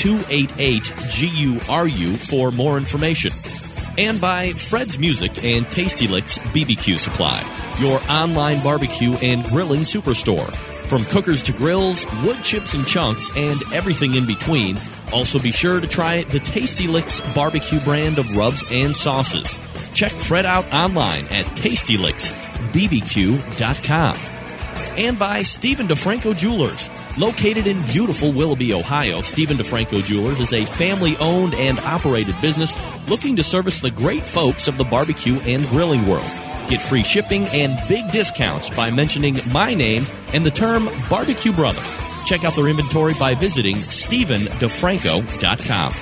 288 GURU for more information. And by Fred's Music and Tasty Licks BBQ Supply, your online barbecue and grilling superstore. From cookers to grills, wood chips and chunks, and everything in between. Also, be sure to try the Tasty Licks barbecue brand of rubs and sauces. Check Fred out online at tastylicksbbq.com. And by Stephen DeFranco Jewelers. Located in beautiful Willoughby, Ohio, Stephen DeFranco Jewelers is a family owned and operated business looking to service the great folks of the barbecue and grilling world. Get free shipping and big discounts by mentioning my name and the term barbecue brother. Check out their inventory by visiting StephenDeFranco.com.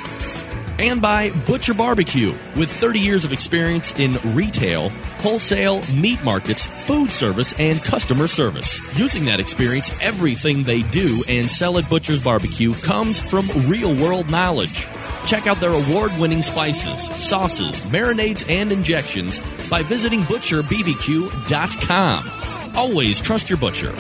And by Butcher Barbecue, with 30 years of experience in retail, wholesale, meat markets, food service, and customer service. Using that experience, everything they do and sell at Butcher's Barbecue comes from real world knowledge. Check out their award winning spices, sauces, marinades, and injections by visiting ButcherBBQ.com. Always trust your butcher.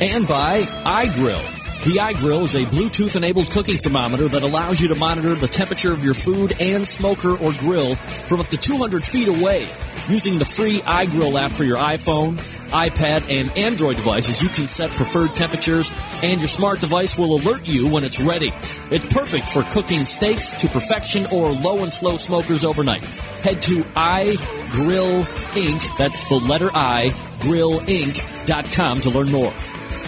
And by iGrill. The iGrill is a Bluetooth enabled cooking thermometer that allows you to monitor the temperature of your food and smoker or grill from up to 200 feet away. Using the free iGrill app for your iPhone, iPad, and Android devices, you can set preferred temperatures and your smart device will alert you when it's ready. It's perfect for cooking steaks to perfection or low and slow smokers overnight. Head to iGrill Inc., that's the letter I, grillinc.com to learn more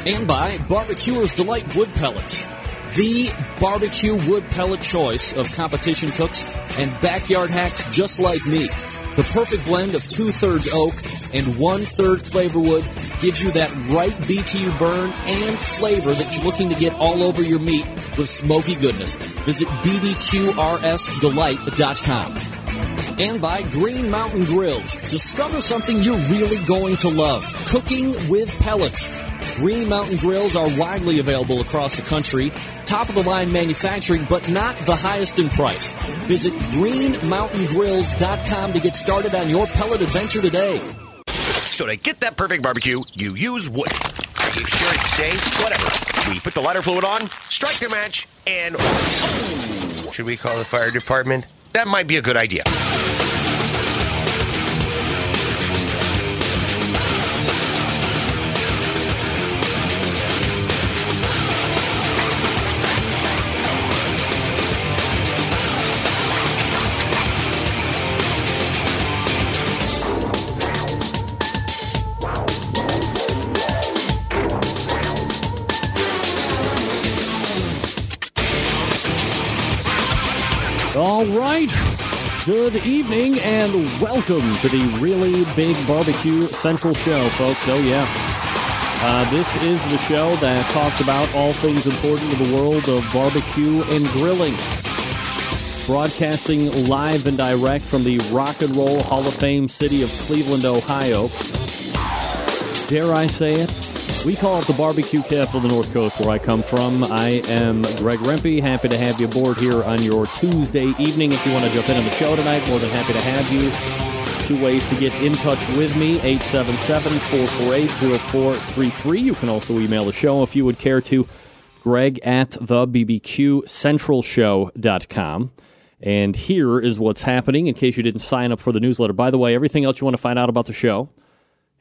and by Barbecuer's Delight Wood Pellets. The barbecue wood pellet choice of competition cooks and backyard hacks just like me. The perfect blend of two thirds oak and one third flavor wood gives you that right BTU burn and flavor that you're looking to get all over your meat with smoky goodness. Visit bbqrsdelight.com. And by Green Mountain Grills. Discover something you're really going to love. Cooking with pellets. Green Mountain Grills are widely available across the country. Top of the line manufacturing, but not the highest in price. Visit greenmountaingrills.com to get started on your pellet adventure today. So to get that perfect barbecue, you use wood. Are you sure it's safe? Whatever. We put the lighter fluid on, strike the match, and should we call the fire department? That might be a good idea. Good evening and welcome to the Really Big Barbecue Central Show, folks. Oh, yeah. Uh, this is the show that talks about all things important to the world of barbecue and grilling. Broadcasting live and direct from the Rock and Roll Hall of Fame city of Cleveland, Ohio. Dare I say it? We call it the barbecue capital of the North Coast, where I come from. I am Greg Rempe. Happy to have you aboard here on your Tuesday evening. If you want to jump in on the show tonight, more than happy to have you. Two ways to get in touch with me 877 448 0433. You can also email the show if you would care to. Greg at the BBQCentralShow.com. And here is what's happening in case you didn't sign up for the newsletter. By the way, everything else you want to find out about the show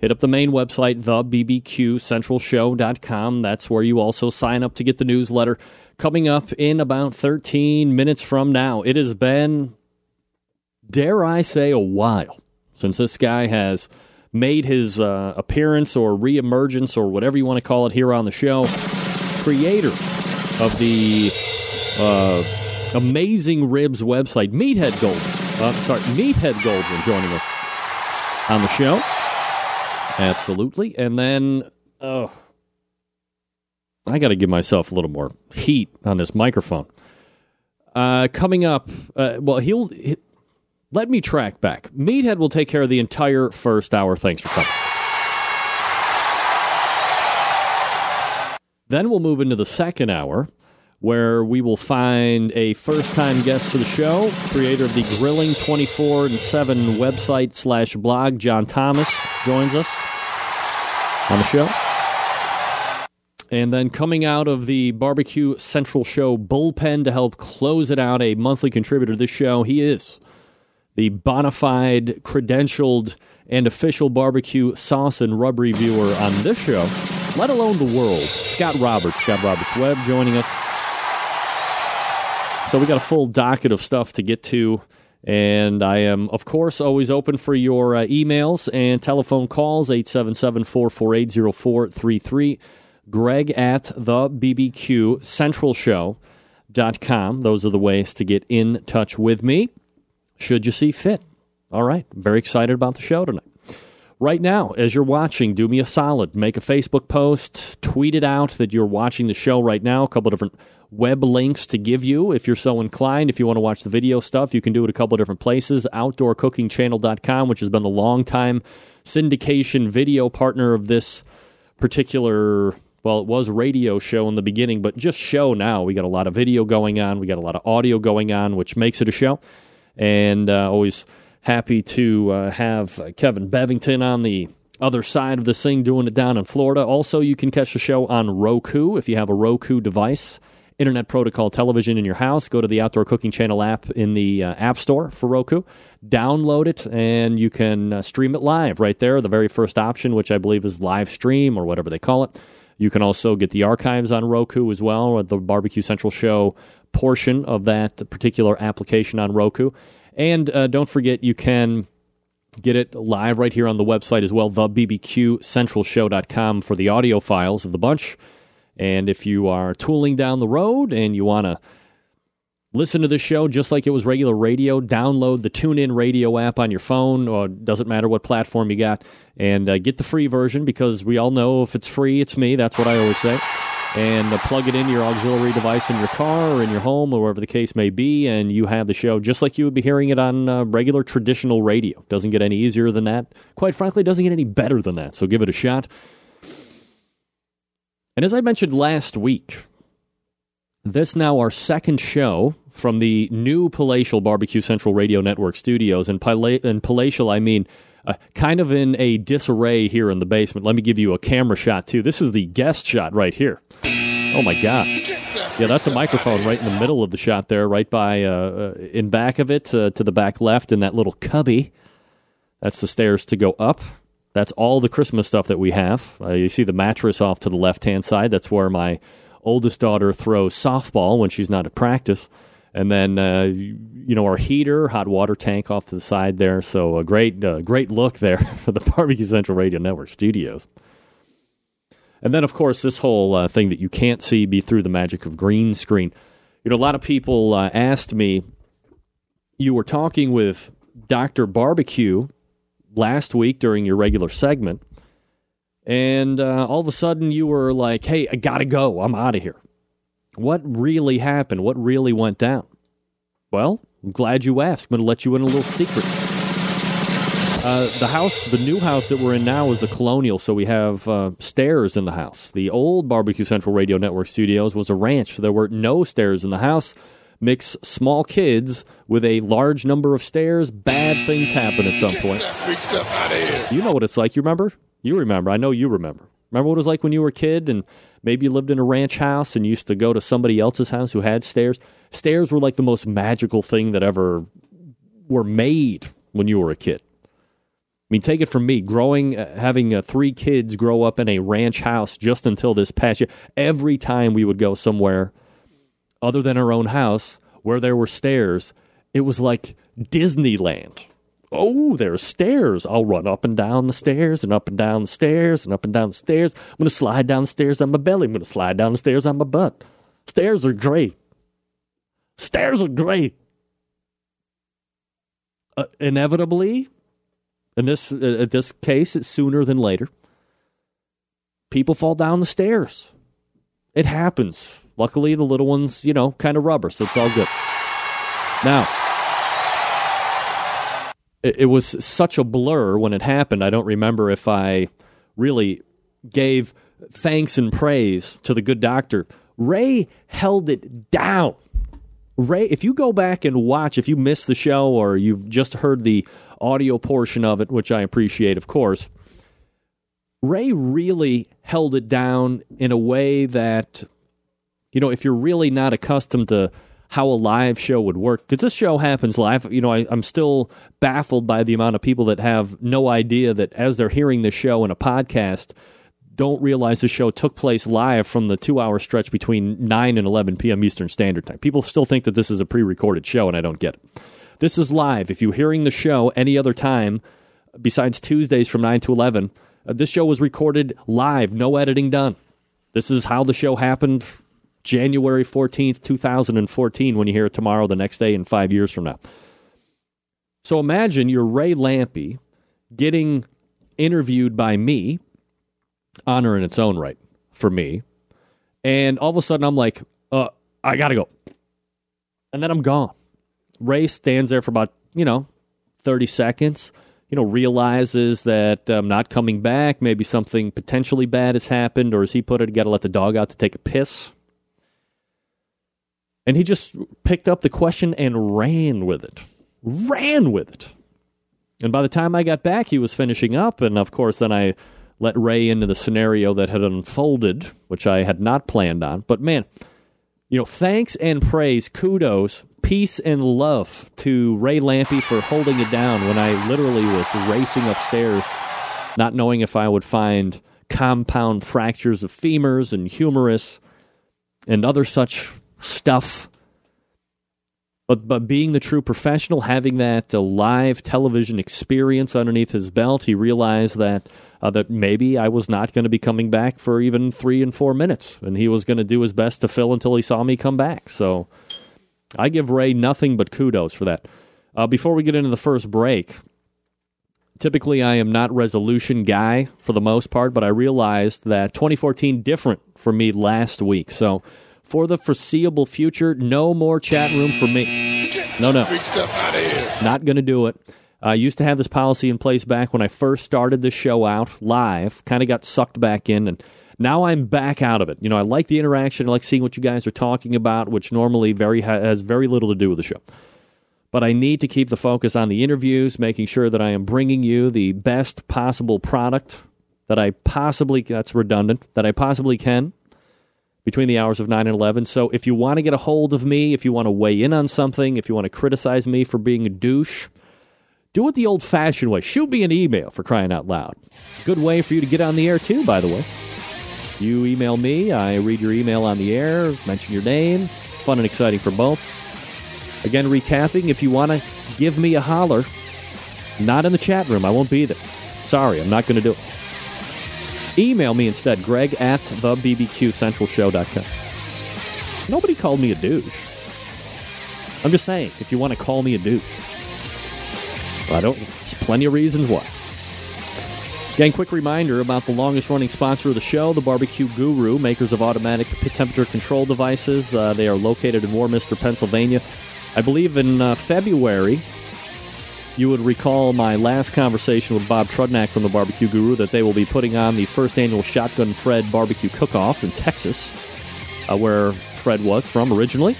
hit up the main website, thebbqcentralshow.com. That's where you also sign up to get the newsletter coming up in about 13 minutes from now. It has been, dare I say, a while since this guy has made his uh, appearance or reemergence or whatever you want to call it here on the show. Creator of the uh, Amazing Ribs website, Meathead Golden. Uh, sorry, Meathead Goldwyn joining us on the show. Absolutely. And then, oh, I got to give myself a little more heat on this microphone. Uh, coming up, uh, well, he'll. He, let me track back. Meathead will take care of the entire first hour. Thanks for coming. Then we'll move into the second hour, where we will find a first time guest to the show, creator of the Grilling 24 and 7 website slash blog, John Thomas, joins us on the show. And then coming out of the Barbecue Central Show bullpen to help close it out, a monthly contributor to this show, he is the bona fide, credentialed, and official barbecue sauce and rub reviewer on this show, let alone the world. Scott Roberts, Scott Roberts Webb joining us. So we got a full docket of stuff to get to. And I am, of course, always open for your uh, emails and telephone calls, 877 448 0433. Greg at the BBQ Central Show.com. Those are the ways to get in touch with me should you see fit. All right, very excited about the show tonight. Right now, as you're watching, do me a solid. Make a Facebook post, tweet it out that you're watching the show right now. A couple different web links to give you if you're so inclined. If you want to watch the video stuff, you can do it a couple of different places. OutdoorCookingChannel.com, which has been the long-time syndication video partner of this particular well, it was radio show in the beginning, but just show now. We got a lot of video going on, we got a lot of audio going on, which makes it a show and uh, always happy to uh, have Kevin Bevington on the other side of this thing doing it down in Florida. Also, you can catch the show on Roku if you have a Roku device. Internet Protocol television in your house. Go to the Outdoor Cooking Channel app in the uh, App Store for Roku. Download it, and you can uh, stream it live right there. The very first option, which I believe is live stream or whatever they call it. You can also get the archives on Roku as well, or the Barbecue Central Show portion of that particular application on Roku. And uh, don't forget, you can get it live right here on the website as well, thebbqcentralshow.com for the audio files of the bunch. And if you are tooling down the road and you want to listen to the show just like it was regular radio, download the TuneIn Radio app on your phone, or doesn't matter what platform you got, and uh, get the free version because we all know if it's free, it's me. That's what I always say and uh, plug it into your auxiliary device in your car or in your home or wherever the case may be, and you have the show just like you would be hearing it on uh, regular traditional radio. Doesn't get any easier than that. Quite frankly, doesn't get any better than that. So give it a shot. And as I mentioned last week, this now our second show from the new Palatial Barbecue Central Radio Network studios. And, pala- and Palatial, I mean uh, kind of in a disarray here in the basement. Let me give you a camera shot, too. This is the guest shot right here. Oh my God! Yeah, that's a microphone right in the middle of the shot there, right by uh, uh, in back of it uh, to the back left in that little cubby. That's the stairs to go up. That's all the Christmas stuff that we have. Uh, you see the mattress off to the left hand side. That's where my oldest daughter throws softball when she's not at practice. And then uh, you know our heater, hot water tank off to the side there. So a great uh, great look there for the Barbecue Central Radio Network studios. And then, of course, this whole uh, thing that you can't see be through the magic of green screen. You know, a lot of people uh, asked me, you were talking with Dr. Barbecue last week during your regular segment, and uh, all of a sudden you were like, hey, I gotta go. I'm out of here. What really happened? What really went down? Well, I'm glad you asked. I'm going to let you in a little secret. Uh, the house, the new house that we're in now, is a colonial, so we have uh, stairs in the house. The old Barbecue Central Radio Network studios was a ranch. So there were no stairs in the house. Mix small kids with a large number of stairs, bad things happen at some point. Big stuff out of here. You know what it's like. You remember? You remember. I know you remember. Remember what it was like when you were a kid and maybe you lived in a ranch house and used to go to somebody else's house who had stairs? Stairs were like the most magical thing that ever were made when you were a kid I mean, take it from me, growing, uh, having uh, three kids grow up in a ranch house just until this past year. Every time we would go somewhere other than our own house where there were stairs, it was like Disneyland. Oh, there's stairs. I'll run up and down the stairs and up and down the stairs and up and down the stairs. I'm going to slide down the stairs on my belly. I'm going to slide down the stairs on my butt. Stairs are great. Stairs are great. Uh, inevitably, in this uh, this case, it's sooner than later. People fall down the stairs. It happens. Luckily, the little ones, you know, kind of rubber, so it's all good. Now, it, it was such a blur when it happened. I don't remember if I really gave thanks and praise to the good doctor. Ray held it down. Ray, if you go back and watch, if you missed the show or you've just heard the audio portion of it, which I appreciate, of course, Ray really held it down in a way that, you know, if you're really not accustomed to how a live show would work, because this show happens live, you know, I, I'm still baffled by the amount of people that have no idea that as they're hearing the show in a podcast, don't realize the show took place live from the two hour stretch between 9 and 11 p.m. Eastern Standard Time. People still think that this is a pre recorded show, and I don't get it. This is live. If you're hearing the show any other time besides Tuesdays from 9 to 11, uh, this show was recorded live, no editing done. This is how the show happened January 14th, 2014, when you hear it tomorrow, the next day, and five years from now. So imagine you're Ray Lampe getting interviewed by me honor in its own right for me. And all of a sudden, I'm like, uh, I gotta go. And then I'm gone. Ray stands there for about, you know, 30 seconds, you know, realizes that I'm not coming back. Maybe something potentially bad has happened, or as he put it, got to let the dog out to take a piss. And he just picked up the question and ran with it. Ran with it. And by the time I got back, he was finishing up. And of course, then I let Ray into the scenario that had unfolded, which I had not planned on. But man, you know, thanks and praise, kudos, peace and love to Ray Lampe for holding it down when I literally was racing upstairs, not knowing if I would find compound fractures of femurs and humerus and other such stuff. But, but being the true professional, having that uh, live television experience underneath his belt, he realized that uh, that maybe I was not going to be coming back for even three and four minutes, and he was going to do his best to fill until he saw me come back. So I give Ray nothing but kudos for that. Uh, before we get into the first break, typically I am not resolution guy for the most part, but I realized that 2014 different for me last week. So for the foreseeable future, no more chat room for me. No, no, not going to do it. I used to have this policy in place back when I first started the show out live, kind of got sucked back in, and now I'm back out of it. You know, I like the interaction, I like seeing what you guys are talking about, which normally very has very little to do with the show. But I need to keep the focus on the interviews, making sure that I am bringing you the best possible product that I possibly that's redundant that I possibly can between the hours of 9 and 11. So if you want to get a hold of me, if you want to weigh in on something, if you want to criticize me for being a douche, do it the old fashioned way. Shoot me an email for crying out loud. Good way for you to get on the air, too, by the way. You email me, I read your email on the air, mention your name. It's fun and exciting for both. Again, recapping, if you want to give me a holler, not in the chat room, I won't be there. Sorry, I'm not going to do it. Email me instead, greg at thebbqcentralshow.com. Nobody called me a douche. I'm just saying, if you want to call me a douche. I don't. There's plenty of reasons why. Again, quick reminder about the longest running sponsor of the show, the Barbecue Guru, makers of automatic temperature control devices. Uh, they are located in Warminster, Pennsylvania. I believe in uh, February, you would recall my last conversation with Bob Trudnak from the Barbecue Guru that they will be putting on the first annual Shotgun Fred Barbecue Cook Off in Texas, uh, where Fred was from originally.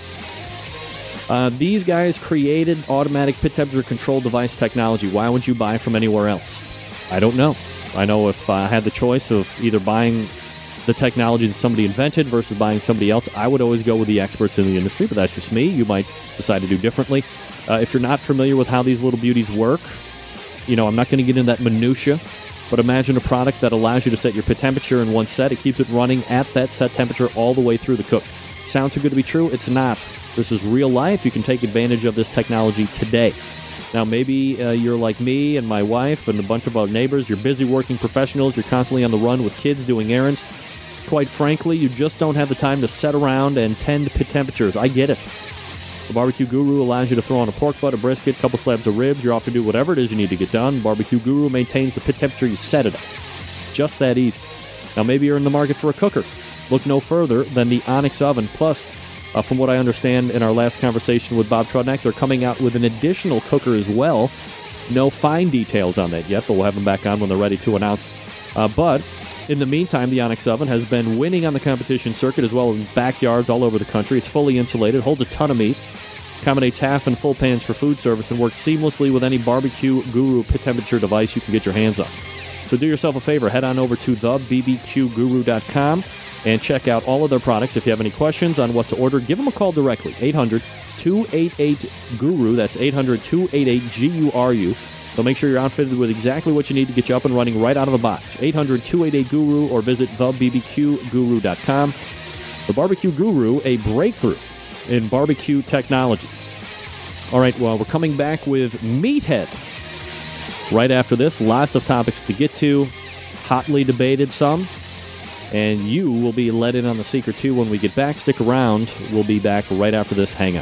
Uh, these guys created automatic pit temperature control device technology. Why would you buy from anywhere else? I don't know. I know if I had the choice of either buying the technology that somebody invented versus buying somebody else, I would always go with the experts in the industry, but that's just me. You might decide to do differently. Uh, if you're not familiar with how these little beauties work, you know, I'm not going to get into that minutia, but imagine a product that allows you to set your pit temperature in one set. It keeps it running at that set temperature all the way through the cook. Sound too good to be true? It's not. This is real life. You can take advantage of this technology today. Now, maybe uh, you're like me and my wife and a bunch of our neighbors. You're busy working professionals. You're constantly on the run with kids doing errands. Quite frankly, you just don't have the time to sit around and tend pit temperatures. I get it. The Barbecue Guru allows you to throw on a pork butt, a brisket, a couple slabs of ribs. You're off to do whatever it is you need to get done. Barbecue Guru maintains the pit temperature you set it at. Just that easy. Now, maybe you're in the market for a cooker. Look no further than the Onyx Oven. Plus, uh, from what I understand in our last conversation with Bob Trudnak, they're coming out with an additional cooker as well No fine details on that yet, but we'll have them back on when they're ready to announce. Uh, but in the meantime, the Onyx Oven has been winning on the competition circuit as well as in backyards all over the country. It's fully insulated, holds a ton of meat, accommodates half and full pans for food service, and works seamlessly with any barbecue guru pit temperature device you can get your hands on. So do yourself a favor, head on over to thebbqguru.com and check out all of their products. If you have any questions on what to order, give them a call directly. 800 288 GURU. That's 800 288 G U R U. They'll make sure you're outfitted with exactly what you need to get you up and running right out of the box. 800 288 GURU or visit thebbqguru.com. The Barbecue Guru, a breakthrough in barbecue technology. All right, well, we're coming back with Meathead. Right after this, lots of topics to get to, hotly debated some, and you will be let in on the secret too when we get back. Stick around. We'll be back right after this hang.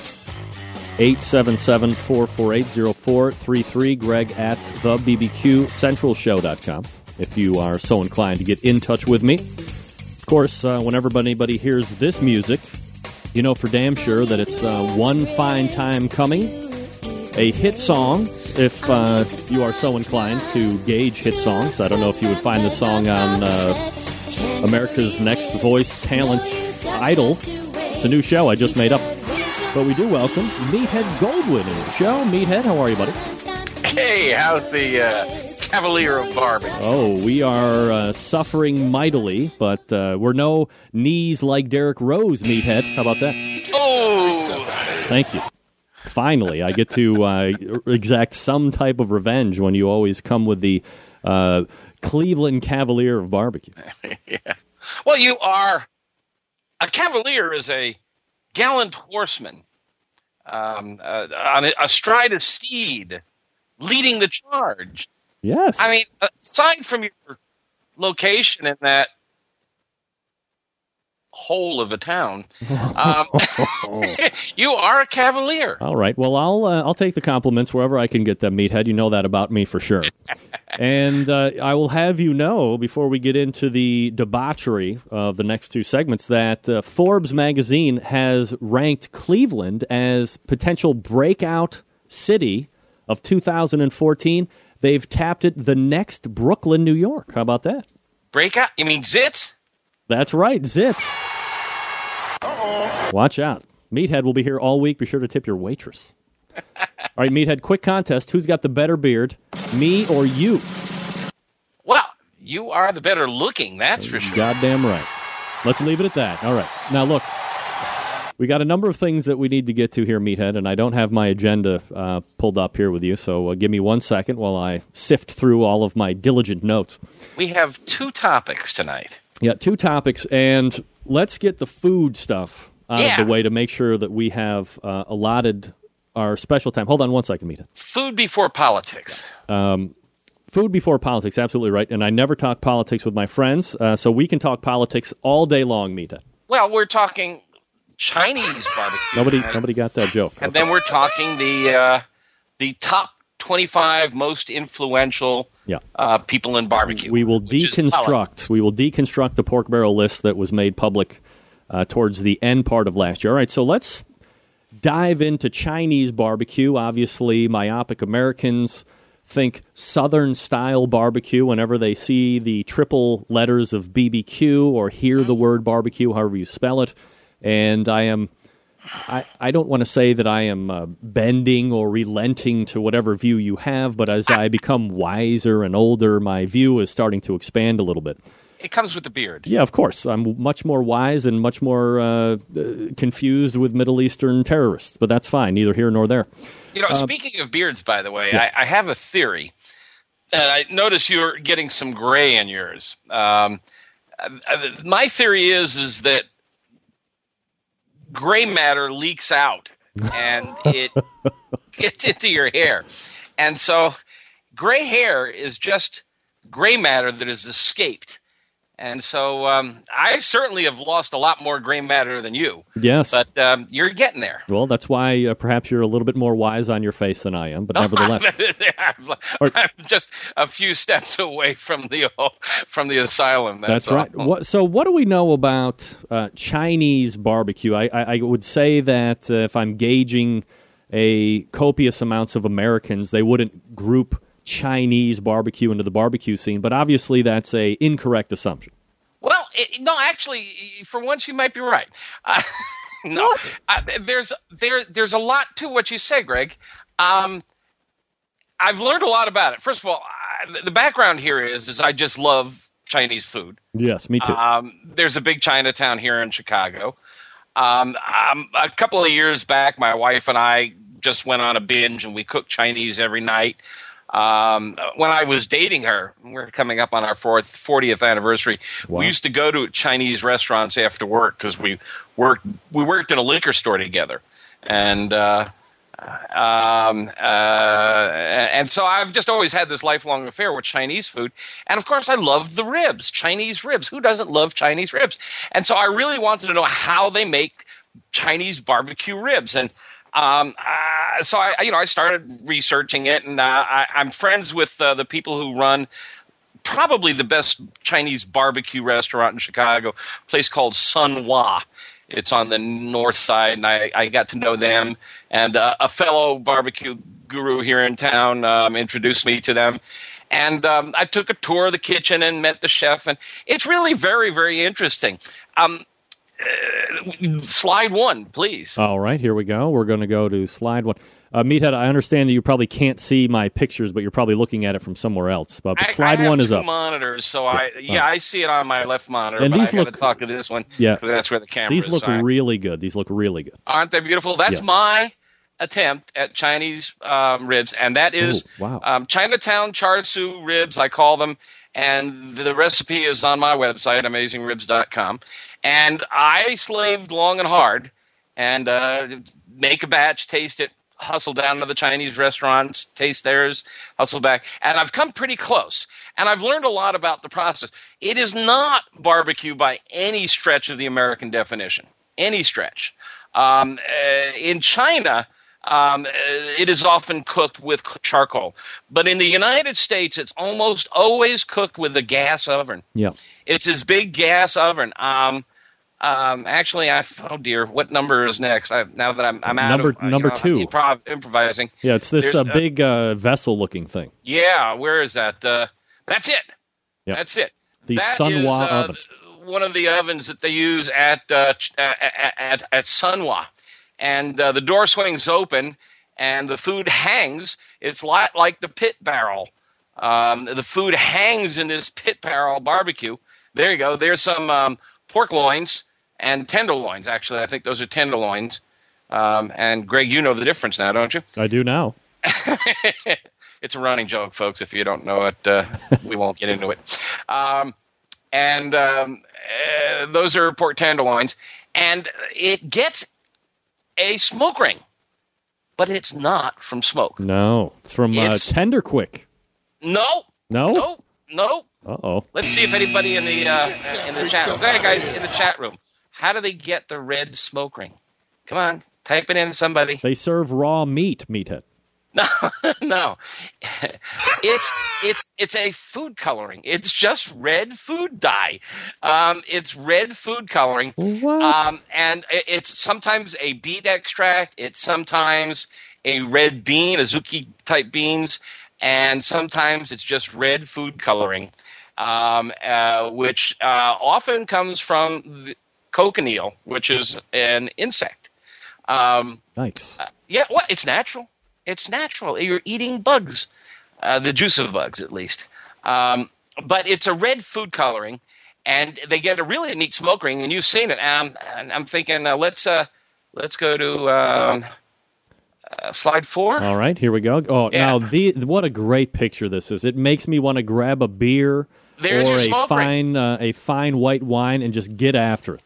877 448 0433. Greg at the BBQCentralShow.com if you are so inclined to get in touch with me. Of course, uh, whenever anybody hears this music, you know for damn sure that it's uh, one fine time coming. A hit song, if uh, you are so inclined to gauge hit songs. I don't know if you would find the song on uh, America's Next Voice Talent Idol. It's a new show I just made up. But we do welcome Meathead Goldwyn in the show. Meathead, how are you, buddy? Hey, how's the uh, Cavalier of Barbecue? Oh, we are uh, suffering mightily, but uh, we're no knees like Derrick Rose, Meathead. How about that? Oh, Thank you. Finally, I get to uh, exact some type of revenge when you always come with the uh, Cleveland Cavalier of barbecue. yeah. well, you are. A Cavalier is a gallant horseman um, uh, on a, astride a steed, leading the charge. Yes. I mean, aside from your location in that hole of a town, um, you are a cavalier. All right. Well, I'll uh, I'll take the compliments wherever I can get them, Meathead. You know that about me for sure. and uh, I will have you know before we get into the debauchery of the next two segments that uh, Forbes magazine has ranked Cleveland as potential breakout city of 2014. They've tapped it the next Brooklyn, New York. How about that? Breakout? You mean zits? That's right, zits. Watch out. Meathead will be here all week. Be sure to tip your waitress. all right, Meathead, quick contest. Who's got the better beard, me or you? Well, you are the better looking, that's for sure. Goddamn right. Let's leave it at that. All right. Now, look, we got a number of things that we need to get to here, Meathead, and I don't have my agenda uh, pulled up here with you, so uh, give me one second while I sift through all of my diligent notes. We have two topics tonight. Yeah, two topics, and let's get the food stuff out Yeah. of the way to make sure that we have uh, allotted our special time. Hold on one second, Meathead. Food before politics. Food before politics, absolutely right. And I never talk politics with my friends, uh, so we can talk politics all day long, Meathead. Well, we're talking Chinese barbecue. Nobody, and, nobody got that joke. and then we're talking the uh, the top twenty-five most influential Yeah. uh, people in barbecue. we will which is politics. deconstruct. We will deconstruct the pork barrel list that was made public uh, towards the end part of last year. All right, so let's dive into Chinese barbecue. Obviously, myopic Americans think Southern style barbecue whenever they see the triple letters of BBQ or hear the word barbecue, however you spell it. And I am. I, I don't want to say that I am uh, bending or relenting to whatever view you have, but as I become wiser and older, my view is starting to expand a little bit. It comes with the beard. Yeah, of course. I'm much more wise and much more uh, uh, confused with Middle Eastern terrorists, but that's fine, neither here nor there. You know, speaking of beards, by the way, Yeah. I, I have a theory and I notice you're getting some gray in yours. Um, uh, my theory is is that gray matter leaks out and it gets into your hair, and so gray hair is just gray matter that has escaped. And so um, I certainly have lost a lot more gray matter than you. Yes. But um, you're getting there. Well, that's why uh, perhaps you're a little bit more wise on your face than I am, but nevertheless. I'm just a few steps away from the from the asylum. That's, that's right. What, so, what do we know about uh, Chinese barbecue? I, I, I, would say that uh, if I'm gauging a copious amounts of Americans, they wouldn't group Chinese barbecue into the barbecue scene, but obviously that's a incorrect assumption. Well, it, no, actually, for once you might be right. Uh, no, uh, there's there there's a lot to what you say, Greg. Um, I've learned a lot about it. First of all, I, the background here is is I just love Chinese food. Yes, me too. Um, there's a big Chinatown here in Chicago. Um, um, a couple of years back, my wife and I just went on a binge and we cooked Chinese every night. Um, when I was dating her, we're coming up on our fourth 40th anniversary. Wow. We used to go to Chinese restaurants after work because we worked we worked in a liquor store together, and uh, um, uh, and so I've just always had this lifelong affair with Chinese food, and of course I love the ribs, Chinese ribs. Who doesn't love Chinese ribs? And so I really wanted to know how they make Chinese barbecue ribs, and um, uh, so I, you know, I started researching it, and uh, I, am friends with uh, the people who run probably the best Chinese barbecue restaurant in Chicago, a place called Sun Wah. It's on the north side, and I, I got to know them. And uh, a fellow barbecue guru here in town um, introduced me to them. And um, I took a tour of the kitchen and met the chef, and it's really very, very interesting. Um, uh, slide one, please. All right, here we go. We're going to go to slide one. Uh, Meathead, I understand that you probably can't see my pictures, but you're probably looking at it from somewhere else. But, but slide I, I one is up. monitors, so I yeah, I see it on my left monitor. And these I look, talk to this one, yeah, because that's where the camera. These look really good. These look really good. Aren't they beautiful? That's yes. my attempt at Chinese um, ribs, and that is Ooh, wow. um, Chinatown char siu ribs. I call them, and the recipe is on my website, amazingribs.com. And I slaved long and hard and uh, make a batch, taste it, hustle down to the Chinese restaurants, taste theirs, hustle back. And I've come pretty close. And I've learned a lot about the process. It is not barbecue by any stretch of the American definition, any stretch. Um, uh, in China, um, it is often cooked with charcoal, but in the United States, it's almost always cooked with a gas oven. Yeah, it's this big gas oven. Um, um, actually, I oh dear, what number is next? I, now that I'm I'm out number of, uh, number know, two improv, improvising. Yeah, it's this uh, big uh, vessel looking thing. Yeah, where is that? Uh, that's it. Yep. That's it. The that Sun Wah is, uh, oven. One of the ovens that they use at uh, at, at, at Sun Wah, and uh, the door swings open and the food hangs. It's like like the pit barrel. Um, the food hangs in this pit barrel barbecue. There you go. There's some um, pork loins and tenderloins. Actually, I think those are tenderloins. Um, and Greg, you know the difference now, don't you? I do now. it's a running joke, folks. If you don't know it, uh, we won't get into it. Um, and um, uh, those are pork tenderloins, and it gets a smoke ring, but it's not from smoke. No, it's from uh, Tender Quick. No, no, no, no. Uh oh. Let's see if anybody in the uh, in the chat. Go ahead, guys, in the chat room. How do they get the red smoke ring? Come on, type it in, somebody. They serve raw meat, meathead. No, no. It's it's it's a food coloring. It's just red food dye. Um, it's red food coloring. What? Um, and it's sometimes a beet extract. It's sometimes a red bean, azuki type beans, and sometimes it's just red food coloring, um, uh, which uh, often comes from the cochineal, which is an insect. Um, nice. Uh, yeah, well, it's natural. It's natural. You're eating bugs, uh, the juice of bugs, at least. Um, but it's a red food coloring, and they get a really neat smoke ring, and you've seen it. And I'm, and I'm thinking, uh, let's uh, let's go to um, Uh, slide four. All right, here we go. Oh, Yeah. now the what a great picture this is. It makes me want to grab a beer There's or your a fine uh, a fine white wine and just get after it.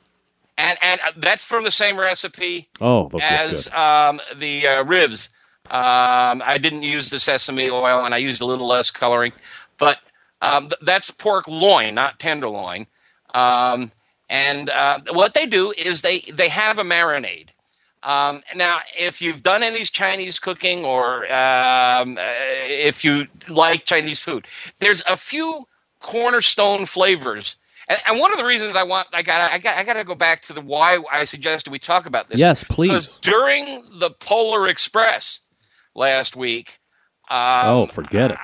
And and uh, that's from the same recipe Oh, as um, the uh, ribs. Um, I didn't use the sesame oil, and I used a little less coloring, but um, th- that's pork loin, not tenderloin. Um, and uh, what they do is they they have a marinade. Um, now, if you've done any Chinese cooking or um, uh, if you like Chinese food, there's a few cornerstone flavors. And, and one of the reasons I want I got I got I got to go back to the why I suggested we talk about this. Yes, Because please. during the Polar Express last week, um, oh, forget it.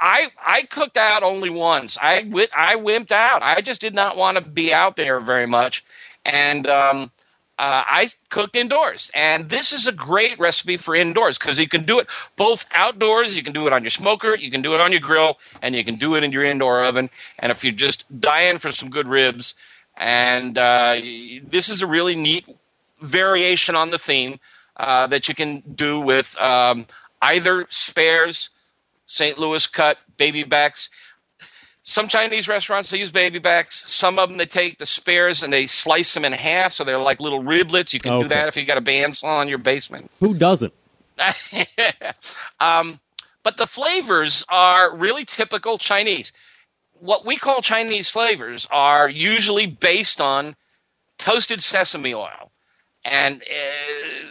I I cooked out only once. I I wimped out. I just did not want to be out there very much, and um, uh, I cooked indoors. And this is a great recipe for indoors because you can do it both outdoors. You can do it on your smoker. You can do it on your grill, and you can do it in your indoor oven. And if you're just dying for some good ribs, and uh, this is a really neat variation on the theme uh, that you can do with um, either spares. St. Louis cut baby backs. Some Chinese restaurants they use baby backs. Some of them they take the spares and they slice them in half, so they're like little riblets. You can Okay. do that if you got a bandsaw in your basement. Who doesn't? um, but the flavors are really typical Chinese. What we call Chinese flavors are usually based on toasted sesame oil. And uh,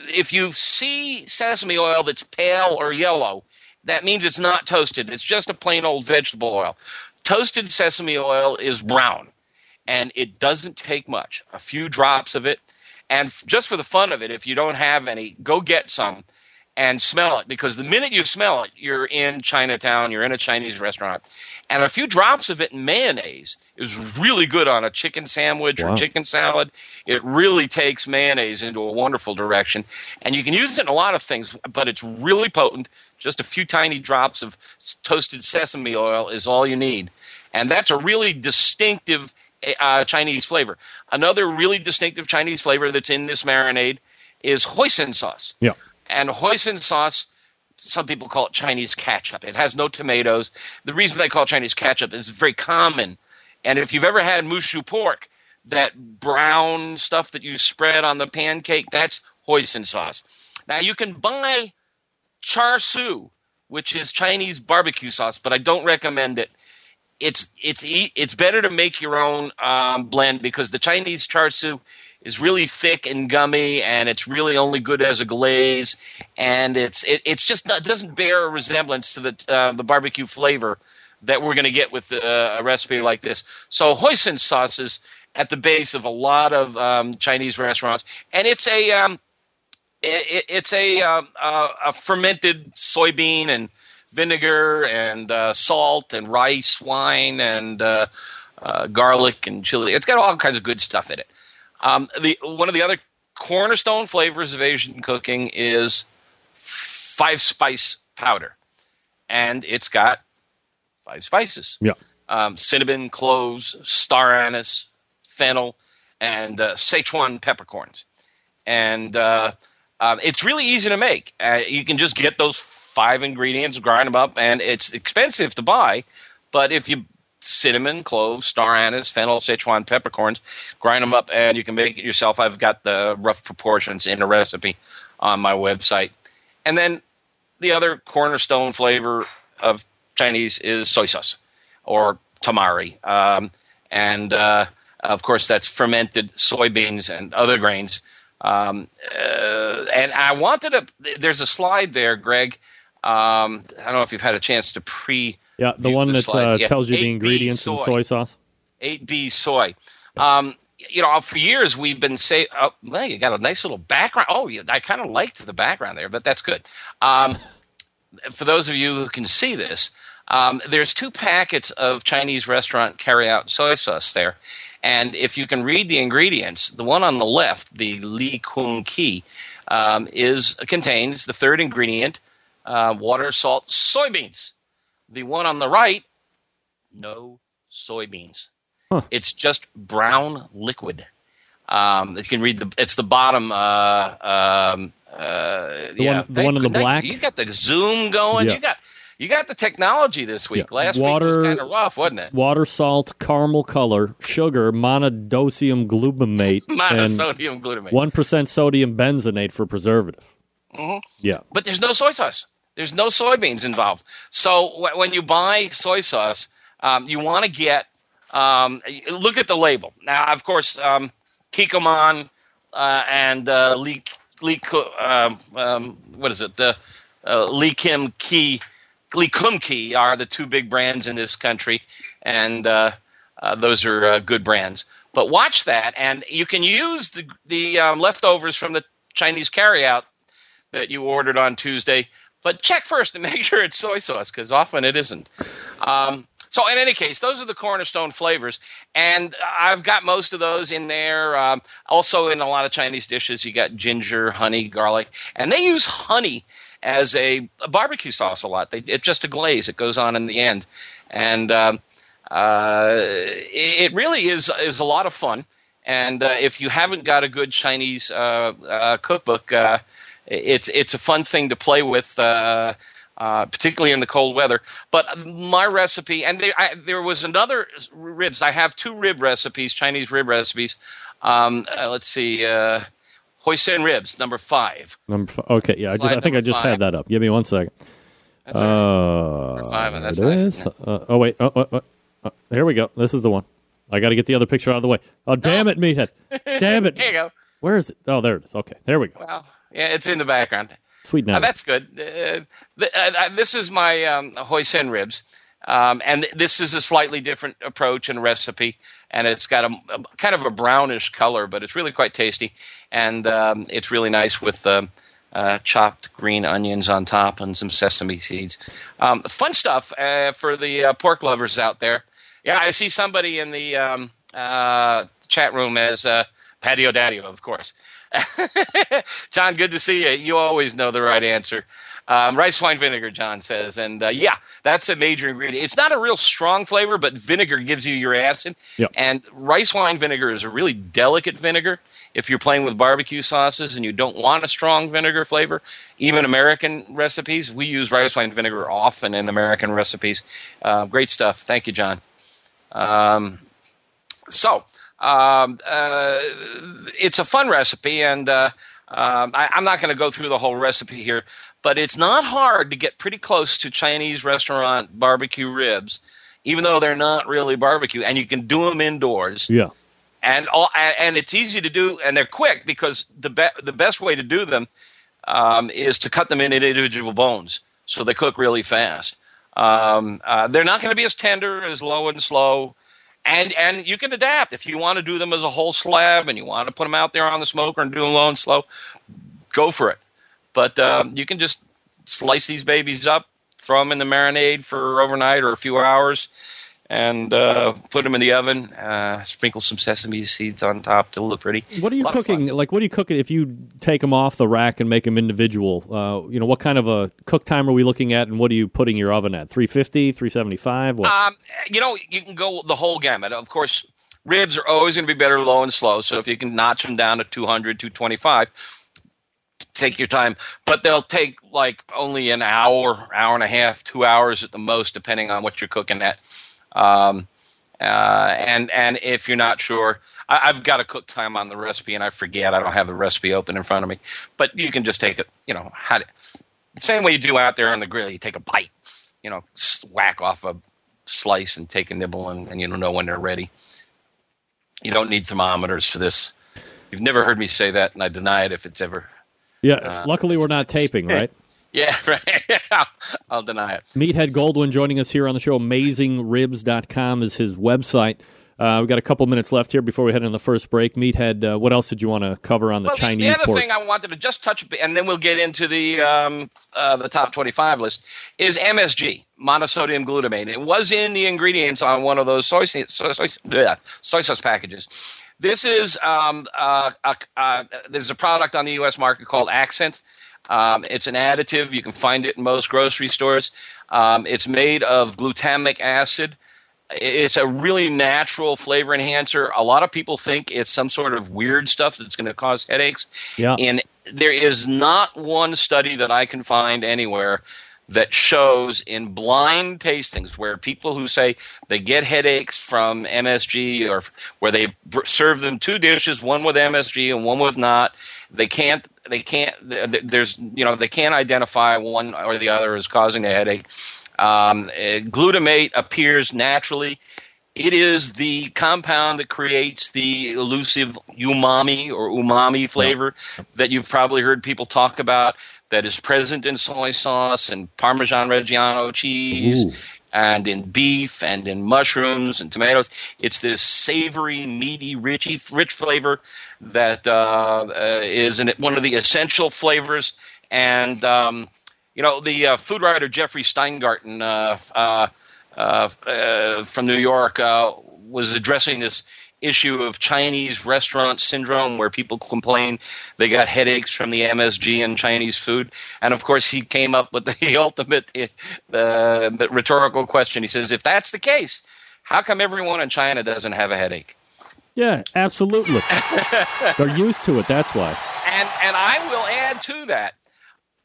if you see sesame oil that's pale or yellow, that means it's not toasted. It's just a plain old vegetable oil. Toasted sesame oil is brown and it doesn't take much. A few drops of it. And f- just for the fun of it, if you don't have any, go get some and smell it because the minute you smell it, you're in Chinatown, you're in a Chinese restaurant. And a few drops of it in mayonnaise is really good on a chicken sandwich Wow. or chicken salad. It really takes mayonnaise into a wonderful direction. And you can use it in a lot of things, but it's really potent. Just a few tiny drops of toasted sesame oil is all you need. And that's a really distinctive uh, Chinese flavor. Another really distinctive Chinese flavor that's in this marinade is hoisin sauce. Yeah. And hoisin sauce, some people call it Chinese ketchup. It has no tomatoes. The reason they call it Chinese ketchup is very common. And if you've ever had moo shu pork, that brown stuff that you spread on the pancake, that's hoisin sauce. Now you can buy char siu, which is Chinese barbecue sauce, but I don't recommend it. It's it's it's better to make your own um, blend because the Chinese char siu is really thick and gummy, and it's really only good as a glaze, and it's it, it's just not, doesn't bear a resemblance to the uh, the barbecue flavor that we're going to get with uh, a recipe like this. So hoisin sauce is at the base of a lot of um, Chinese restaurants, and it's a um, it, it's a, uh, a fermented soybean and vinegar and uh, salt and rice wine and uh, uh, garlic and chili. It's got all kinds of good stuff in it. Um, the one of the other cornerstone flavors of Asian cooking is five spice powder, and it's got five spices Yeah. um, cinnamon, cloves, star anise, fennel, and uh, Sichuan peppercorns. And uh, um, it's really easy to make. Uh, you can just get those five ingredients, grind them up, and it's expensive to buy. But if you cinnamon, cloves, star anise, fennel, Sichuan peppercorns, grind them up, and you can make it yourself. I've got the rough proportions in a recipe on my website. And then the other cornerstone flavor of Chinese is soy sauce or tamari. Um, and uh, of course, that's fermented soybeans and other grains. Um, uh, and I wanted to, there's a slide there, Greg. Um, I don't know if you've had a chance to pre Yeah, the one that uh, Yeah, tells you the 8B ingredients in soy sauce. 8B soy. Um, you know, for years we've been saying, oh, well, you got a nice little background. Oh, you, I kind of liked the background there, but that's good. Um, for those of you who can see this, um, there's two packets of Chinese restaurant carry-out soy sauce there, and if you can read the ingredients, the one on the left, the Lee Kum Kee, um, is contains the third ingredient, uh, water, salt, soybeans. The one on the right, no soybeans. Huh. It's just brown liquid. Um, you can read the. It's the bottom uh, um, Uh, The yeah, one- the one in the nice. black? You got the zoom going. Yeah. You got you got the technology this week. Yeah. Last Water- week was kind of rough, wasn't it? Water, salt, caramel color, sugar, monodosium glutamate, Monosodium glutamate. one percent sodium benzenate for preservative. Mhm. Yeah, but there's no soy sauce. There's no soybeans involved. So wh- when you buy soy sauce, um, you want to get um, look at the label. Now, of course, um, Kikkoman uh, and uh, Lee, Lee um, um, what is it? The uh, Lee Kum Kee, Lee are the two big brands in this country, and uh, uh, those are uh, good brands. But watch that, and you can use the the um, leftovers from the Chinese carryout that you ordered on Tuesday. But check first to make sure it's soy sauce because often it isn't. Um, so, in any case, those are the cornerstone flavors, and I've got most of those in there. Um, also, in a lot of Chinese dishes, you got ginger, honey, garlic, and they use honey as a, a barbecue sauce a lot. They, it's just a glaze; it goes on in the end, and um, uh, it, really is is a lot of fun. And uh, if you haven't got a good Chinese uh, uh, cookbook, uh, it's it's a fun thing to play with, uh, uh, particularly in the cold weather. But my recipe, and there, I, there was another ribs. I have two rib recipes, Chinese rib recipes. Um, uh, let's see, uh, hoisin ribs, number five. number f- okay. Yeah, I, just, I think I just five. had that up. Give me one second. That's right. Uh, Number five, and that's nice, Uh, oh wait. Oh, oh, oh, oh, here we go. This is the one. I got to get the other picture out of the way. Oh damn it, meathead! damn it! There you go. Where is it? Oh, there it is. Okay, there we go. Well, yeah, it's in the background. Sweet Uh, now. that's good. Uh, th- uh, uh, this is my um, hoisin ribs, um, and th- this is a slightly different approach and recipe, and it's got a, a kind of a brownish color, but it's really quite tasty, and um, it's really nice with um, uh, chopped green onions on top and some sesame seeds. Um, fun stuff uh, for the uh, pork lovers out there. Yeah, I see somebody in the um, uh, chat room as uh, Patio Daddy, of course. John, good to see you. You always know the right answer. Um, rice wine vinegar, John says. And uh, yeah, that's a major ingredient. It's not a real strong flavor, but vinegar gives you your acid. Yep. And rice wine vinegar is a really delicate vinegar. If you're playing with barbecue sauces and you don't want a strong vinegar flavor, even American recipes, we use rice wine vinegar often in American recipes. Uh, great stuff. Thank you, John. Um, so um, uh, it's a fun recipe, and uh, um, I, I'm not going to go through the whole recipe here, but it's not hard to get pretty close to Chinese restaurant barbecue ribs, even though they're not really barbecue, and you can do them indoors yeah. and all, and it's easy to do, and they're quick because the be- the best way to do them um, is to cut them into individual bones, so they cook really fast. Um, uh, they're not going to be as tender as low and slow, and and you can adapt if you want to do them as a whole slab and you want to put them out there on the smoker and do them low and slow. Go for it, but um, you can just slice these babies up, throw them in the marinade for overnight or a few hours and uh, put them in the oven. Uh, sprinkle some sesame seeds on top to look pretty. What are you cooking? Like, what are you cooking if you take them off the rack and make them individual? Uh, you know, what kind of a cook time are we looking at, and what are you putting your oven at? 350, 375? What? Um, you know, you can go the whole gamut. Of course, ribs are always going to be better low and slow. So if you can notch them down to 200, 225, take your time. But they'll take like only an hour, hour and a half, two hours at the most, depending on what you're cooking at. Um, uh, and and if you're not sure, I, I've got a cook time on the recipe, and I forget. I don't have the recipe open in front of me. But you can just take it. You know, how to, same way you do out there on the grill. You take a bite. You know, whack off a slice and take a nibble, and, and you don't know when they're ready. You don't need thermometers for this. You've never heard me say that, and I deny it if it's ever. Yeah. uh, luckily, we're not taping, right? Yeah, right. I'll, I'll deny it. Meathead Goldwyn joining us here on the show. AmazingRibs.com is his website. Uh, we've got a couple minutes left here before we head into the first break. Meathead, uh, what else did you want to cover on the well, Chinese the, other thing I wanted to just touch, and then we'll get into the um, uh, the top twenty-five list, is MSG, monosodium glutamate. It was in the ingredients on one of those soy soy, soy, soy sauce packages. This is um, uh, uh, uh, there's a product on the U.S. market called Accent. Um, it's an additive. You can find it in most grocery stores. Um, it's made of glutamic acid. It's a really natural flavor enhancer. A lot of people think it's some sort of weird stuff that's going to cause headaches. Yeah. In there is not one study that I can find anywhere that shows in blind tastings where people who say they get headaches from MSG or where they serve them two dishes, one with MSG and one with not, they can't they can't there's you know they can't identify one or the other as causing a headache. Um, eh, glutamate appears naturally. It is the compound that creates the elusive umami or umami flavor that you've probably heard people talk about that is present in soy sauce and Parmesan Reggiano cheese. Ooh. And in beef and in mushrooms and tomatoes, it's this savory, meaty, richy, rich flavor that uh, uh, is in one of the essential flavors. And um, you know, the uh, food writer Jeffrey Steingarten uh, uh, uh, from New York was addressing this issue of Chinese restaurant syndrome where people complain they got headaches from the MSG in Chinese food. And of course, he came up with the ultimate uh, rhetorical question. He says, if that's the case, how come everyone in China doesn't have a headache? Yeah, absolutely. They're used to it. That's why. And and I will add to that.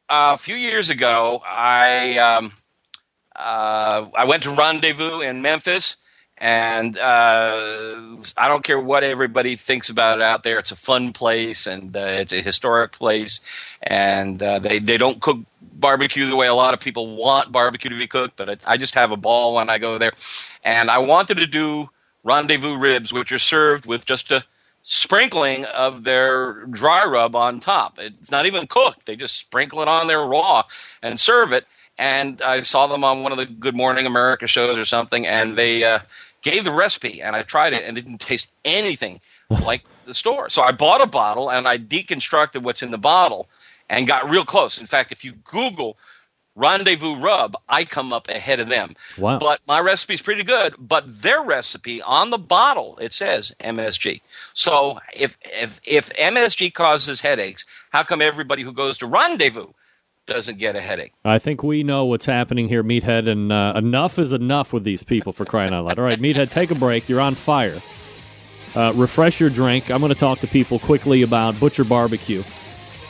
Uh, a few years ago, I um, uh, I went to Rendezvous in Memphis, and uh, I don't care what everybody thinks about it out there. It's a fun place and uh, it's a historic place, and uh, they they don't cook barbecue the way a lot of people want barbecue to be cooked. But I, I just have a ball when I go there, and I wanted to do rendezvous ribs, which are served with just a sprinkling of their dry rub on top. It's not even cooked; they just sprinkle it on there raw and serve it. And I saw them on one of the Good Morning America shows or something, and they uh, gave the recipe and I tried it and it didn't taste anything like the store. So I bought a bottle and I deconstructed what's in the bottle and got real close. In fact, if you Google Rendezvous Rub, I come up ahead of them. Wow. But my recipe is pretty good. But their recipe on the bottle, it says MSG. So if, if, if MSG causes headaches, how come everybody who goes to Rendezvous doesn't get a headache. I think we know what's happening here, Meathead, and uh, enough is enough with these people for crying out loud. All right, Meathead, take a break. You're on fire. Uh, refresh your drink. I'm going to talk to people quickly about Butcher Barbecue.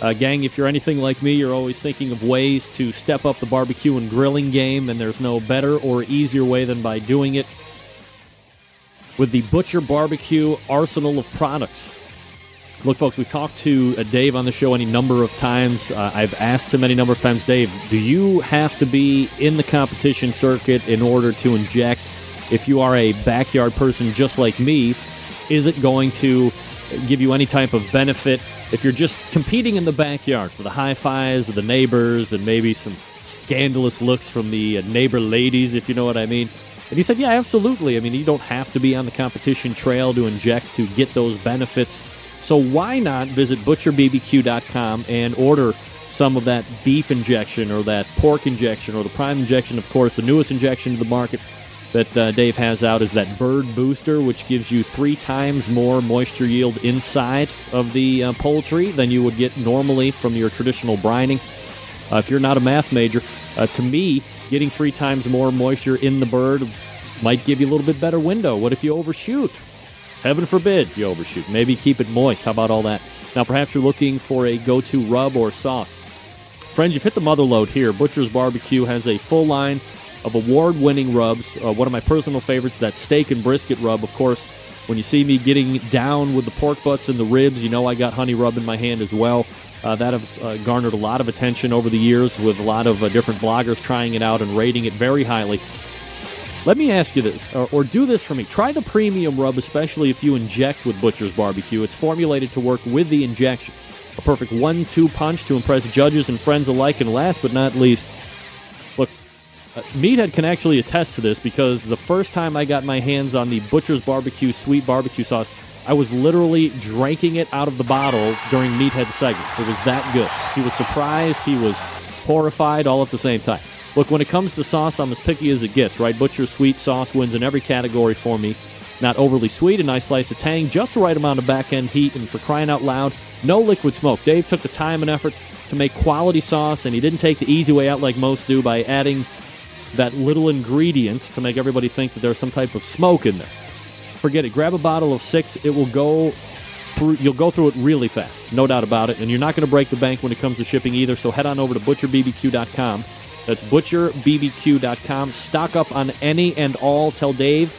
Uh, gang, if you're anything like me, you're always thinking of ways to step up the barbecue and grilling game, and there's no better or easier way than by doing it with the Butcher Barbecue arsenal of products. Look, folks, we've talked to uh, Dave on the show any number of times. Uh, I've asked him any number of times, Dave, do you have to be in the competition circuit in order to inject? If you are a backyard person just like me, is it going to give you any type of benefit if you're just competing in the backyard for the high fives of the neighbors and maybe some scandalous looks from the uh, neighbor ladies, if you know what I mean? And he said, Yeah, absolutely. I mean, you don't have to be on the competition trail to inject to get those benefits. So why not visit butcherbbq.com and order some of that beef injection or that pork injection or the prime injection, of course, the newest injection to the market that uh, Dave has out is that bird booster, which gives you three times more moisture yield inside of the uh, poultry than you would get normally from your traditional brining. Uh, if you're not a math major, uh, to me, getting three times more moisture in the bird might give you a little bit better window. What if you overshoot? Heaven forbid you overshoot. Maybe keep it moist. How about all that? Now, perhaps you're looking for a go to rub or sauce. Friends, you've hit the mother load here. Butcher's Barbecue has a full line of award winning rubs. Uh, one of my personal favorites, that steak and brisket rub. Of course, when you see me getting down with the pork butts and the ribs, you know I got honey rub in my hand as well. Uh, that has uh, garnered a lot of attention over the years with a lot of uh, different bloggers trying it out and rating it very highly. Let me ask you this, or, or, do this for me. Try the premium rub, especially if you inject with Butcher's Barbecue. It's formulated to work with the injection. A perfect one two punch to impress judges and friends alike. And last but not least, look, uh, Meathead can actually attest to this because the first time I got my hands on the Butcher's Barbecue sweet barbecue sauce, I was literally drinking it out of the bottle during Meathead's segment. It was that good. He was surprised, he was horrified, all at the same time. Look, when it comes to sauce, I'm as picky as it gets, right? Butcher sweet sauce wins in every category for me. Not overly sweet, a nice slice of tang, just the right amount of back end heat, and for crying out loud, no liquid smoke. Dave took the time and effort to make quality sauce, and he didn't take the easy way out like most do by adding that little ingredient to make everybody think that there's some type of smoke in there. Forget it. Grab a bottle of six. It will go through, you'll go through it really fast, no doubt about it. And you're not going to break the bank when it comes to shipping either. So head on over to butcherbbq.com. That's butcherbbq.com. Stock up on any and all. Tell Dave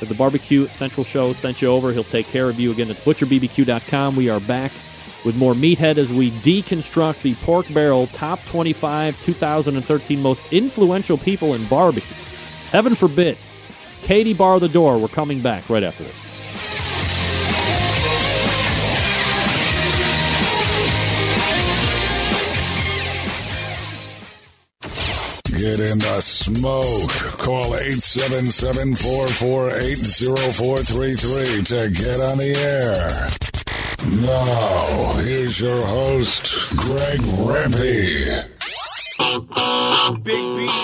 that the Barbecue Central Show sent you over. He'll take care of you. Again, it's butcherbbq.com. We are back with more Meathead as we deconstruct the Pork Barrel Top 25 2013 Most Influential People in Barbecue. Heaven forbid. Katie, bar the door. We're coming back right after this. Get in the smoke. Call 877-448-0433 to get on the air. Now, here's your host, Greg Rempe.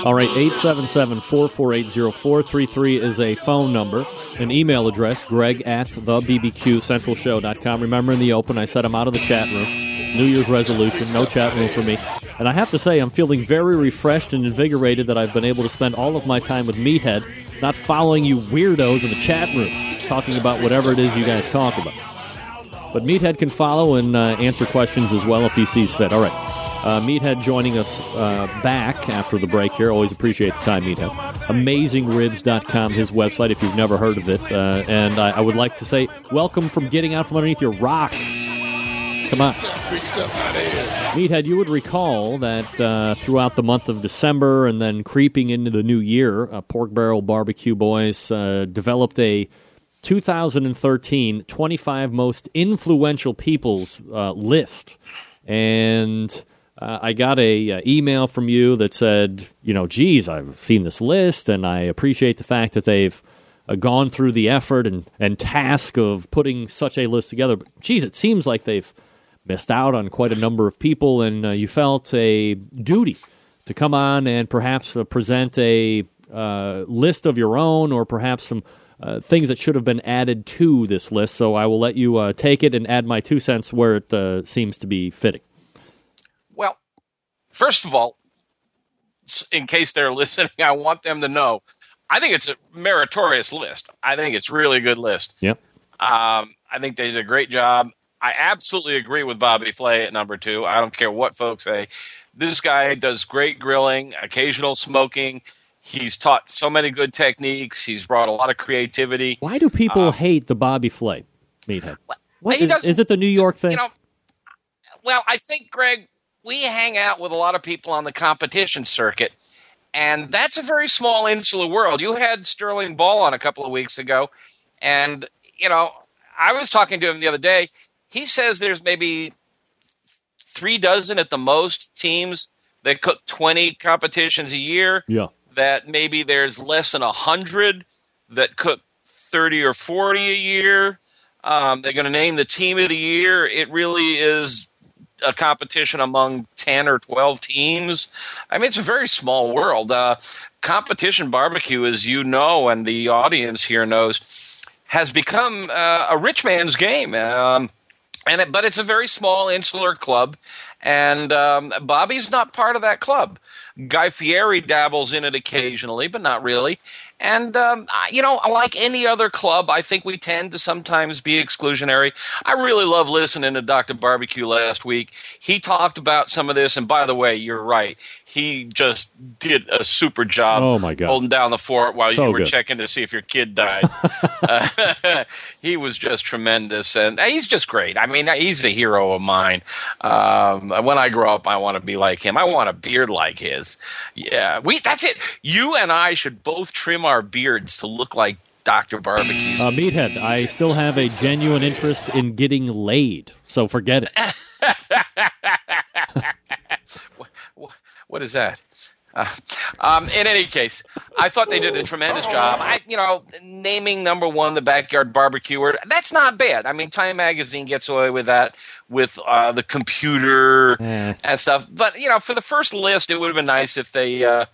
All right, 877 448 0433 is a phone number. An email address, greg at the bbqcentralshow.com. Remember in the open, I said I'm out of the chat room. New Year's resolution, no chat room for me. And I have to say, I'm feeling very refreshed and invigorated that I've been able to spend all of my time with Meathead, not following you weirdos in the chat room, talking about whatever it is you guys talk about. But Meathead can follow and uh, answer questions as well if he sees fit. All right. Uh, Meathead joining us uh, back after the break here. Always appreciate the time, Meathead. AmazingRibs.com, his website, if you've never heard of it. Uh, and I, I would like to say, welcome from getting out from underneath your rock. Come on. Meathead, you would recall that uh, throughout the month of December and then creeping into the new year, uh, Pork Barrel Barbecue Boys uh, developed a 2013 25 most influential people's list. And uh, I got a uh, email from you that said, you know, geez, I've seen this list and I appreciate the fact that they've uh, gone through the effort and, and task of putting such a list together. But geez, it seems like they've missed out on quite a number of people, and uh, you felt a duty to come on and perhaps uh, present a list of your own or perhaps some uh, things that should have been added to this list. So I will let you uh, take it and add my two cents where it uh, seems to be fitting. First of all, in case they're listening, I want them to know I think it's a meritorious list. I think it's really a good list. Yep. Um, I think they did a great job. I absolutely agree with Bobby Flay at number two. I don't care what folks say. This guy does great grilling, occasional smoking. He's taught so many good techniques. He's brought a lot of creativity. Why do people hate the Bobby Flay meathead? What he is, is it the New York thing? You know, well, I think Greg, we hang out with a lot of people on the competition circuit, and that's a very small insular world. You had Sterling Ball on a couple of weeks ago, and you know, I was talking to him the other day. He says there's maybe three dozen at the most teams that cook 20 competitions a year yeah. that maybe there's less than a hundred that cook 30 or 40 a year. Um, they're going to name the team of the year. It really is a competition among 10 or 12 teams. I mean, it's a very small world. Uh, competition barbecue, as you know, and the audience here knows, has become uh, a rich man's game. Um, and it, but it's a very small insular club, and um, Bobby's not part of that club. Guy Fieri dabbles in it occasionally, but not really. And um, you know, like any other club, I think we tend to sometimes be exclusionary. I really love listening to Dr. Barbecue last week. He talked about some of this, and by the way, you're right. He just did a super job Oh, my God. holding down the fort while So you were good. checking to see if your kid died. Uh, he was just tremendous, and he's just great. I mean, he's a hero of mine. Um, when I grow up, I want to be like him. I want a beard like his. Yeah, we. That's it. You and I should both trim our beards to look like Doctor Barbecues. Uh, Meathead, I still have a genuine interest in getting laid, so forget it. what is that? Uh, um, in any case, I thought they did a tremendous job. I, you know, naming number one the backyard barbecuer. That's not bad. I mean, Time Magazine gets away with that with uh, the computer Eh. and stuff. But you know, for the first list, it would have been nice if they. Uh,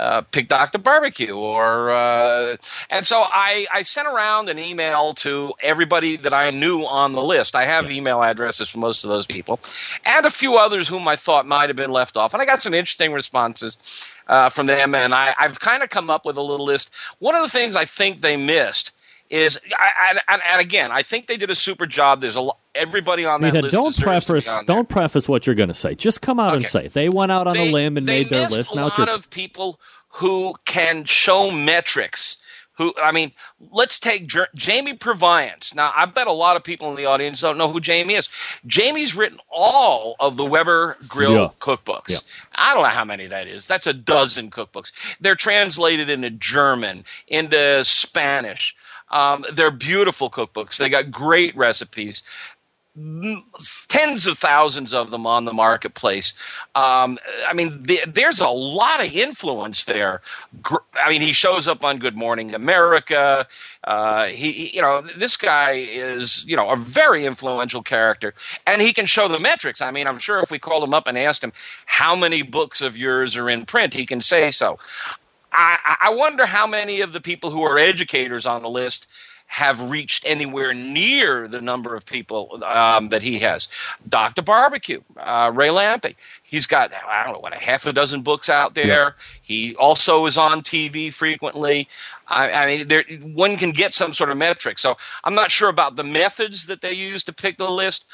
uh, pick Dr. Barbecue or uh, and so I, I sent around an email to everybody that I knew on the list. I have email addresses for most of those people and a few others whom I thought might have been left off. And I got some interesting responses uh, from them. And I, I've kind of come up with a little list. One of the things I think they missed is, I, and, and again, I think they did a super job. There's a lot, everybody on that Mika, list. don't deserves to be preface don't preface what you're going to say. Just come out and say they went out on they, a limb and made their list. A Now lot of people who can show metrics. Who I mean, let's take Jer- Jamie Purviance. Now, I bet a lot of people in the audience don't know who Jamie is. Jamie's written all of the Weber Grill Yeah. cookbooks. Yeah. I don't know how many that is. That's a dozen cookbooks. They're translated into German, into Spanish. Um, they're beautiful cookbooks. They got great recipes tens of thousands of them on the marketplace. Um, I mean, the, there's a lot of influence there. Gr- I mean, he shows up on Good Morning America. Uh, he, he- you know, this guy is, you know, a very influential character, and he can show the metrics. I mean, I'm sure if we called him up and asked him how many books of yours are in print, he can say so. I, I wonder how many of the people who are educators on the list have reached anywhere near the number of people um, that he has. Dr. Barbecue, uh, Ray Lampe, he's got, I don't know, what, a half a dozen books out there. He also is on TV frequently. I, I mean, there, one can get some sort of metric. So I'm not sure about the methods that they use to pick the list.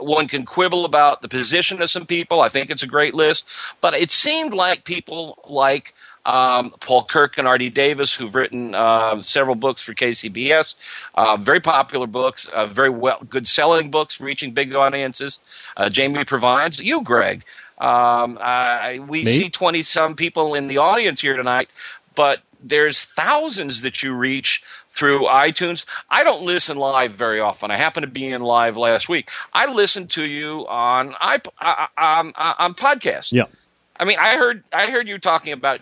One can quibble about the position of some people. I think it's a great list. But it seemed like people like um, Paul Kirk and Ardie Davis, who've written uh, several books for KCBS, uh, very popular books, uh, very well, good selling books, reaching big audiences. Uh, Jamie provides you, Greg. Um, I, we Me? see twenty some people in the audience here tonight, but there's thousands that you reach through iTunes. I don't listen live very often. I happened to be in live last week. I listened to you on iP- uh, on, on podcast. yeah. I mean, I heard I heard you talking about.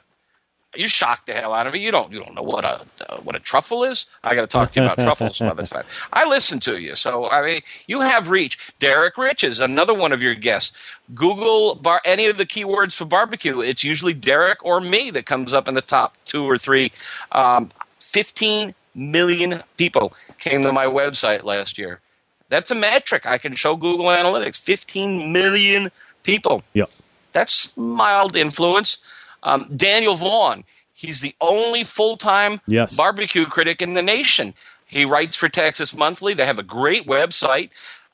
You shocked the hell out of me. You don't you don't know what a uh, what a truffle is. I got to talk to you about truffles some other time. I listen to you, so I mean, you have reach. Derrick Riches is another one of your guests. Google bar, any of the keywords for barbecue. It's usually Derrick or me that comes up in the top two or three. Um, Fifteen million people came to my website last year. That's a metric I can show Google Analytics. Fifteen million people Yeah. that's mild influence. Um, Daniel Vaughn, he's the only full time Yes. barbecue critic in the nation. He writes for Texas Monthly. They have a great website.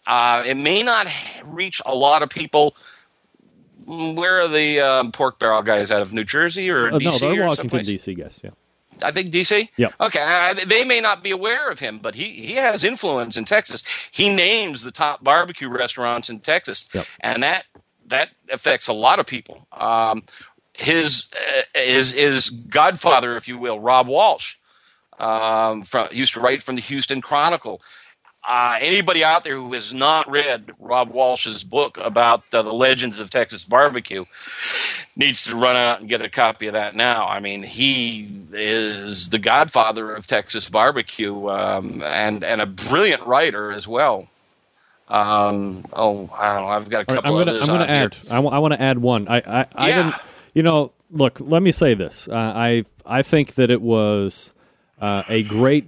Uh, it may not reach a lot of people. Mm, Where are the um, pork barrel guys out of New Jersey or Uh, DC no, they're Washington? D.C. guys. Yeah. I think DC. Yeah. Okay. I, they may not be aware of him, but he he has influence in Texas. He names the top barbecue restaurants in Texas, Yep. and that that affects a lot of people. Um, his uh, his his godfather, if you will, Robb Walsh, um, from used to write from the Houston Chronicle. Uh, anybody out there who has not read Robb Walsh's book about uh, the legends of Texas barbecue needs to run out and get a copy of that now. I mean, he is the godfather of Texas barbecue um, and and a brilliant writer as well. Um, oh, I don't know. I've got a All right, couple I'm gonna others I'm gonna on add here. I want to add one. I I, I Yeah. didn't you know look let me say this. Uh, I I think that it was uh, a great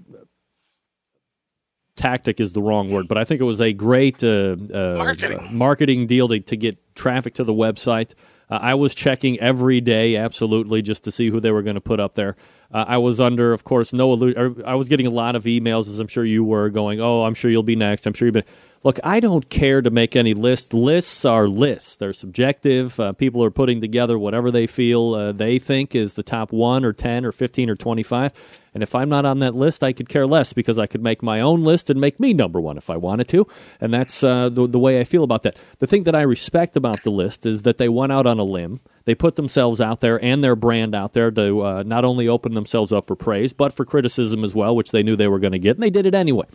tactic is the wrong word, but I think it was a great uh, uh, Marketing. marketing deal to, to get traffic to the website. Uh, I was checking every day, absolutely, just to see who they were going to put up there. Uh, I was under, of course, no illusion. I was getting a lot of emails, as I'm sure you were, going, "Oh, I'm sure you'll be next. I'm sure you've been." Look, I don't care to make any list. Lists are lists. They're subjective. Uh, people are putting together whatever they feel uh, they think is the top one or 10 or 15 or 25. And if I'm not on that list, I could care less because I could make my own list and make me number one if I wanted to. And that's uh, the, the way I feel about that. The thing that I respect about the list is that they went out on a limb. They put themselves out there and their brand out there to uh, not only open themselves up for praise, but for criticism as well, which they knew they were going to get. And they did it anyway.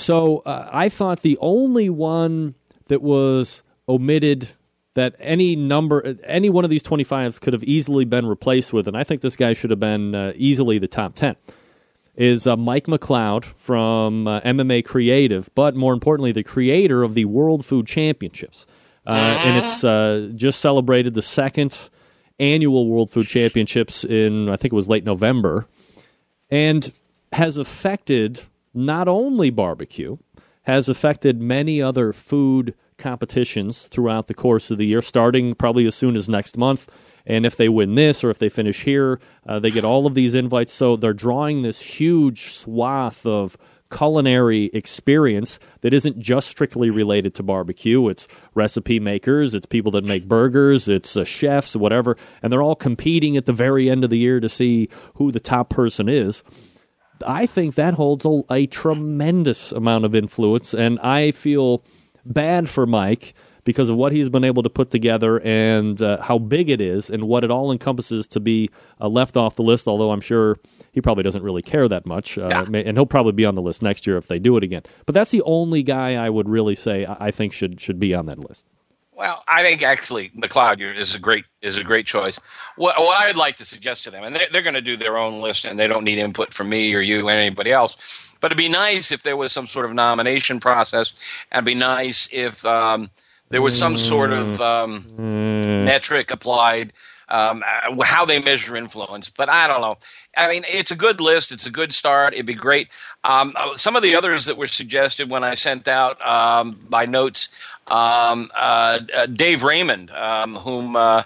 So uh, I thought the only one that was omitted that any number, any one of these 25 could have easily been replaced with, and I think this guy should have been uh, easily the top 10, is uh, Mike McCloud from uh, MMA Creative, but more importantly, the creator of the World Food Championships. Uh, and it's uh, just celebrated the second annual World Food Championships in, I think it was late November and has affected not only barbecue, has affected many other food competitions throughout the course of the year, starting probably as soon as next month. And if they win this or if they finish here, uh, they get all of these invites. So they're drawing this huge swath of culinary experience that isn't just strictly related to barbecue. It's recipe makers, it's people that make burgers, it's uh, chefs, whatever, and they're all competing at the very end of the year to see who the top person is. I think that holds a, a tremendous amount of influence, and I feel bad for Mike because of what he's been able to put together and uh, how big it is and what it all encompasses to be uh, left off the list. Although I'm sure he probably doesn't really care that much, uh, Yeah. and he'll probably be on the list next year if they do it again. But that's the only guy I would really say I I think should should be on that list. Well, I think actually McCloud is a great is a great choice. What what I'd like to suggest to them, and they're, they're going to do their own list, and they don't need input from me or you or anybody else. But it'd be nice if there was some sort of nomination process, and be nice if um, there was some sort of um, metric applied. Um, uh, how they measure influence, but I don't know. I mean, it's a good list. It's a good start. It'd be great. Um, uh, some of the others that were suggested when I sent out um, my notes, um, uh, uh, Dave Raymond, um, whom uh,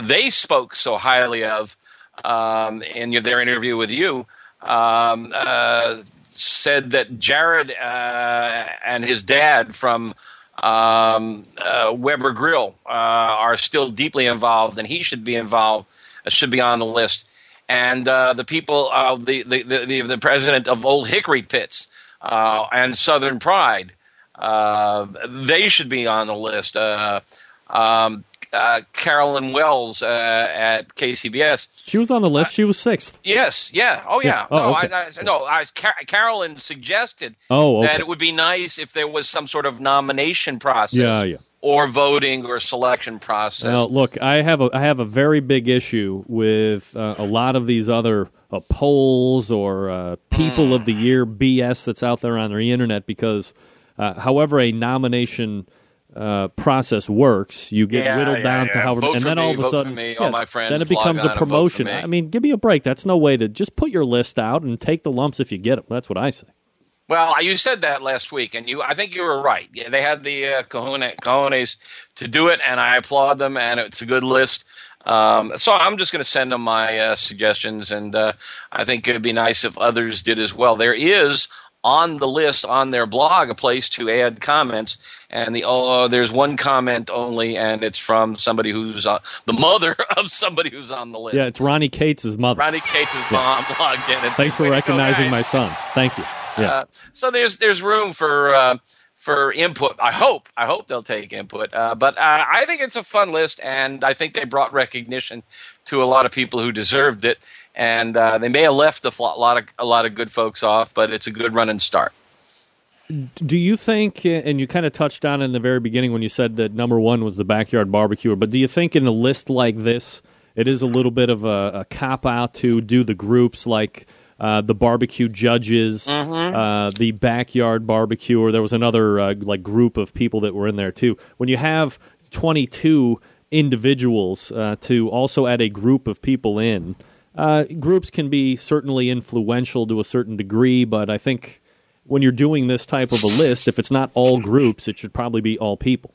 they spoke so highly of um, in their interview with you, uh, said that Jared and his dad from um, uh, Weber Grill uh, are still deeply involved, and he should be involved, uh, should be on the list. And uh, the people, the, the, the, the, president of Old Hickory Pits uh, and Southern Pride, uh, they should be on the list. Um, uh, Carolyn Wells uh, at KCBS. She was on the list. She was sixth. Yes, yeah, oh yeah. Yeah. Oh, no, okay. I, I, no, I, Car- Carolyn suggested Oh, okay. that it would be nice if there was some sort of nomination process, Yeah, yeah. or voting or selection process. Now, look, I have a I have a very big issue with uh, a lot of these other uh, polls or uh, people of the year BS that's out there on the internet because, uh, however, a nomination. Uh, process works. You get Yeah, whittled yeah, down to yeah. however, Vote and then me, all of a sudden, me, all my friends then it becomes a and vote for promotion. I mean, give me a break. That's no way to just put your list out and take the lumps if you get them. That's what I say. Well, you said that last week, and you I think you were right. Yeah, they had the uh, cojones, cojones to do it, and I applaud them, and it's a good list. Um, so I'm just going to send them my uh, suggestions, and uh, I think it'd be nice if others did as well. There is on the list on their blog a place to add comments, and the oh, there's one comment only, and it's from somebody who's uh, the mother of somebody who's on the list. Yeah, it's Ronnie Cates' mother. Ronnie Cates' mom logged in. and Thanks said, for "Way to go, recognizing my son. Thank you. Yeah. Uh, so there's there's room for uh, for input. I hope I hope they'll take input. Uh, but uh, I think it's a fun list, and I think they brought recognition to a lot of people who deserved it. And uh, they may have left a lot of a lot of good folks off, but it's a good running start. Do you think, and you kind of touched on it in the very beginning when you said that number one was the backyard barbecuer, but do you think in a list like this, it is a little bit of a, a cop out to do the groups like uh, the barbecue judges, uh, the backyard barbecuer? There was another uh, like group of people that were in there too. When you have 22 individuals uh, to also add a group of people in, uh, groups can be certainly influential to a certain degree, but I think when you're doing this type of a list, if it's not all groups, it should probably be all people.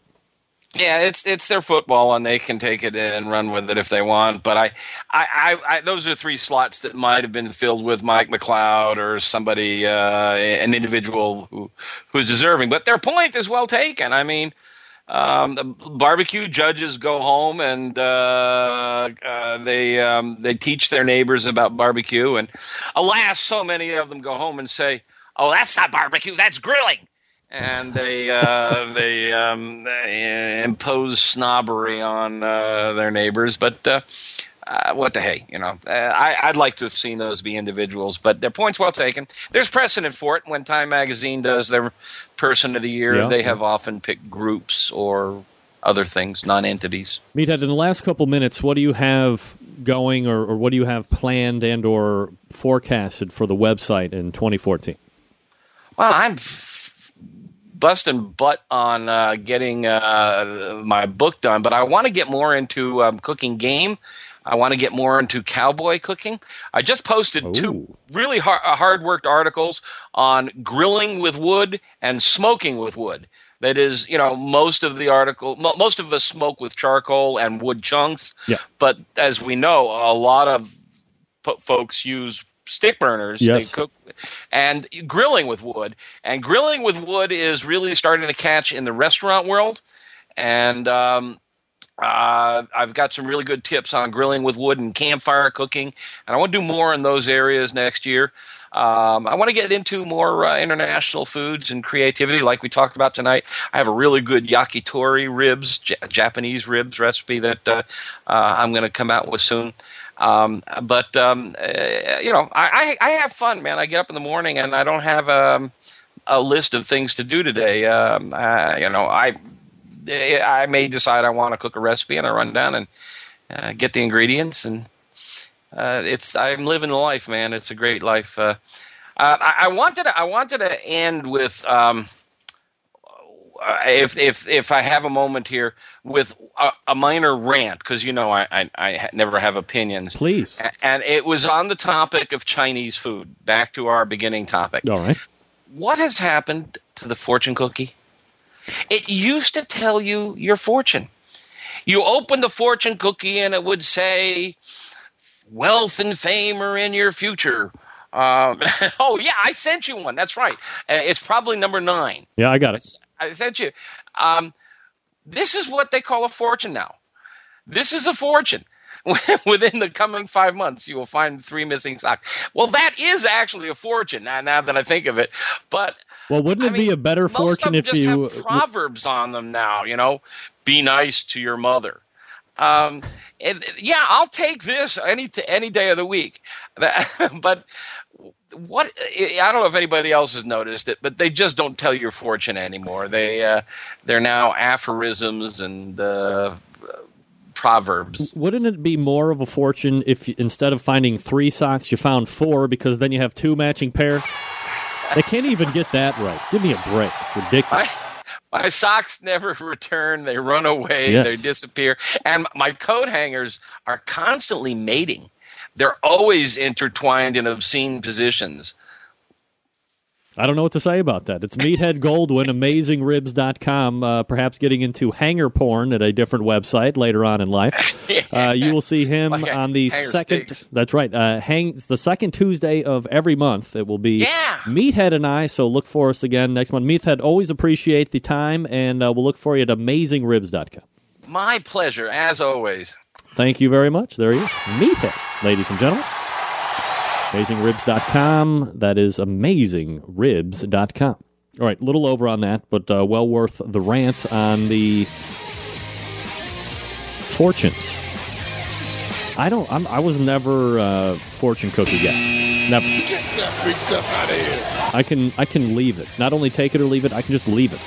Yeah, it's it's their football, and they can take it and run with it if they want. But I, I, I, I those are three slots that might have been filled with Mike McCloud or somebody, uh, an individual who who's deserving. But their point is well taken. I mean, um, barbecue judges go home and uh, uh, they um, they teach their neighbors about barbecue, and alas, so many of them go home and say, "Oh, that's not barbecue, that's grilling." and they uh, they, um, they impose snobbery on uh, their neighbors. But uh, uh, what the hey, you know, uh, I, I'd like to have seen those be individuals. But their points well taken. There's precedent for it. When Time Magazine does their Person of the Year, Yeah. they have often picked groups or other things, non-entities. Meathead, in the last couple minutes, what do you have going, or, or what do you have planned and or forecasted for the website in 2014? Well, I'm f- busting butt on uh, getting uh, my book done, but I want to get more into um, cooking game. I want to get more into cowboy cooking. I just posted two really hard, hard worked articles on grilling with wood and smoking with wood. That is, you know, most of the article, mo- most of us smoke with charcoal and wood chunks. Yeah. But as we know, a lot of po- folks use stick burners. Yes. They cook and grilling with wood. And grilling with wood is really starting to catch in the restaurant world. And um, uh, I've got some really good tips on grilling with wood and campfire cooking, and I want to do more in those areas next year. Um, I want to get into more uh, international foods and creativity, like we talked about tonight. I have a really good yakitori ribs, J- Japanese ribs recipe that uh, uh, I'm going to come out with soon. Um, but um, uh, you know, I, I, I have fun, man. I get up in the morning and I don't have um, a list of things to do today. Um, uh, you know, I I may decide I want to cook a recipe, and I run down and uh, get the ingredients, and uh, it's I'm living the life, man. It's a great life. Uh, I, I wanted to, I wanted to end with. Um, if if if I have a moment here with a, a minor rant, because you know I, I I ha- never have opinions. Please. And it was on the topic of Chinese food. Back to our beginning topic All right. what has happened to the fortune cookie? It used to tell you your fortune. You open the fortune cookie and it would say, wealth and fame are in your future. Um, oh, yeah, I sent you one. That's right. Uh, it's probably number nine. Yeah, I got it. I sent you. Um, this is what they call a fortune now. This is a fortune. Within the coming five months, you will find three missing socks. Well, that is actually a fortune now, now that I think of it. But Well, wouldn't it I be a better fortune if you? have proverbs on them now? You know, be nice to your mother. Um, and, yeah, I'll take this any any day of the week. but what I don't know if anybody else has noticed it, but they just don't tell your fortune anymore. They uh, they're now aphorisms and uh, proverbs. Wouldn't it be more of a fortune if you, instead of finding three socks, you found four because then you have two matching pair? They can't even get that right. Give me a break. It's ridiculous. My, my socks never return. They run away. Yes. They disappear. And my coat hangers are constantly mating. They're always intertwined in obscene positions. I don't know what to say about that. It's Meathead Goldwyn, AmazingRibs.com, uh, perhaps getting into hanger porn at a different website later on in life. Uh, you will see him Like on the second. sticks. That's right. Uh, hangs the second Tuesday of every month. It will be Yeah. Meathead and I. So look for us again next month. Meathead always appreciate the time, and uh, we'll look for you at AmazingRibs.com. My pleasure, as always. Thank you very much. There he is. Meathead, ladies and gentlemen. AmazingRibs.com. That is AmazingRibs.com. All right, a little over on that, but uh, well worth the rant on the fortunes. I don't. I'm, I was never uh, fortune cookie yet. Never. Get that big stuff out of here. I can I can leave it. Not only take it or leave it, I can just leave it.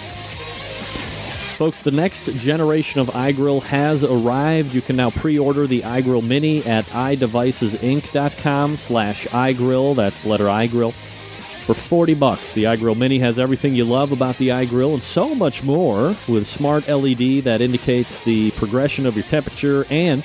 Folks, the next generation of iGrill has arrived. You can now pre-order the iGrill Mini at iDevicesinc.com slash iGrill. That's letter iGrill. For 40 bucks, the iGrill Mini has everything you love about the iGrill and so much more with smart LED that indicates the progression of your temperature and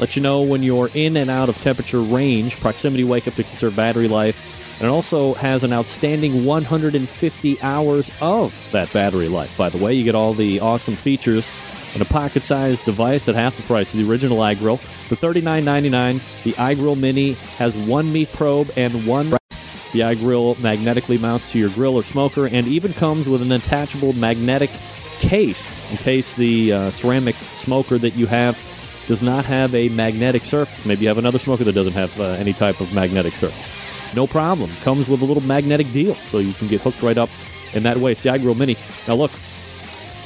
let you know when you're in and out of temperature range, proximity wake up to conserve battery life, and it also has an outstanding 150 hours of that battery life. By the way, you get all the awesome features in a pocket-sized device at half the price of the original iGrill. For $39.99, the iGrill Mini has one meat probe and one. The iGrill magnetically mounts to your grill or smoker, and even comes with an attachable magnetic case in case the uh, ceramic smoker that you have does not have a magnetic surface. Maybe you have another smoker that doesn't have uh, any type of magnetic surface. No problem. Comes with a little magnetic deal, so you can get hooked right up in that way. See, iGrill Mini. Now, look,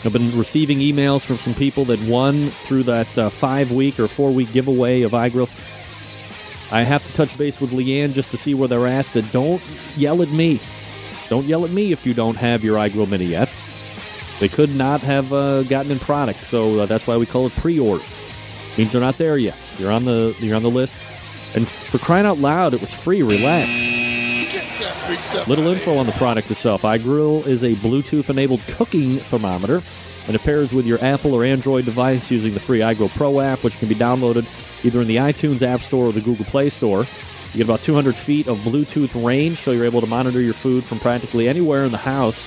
I've been receiving emails from some people that won through that uh, five week or four week giveaway of iGrills. I have to touch base with Leanne just to see where they're at. Uh, Don't yell at me. Don't yell at me if you don't have your iGrill Mini yet. They could not have uh, gotten in product, so uh, that's why we call it pre-order. Means they're not there yet. You're on the you're on the list. And for crying out loud, it was free. Relax. Get that big stuff Little info on the product itself. iGrill is a Bluetooth-enabled cooking thermometer, and it pairs with your Apple or Android device using the free iGrill Pro app, which can be downloaded either in the iTunes App Store or the Google Play Store. You get about 200 feet of Bluetooth range, so you're able to monitor your food from practically anywhere in the house.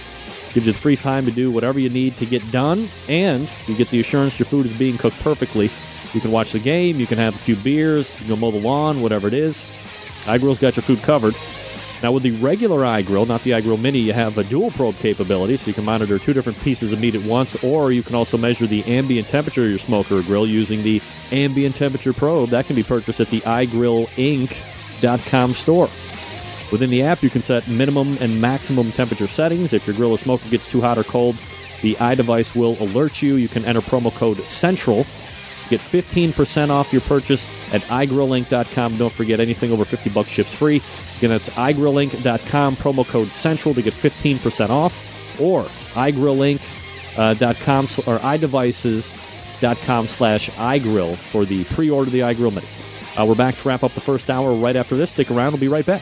Gives you the free time to do whatever you need to get done, and you get the assurance your food is being cooked perfectly. You can watch the game, you can have a few beers, you can mow the lawn, whatever it is. iGrill's got your food covered. Now, with the regular iGrill, not the iGrill Mini, you have a dual probe capability, so you can monitor two different pieces of meat at once, or you can also measure the ambient temperature of your smoker or grill using the ambient temperature probe. That can be purchased at the iGrillInc.com store. Within the app, you can set minimum and maximum temperature settings. If your grill or smoker gets too hot or cold, the iDevice will alert you. You can enter promo code CENTRAL. Get 15% off your purchase at iGrillInc.com. Don't forget anything over 50 bucks ships free. Again, that's iGrillInc.com, promo code CENTRAL to get 15% off, or iGrillInc.com or iDevices.com slash iGrill for the pre-order of the iGrill Mini. Uh, we're back to wrap up the first hour right after this. Stick around. We'll be right back.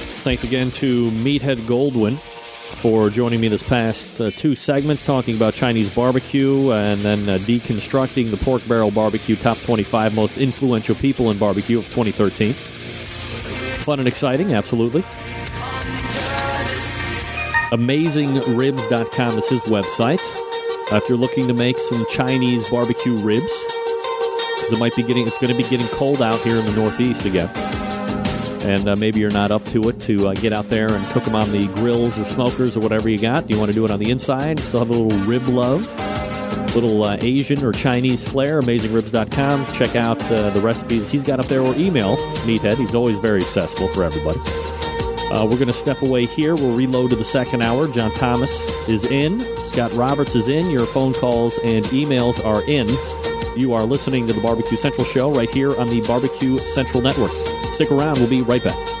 Thanks again to Meathead Goldwyn for joining me this past uh, two segments talking about Chinese barbecue and then uh, deconstructing the pork barrel barbecue top 25 most influential people in barbecue of 2013. Fun and exciting, absolutely. AmazingRibs.com is his website. Uh, if you're looking to make some Chinese barbecue ribs, because it might be getting, it's going to be getting cold out here in the Northeast again and uh, maybe you're not up to it to uh, get out there and cook them on the grills or smokers or whatever you got. You want to do it on the inside, still have a little rib love, little uh, Asian or Chinese flair, AmazingRibs.com. Check out uh, the recipes he's got up there or email Meathead. He's always very accessible for everybody. Uh, we're going to step away here. We'll reload to the second hour. John Thomas is in. Scott Roberts is in. Your phone calls and emails are in. You are listening to the Barbecue Central Show right here on the Barbecue Central Network. Stick around. We'll be right back.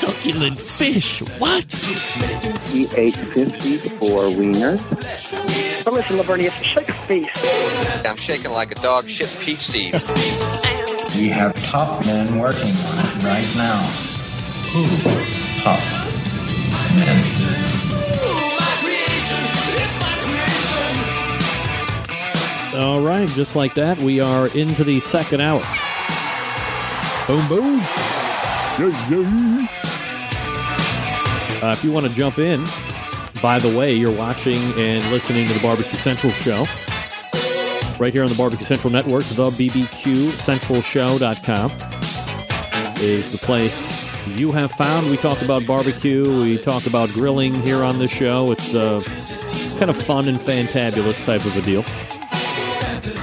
Succulent fish. What? He ate 54 wieners. But listen, Lavernius, shake a face. I'm shaking like a dog shit peach seeds. We have top men working on it right now. Who? Top men. All right, just like that, we are into the second hour. Boom, boom. Uh, if you want to jump in, by the way, you're watching and listening to the Barbecue Central show right here on the Barbecue Central Network. The BBQ BBQCentralShow.com is the place you have found. We talk about barbecue, we talk about grilling here on this show. It's uh, kind of fun and fantabulous type of a deal.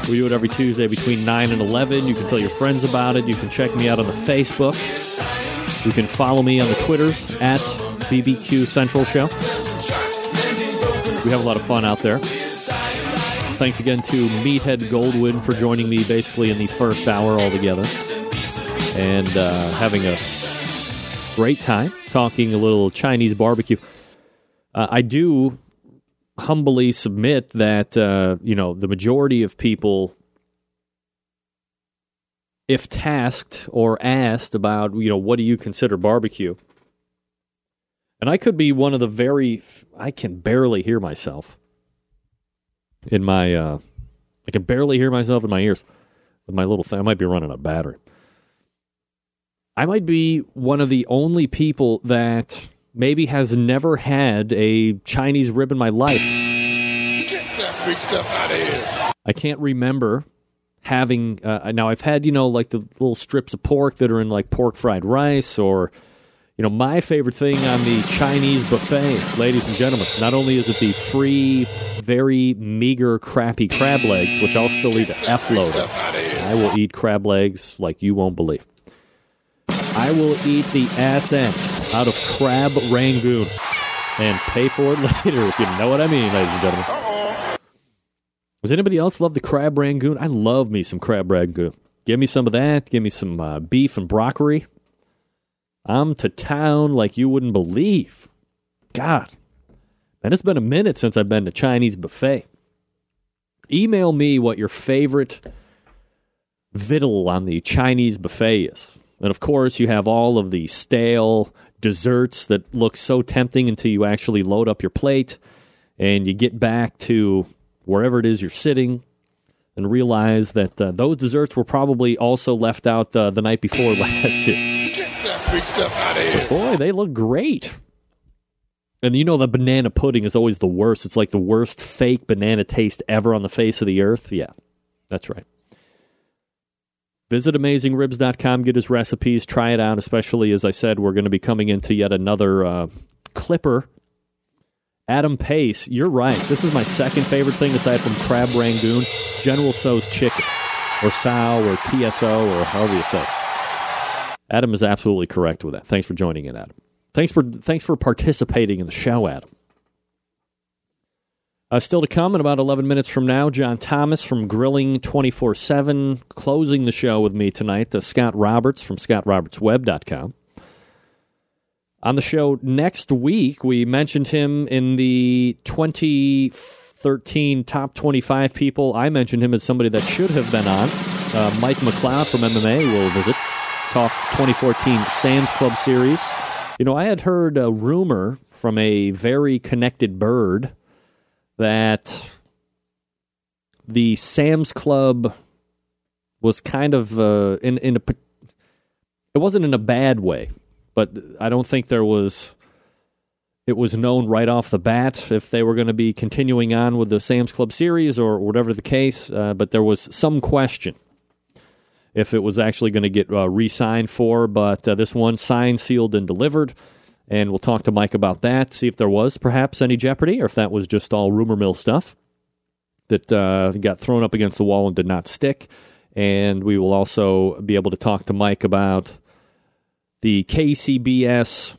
We do it every Tuesday between 9 and 11. You can tell your friends about it. You can check me out on the Facebook. You can follow me on the Twitters at BBQ Central Show. We have a lot of fun out there. Thanks again to Meathead Goldwyn for joining me basically in the first hour altogether and uh, having a great time talking a little Chinese barbecue. Uh, I do humbly submit that uh, you know the majority of people if tasked or asked about, you know, what do you consider barbecue? And I could be one of the very, I can barely hear myself in my, uh, I can barely hear myself in my ears with my little thing. I might be running a battery. I might be one of the only people that maybe has never had a Chinese rib in my life. Get that big stuff out of here. I can't remember having. Uh, now I've had you know like the little strips of pork that are in like pork fried rice, or you know my favorite thing on the Chinese buffet, ladies and gentlemen. Not only is it the free, very meager, crappy crab legs, which I'll still eat f load of. I will eat crab legs like you won't believe. I will eat the ass end out of crab rangoon and pay for it later, if you know what I mean, ladies and gentlemen. Does anybody else love the crab rangoon? I love me some crab rangoon. Give me some of that. Give me some uh, beef and broccoli. I'm to town like you wouldn't believe. God. And it's been a minute since I've been to Chinese buffet. Email me what your favorite victual on the Chinese buffet is. And of course, you have all of the stale desserts that look so tempting until you actually load up your plate and you get back to wherever it is you're sitting and realize that uh, those desserts were probably also left out uh, the night before last. Out of here. Boy, they look great. And you know the banana pudding is always the worst. It's like the worst fake banana taste ever on the face of the earth. Yeah, that's right. Visit AmazingRibs.com, get his recipes, try it out. Especially, as I said, we're going to be coming into yet another uh, clipper. Adam Pace, you're right. This is my second favorite thing aside from Crab Rangoon, General Tso's chicken, or Sow, or TSO, or however you say. Adam is absolutely correct with that. Thanks for joining in, Adam. Thanks for thanks for participating in the show, Adam. Uh, still to come in about 11 minutes from now, John Thomas from Grilling 24 7, closing the show with me tonight. Uh, Scott Roberts from ScottRobertsWeb.com. On the show next week, we mentioned him in the 2013 top 25 people. I mentioned him as somebody that should have been on. Uh, Mike McCloud from MMA will visit. Talk 2014 Sam's Club Series. You know, I had heard a rumor from a very connected bird that the Sam's Club was kind of uh, in in a it wasn't in a bad way, but I don't think there was it was known right off the bat if they were going to be continuing on with the Sam's Club series or whatever the case. Uh, but there was some question if it was actually going to get uh, re-signed for. But uh, this one signed, sealed, and delivered. And we'll talk to Mike about that, see if there was perhaps any jeopardy or if that was just all rumor mill stuff that uh, got thrown up against the wall and did not stick. And we will also be able to talk to Mike about the KCBS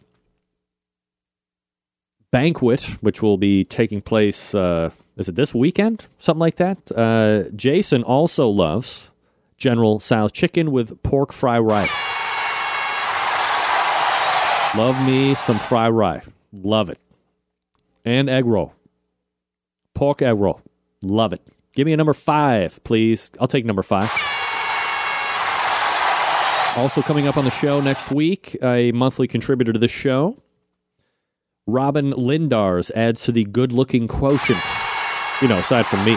banquet, which will be taking place, uh, is it this weekend? Something like that. Uh, Jason also loves General Tso's chicken with pork fry rice. Love me some fry rye. Love it. And egg roll. Pork egg roll. Love it. Give me a number five, please. I'll take number five. Also, coming up on the show next week, a monthly contributor to the show, Robyn Lindars adds to the good looking quotient. You know, aside from me.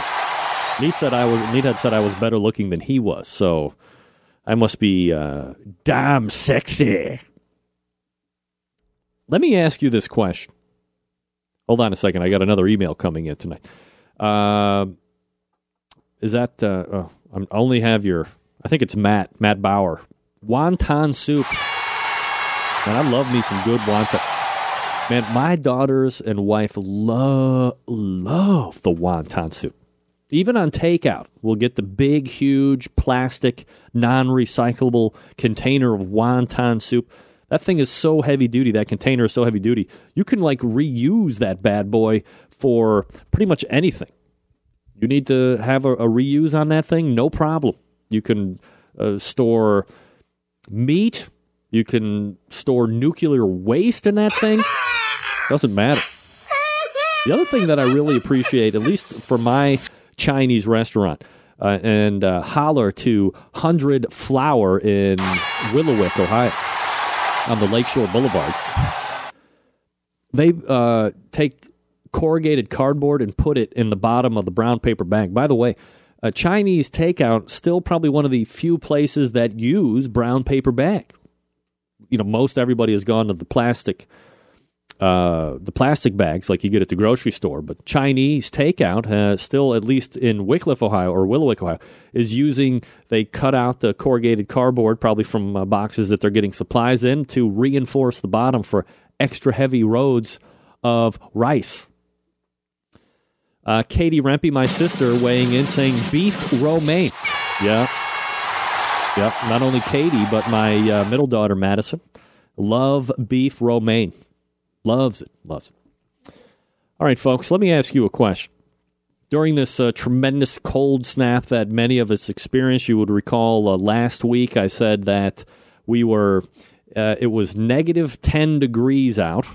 Neat said I was Neat had said I was better looking than he was, so I must be uh, damn sexy. Let me ask you this question. Hold on a second. I got another email coming in tonight. Uh, is that? Uh, oh, I only have your. I think it's Matt. Matt Bauer. Wonton soup. Man, I love me some good wonton. Man, my daughters and wife love love the wonton soup. Even on takeout, we'll get the big, huge plastic, non-recyclable container of wonton soup. That thing is so heavy duty. That container is so heavy duty. You can like reuse that bad boy for pretty much anything. You need to have a, a reuse on that thing, no problem. You can uh, store meat. You can store nuclear waste in that thing. Doesn't matter. The other thing that I really appreciate, at least for my Chinese restaurant, uh, and uh, holler to Hundred Flower in Willowick, Ohio, on the Lakeshore Boulevards. They uh, take corrugated cardboard and put it in the bottom of the brown paper bag. By the way, a Chinese takeout still probably one of the few places that use brown paper bag. You know, most everybody has gone to the plastic uh, the plastic bags like you get at the grocery store. But Chinese takeout, uh, still at least in Wickliffe, Ohio, or Willowick, Ohio, is using. They cut out the corrugated cardboard, probably from uh, boxes that they're getting supplies in, to reinforce the bottom for extra heavy roads of rice. Uh, Katie Rempe, my sister, weighing in saying beef romaine. Yeah. Yep. Not only Katie, but my uh, middle daughter, Madison, love beef romaine. Loves it. Loves it. All right, folks, let me ask you a question. During this uh, tremendous cold snap that many of us experienced, you would recall uh, last week I said that we were, uh, it was negative 10 degrees out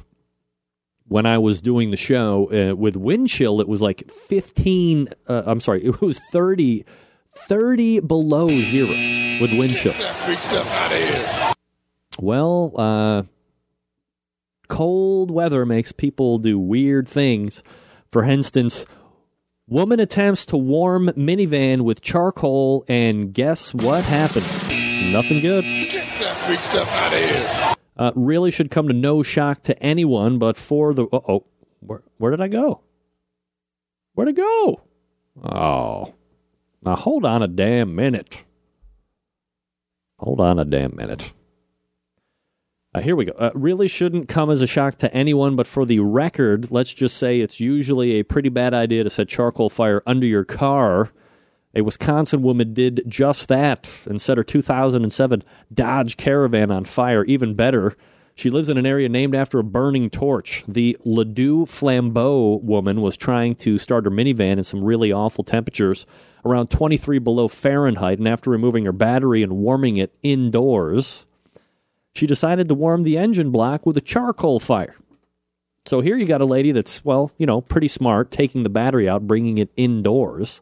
when I was doing the show. Uh, with wind chill, it was like 15, uh, I'm sorry, it was 30, 30 below zero with wind chill. Well, uh, cold weather makes people do weird things. For instance, woman attempts to warm minivan with charcoal, and guess what happened? Nothing good. Get that big stuff out of here. Uh, really should come to no shock to anyone, but for the oh, where, where did I go? Where'd it go? Oh, now hold on a damn minute. Hold on a damn minute. Uh, here we go. Uh, really shouldn't come as a shock to anyone, but for the record, let's just say it's usually a pretty bad idea to set charcoal fire under your car. A Wisconsin woman did just that and set her 2007 Dodge Caravan on fire. Even better, she lives in an area named after a burning torch. The Lac du Flambeau woman was trying to start her minivan in some really awful temperatures, around 23 below Fahrenheit, and after removing her battery and warming it indoors, she decided to warm the engine block with a charcoal fire. So here you got a lady that's, well, you know, pretty smart, taking the battery out, bringing it indoors,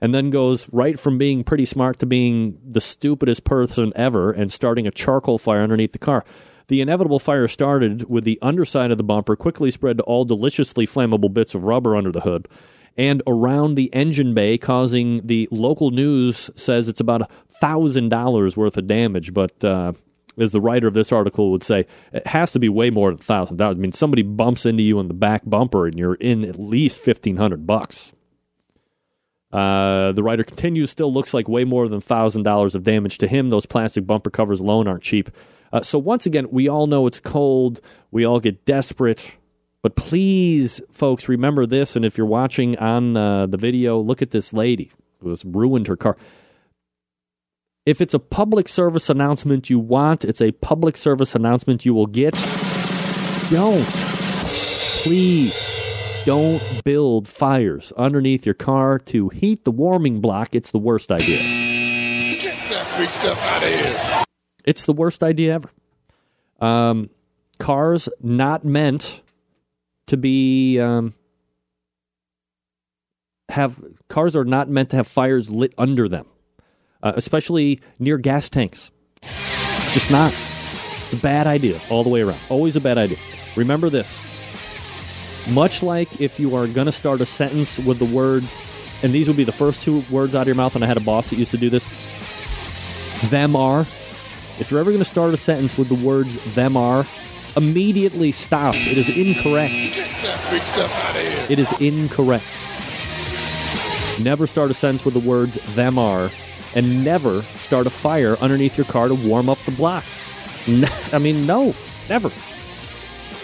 and then goes right from being pretty smart to being the stupidest person ever and starting a charcoal fire underneath the car. The inevitable fire started with the underside of the bumper, quickly spread to all deliciously flammable bits of rubber under the hood and around the engine bay, causing the local news says it's about a $1,000 worth of damage. But uh, as the writer of this article would say, it has to be way more than thousand dollars. I mean, somebody bumps into you in the back bumper, and you're in at least fifteen hundred bucks. Uh, the writer continues, still looks like way more than thousand dollars of damage to him. Those plastic bumper covers alone aren't cheap. Uh, so once again, we all know it's cold. We all get desperate. But please, folks, remember this. And if you're watching on uh, the video, look at this lady who has ruined her car. If it's a public service announcement you want, it's a public service announcement you will get. Don't. Please don't build fires underneath your car to heat the warming block. It's the worst idea. Get that big stuff out of here. It's the worst idea ever. Um, cars not meant to be um, have cars are not meant to have fires lit under them uh, especially near gas tanks. It's just not. It's a bad idea all the way around. Always a bad idea. Remember this. Much like if you are going to start a sentence with the words, and these would be the first two words out of your mouth, and I had a boss that used to do this them are. If you're ever going to start a sentence with the words them are, immediately stop. It is incorrect. Big stuff out of here. It is incorrect. Never start a sentence with the words them are and never start a fire underneath your car to warm up the blocks. I mean, no, never.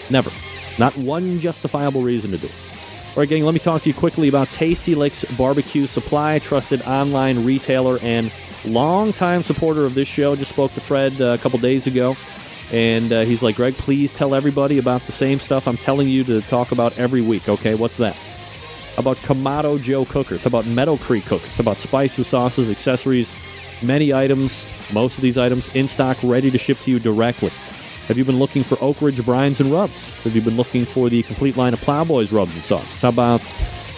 Never. Not one justifiable reason to do it. All right, gang, let me talk to you quickly about Tasty Licks Barbecue Supply, trusted online retailer and longtime supporter of this show. Just spoke to Fred uh, a couple days ago, and uh, he's like, Greg, please tell everybody about the same stuff I'm telling you to talk about every week. Okay, what's that? About Kamado Joe cookers? About Meadow Creek cookers? About spices, sauces, accessories, many items, most of these items in stock, ready to ship to you directly. Have you been looking for Oak Ridge brines and rubs? Have you been looking for the complete line of Plowboys rubs and sauces? How about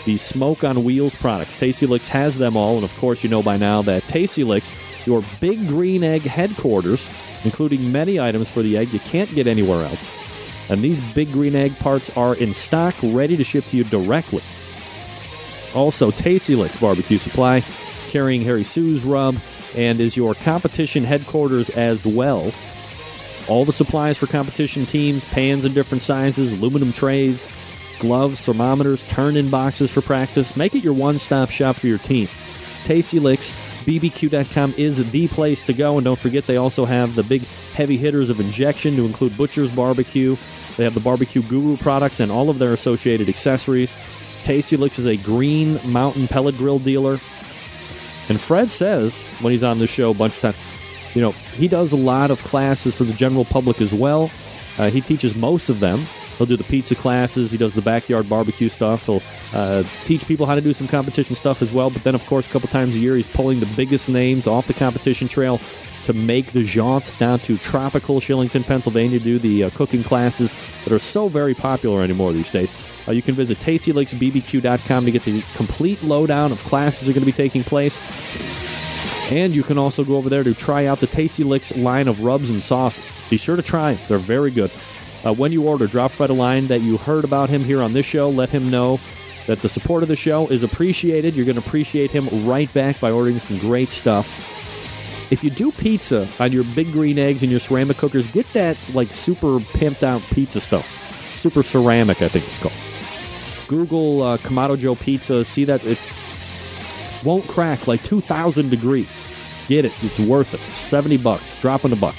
the Smoke on Wheels products. Tasty Licks has them all, and of course, you know by now that Tasty Licks, your big green egg headquarters, including many items for the egg you can't get anywhere else. And these big green egg parts are in stock, ready to ship to you directly. Also, Tasty Licks Barbecue Supply, carrying Harry Soo's rub, and is your competition headquarters as well. All the supplies for competition teams, pans in different sizes, aluminum trays, gloves, thermometers, turn in boxes for practice. Make it your one stop shop for your team. Tasty Licks, BBQ.com is the place to go. And don't forget, they also have the big heavy hitters of injection to include Butcher's Barbecue. They have the Barbecue Guru products and all of their associated accessories. Tasty Licks is a green mountain pellet grill dealer. And Fred says, when he's on the show a bunch of times, you know, he does a lot of classes for the general public as well. Uh, he teaches most of them. He'll do the pizza classes. He does the backyard barbecue stuff. He'll uh, teach people how to do some competition stuff as well. But then, of course, a couple times a year, he's pulling the biggest names off the competition trail to make the jaunt down to tropical Shillington, Pennsylvania, to do the uh, cooking classes that are so very popular anymore these days. Uh, you can visit tastylicksbbq.com to get the complete lowdown of classes that are going to be taking place. And you can also go over there to try out the Tasty Licks line of rubs and sauces. Be sure to try them, they're very good. Uh, when you order, drop Fred a line that you heard about him here on this show. Let him know that the support of the show is appreciated. You're going to appreciate him right back by ordering some great stuff. If you do pizza on your big green eggs and your ceramic cookers, get that like super pimped out pizza stuff. Super ceramic, I think it's called. Google uh, Kamado Joe Pizza. See that it won't crack like 2,000 degrees. Get it. It's worth it. 70 bucks. Drop in the buck.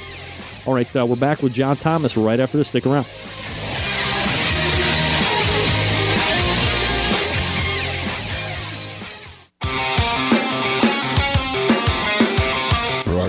All right, uh, we're back with John Thomas right after this. Stick around.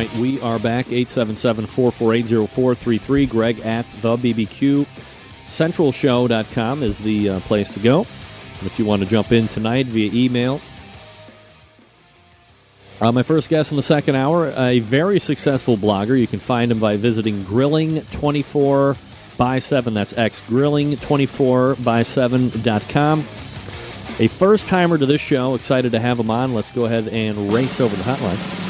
Right, we are back. 877 448 0433. Greg at the BBQ. CentralShow.com is the uh, place to go. If you want to jump in tonight via email. Uh, my first guest in the second hour, a very successful blogger. You can find him by visiting Grilling24 by 7. That's X, Grilling24 by 7.com. A first timer to this show. Excited to have him on. Let's go ahead and race over the hotline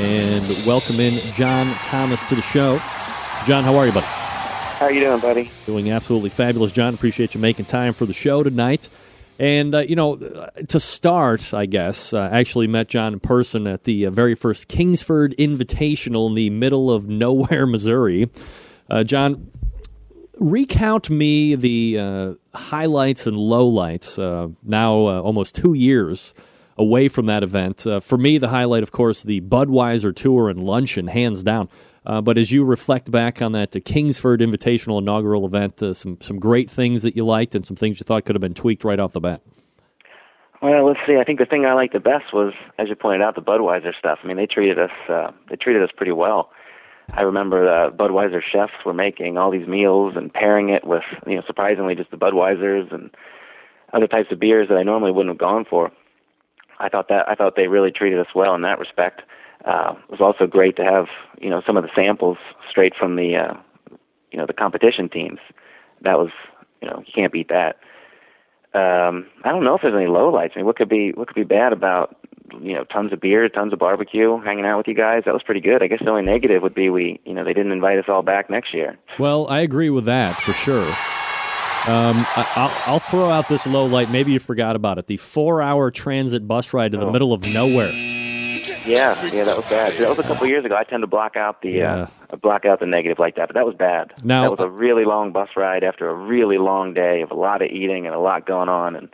and welcome in John Thomas to the show. John, how are you, buddy? How are you doing, buddy? Doing absolutely fabulous, John. Appreciate you making time for the show tonight. And, uh, you know, to start, I guess, uh, I actually met John in person at the uh, very first Kingsford Invitational in the middle of nowhere, Missouri. Uh, John, recount me the uh, highlights and lowlights uh, now almost two years away from that event. Uh, for me, the highlight, of course, the Budweiser Tour and Luncheon, hands down. Uh, but as you reflect back on that Kingsford Invitational inaugural event, uh, some some great things that you liked and some things you thought could have been tweaked right off the bat. Well, let's see. I think the thing I liked the best was, as you pointed out, the Budweiser stuff. I mean, they treated us uh, they treated us pretty well. I remember the Budweiser chefs were making all these meals and pairing it with, you know, surprisingly just the Budweisers and other types of beers that I normally wouldn't have gone for. I thought that I thought they really treated us well in that respect. Uh, it was also great to have you know some of the samples straight from the uh, you know the competition teams. That was you know you can't beat that. Um, I don't know if there's any lowlights. I mean, what could be what could be bad about you know tons of beer, tons of barbecue, hanging out with you guys? That was pretty good. I guess the only negative would be we you know they didn't invite us all back next year. Well, I agree with that for sure. Um, I, will throw out this low light. Maybe you forgot about it. The four-hour transit bus ride to the oh. middle of nowhere. Yeah, yeah, that was bad. That was a couple years ago. I tend to block out the uh, yeah. uh, block out the negative like that, but that was bad. Now that was a really long bus ride after a really long day of a lot of eating and a lot going on, and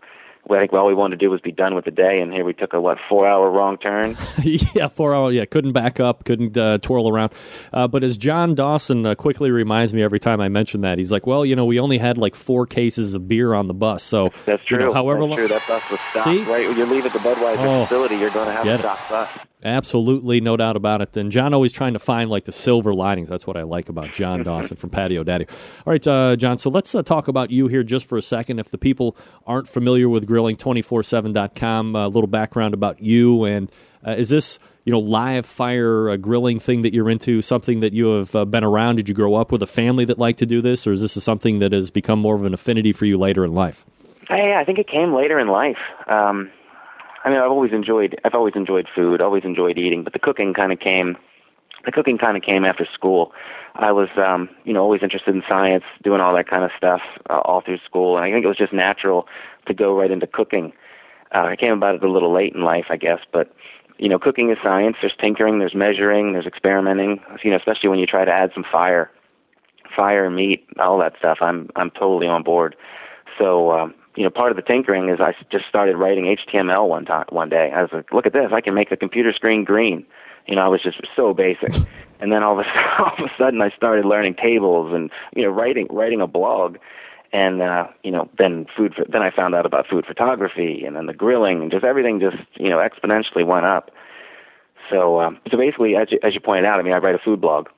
well, I think all we wanted to do was be done with the day, and here we took a what four hour wrong turn. yeah, four hour. Yeah, couldn't back up, couldn't uh, twirl around. Uh, but as John Dawson uh, quickly reminds me every time I mention that, he's like, "Well, you know, we only had like four cases of beer on the bus, so that's true. You know, however that's long, true. That bus was stopped See? right when you leave at the Budweiser Oh, facility. You're going to have a stopped bus. Absolutely, no doubt about it. And John always trying to find like the silver linings. That's what I like about John Dawson from Patio Daddio. All right, uh, John. So let's uh, talk about you here just for a second. If the people aren't familiar with grilling247.com, a little background about you and uh, is this you know live fire uh, grilling thing that you're into? Something that you have uh, been around? Did you grow up with a family that liked to do this, or is this something that has become more of an affinity for you later in life? Hey, I think it came later in life. Um, I mean, I've always enjoyed I've always enjoyed food, always enjoyed eating, but the cooking kind of came the cooking kind of came after school. I was um, you know, always interested in science, doing all that kind of stuff uh, all through school, and I think it was just natural to go right into cooking. Uh, I came about it a little late in life, I guess, but you know, cooking is science. There's tinkering, there's measuring, there's experimenting. You know, especially when you try to add some fire, fire, meat, all that stuff. I'm I'm totally on board. So um, you know, part of the tinkering is I just started writing HTML one time one day. I was like, look at this, I can make the computer screen green. You know, I was just so basic. And then all of a all of a sudden, I started learning tables and you know, writing writing a blog. And uh, you know, then food. ph- Then I found out about food photography, and then the grilling, and just everything just you know exponentially went up. So, um, so basically, as you, as you pointed out, I mean, I write a food blog.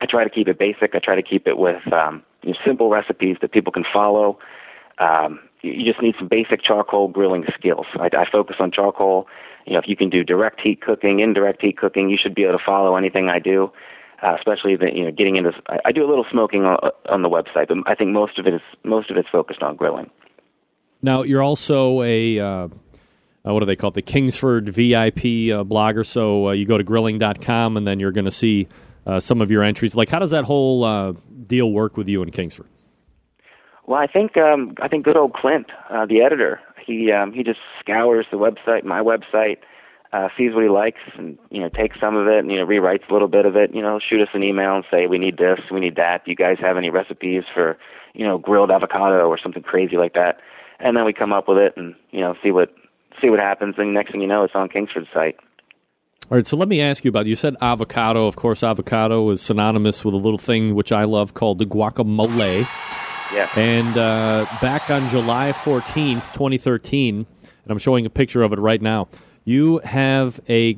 I try to keep it basic. I try to keep it with um, you know, simple recipes that people can follow. Um, you just need some basic charcoal grilling skills. I, I focus on charcoal. You know, if you can do direct heat cooking, indirect heat cooking, you should be able to follow anything I do. Uh, especially the you know getting into. I, I do a little smoking on, on the website, but I think most of it is most of it's focused on grilling. Now you're also a uh, uh, what do they call it? The Kingsford VIP uh, blogger. So uh, you go to grilling.com and then you're going to see uh, some of your entries. Like, how does that whole deal work with you in Kingsford? Well, I think um, I think good old Clint, uh, the editor, he um, he just scours the website, my website, uh, sees what he likes, and you know takes some of it, and you know rewrites a little bit of it. You know, shoot us an email and say we need this, we need that. Do you guys have any recipes for you know grilled avocado or something crazy like that? And then we come up with it, and you know see what see what happens. And next thing you know, it's on Kingsford's site. All right, so let me ask you about. You said avocado. Of course, avocado is synonymous with a little thing which I love called the guacamole. Yeah. And uh, back on July 14th, 2013, and I'm showing a picture of it right now, you have a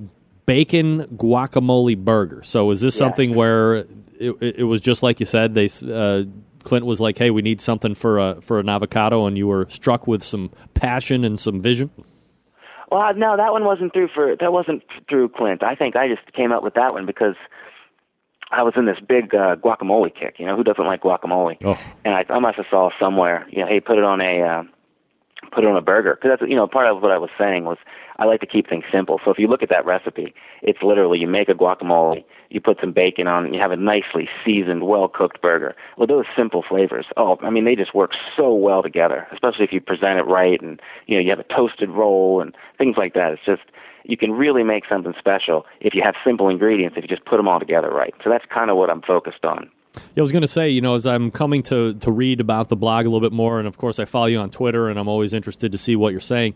bacon guacamole burger. So is this Yeah. something where it, it was just like you said? They uh, Clint was like, "Hey, we need something for a for an avocado," and you were struck with some passion and some vision. Well, no, that one wasn't through for that wasn't through Clint. I think I just came up with that one because I was in this big uh, guacamole kick. You know, who doesn't like guacamole? Oh. And I, I must have saw somewhere, you know, hey, put it on a uh, put it on a burger because that's you know part of what I was saying was I like to keep things simple. So if you look at that recipe, it's literally you make a guacamole, you put some bacon on, you have a nicely seasoned, well cooked burger. Well, those simple flavors, oh, I mean, they just work so well together, especially if you present it right and you know you have a toasted roll and things like that. It's just you can really make something special if you have simple ingredients if you just put them all together right. So that's kind of what I'm focused on. Yeah, I was going to say, you know, as I'm coming to to read about the blog a little bit more, and of course I follow you on Twitter, and I'm always interested to see what you're saying.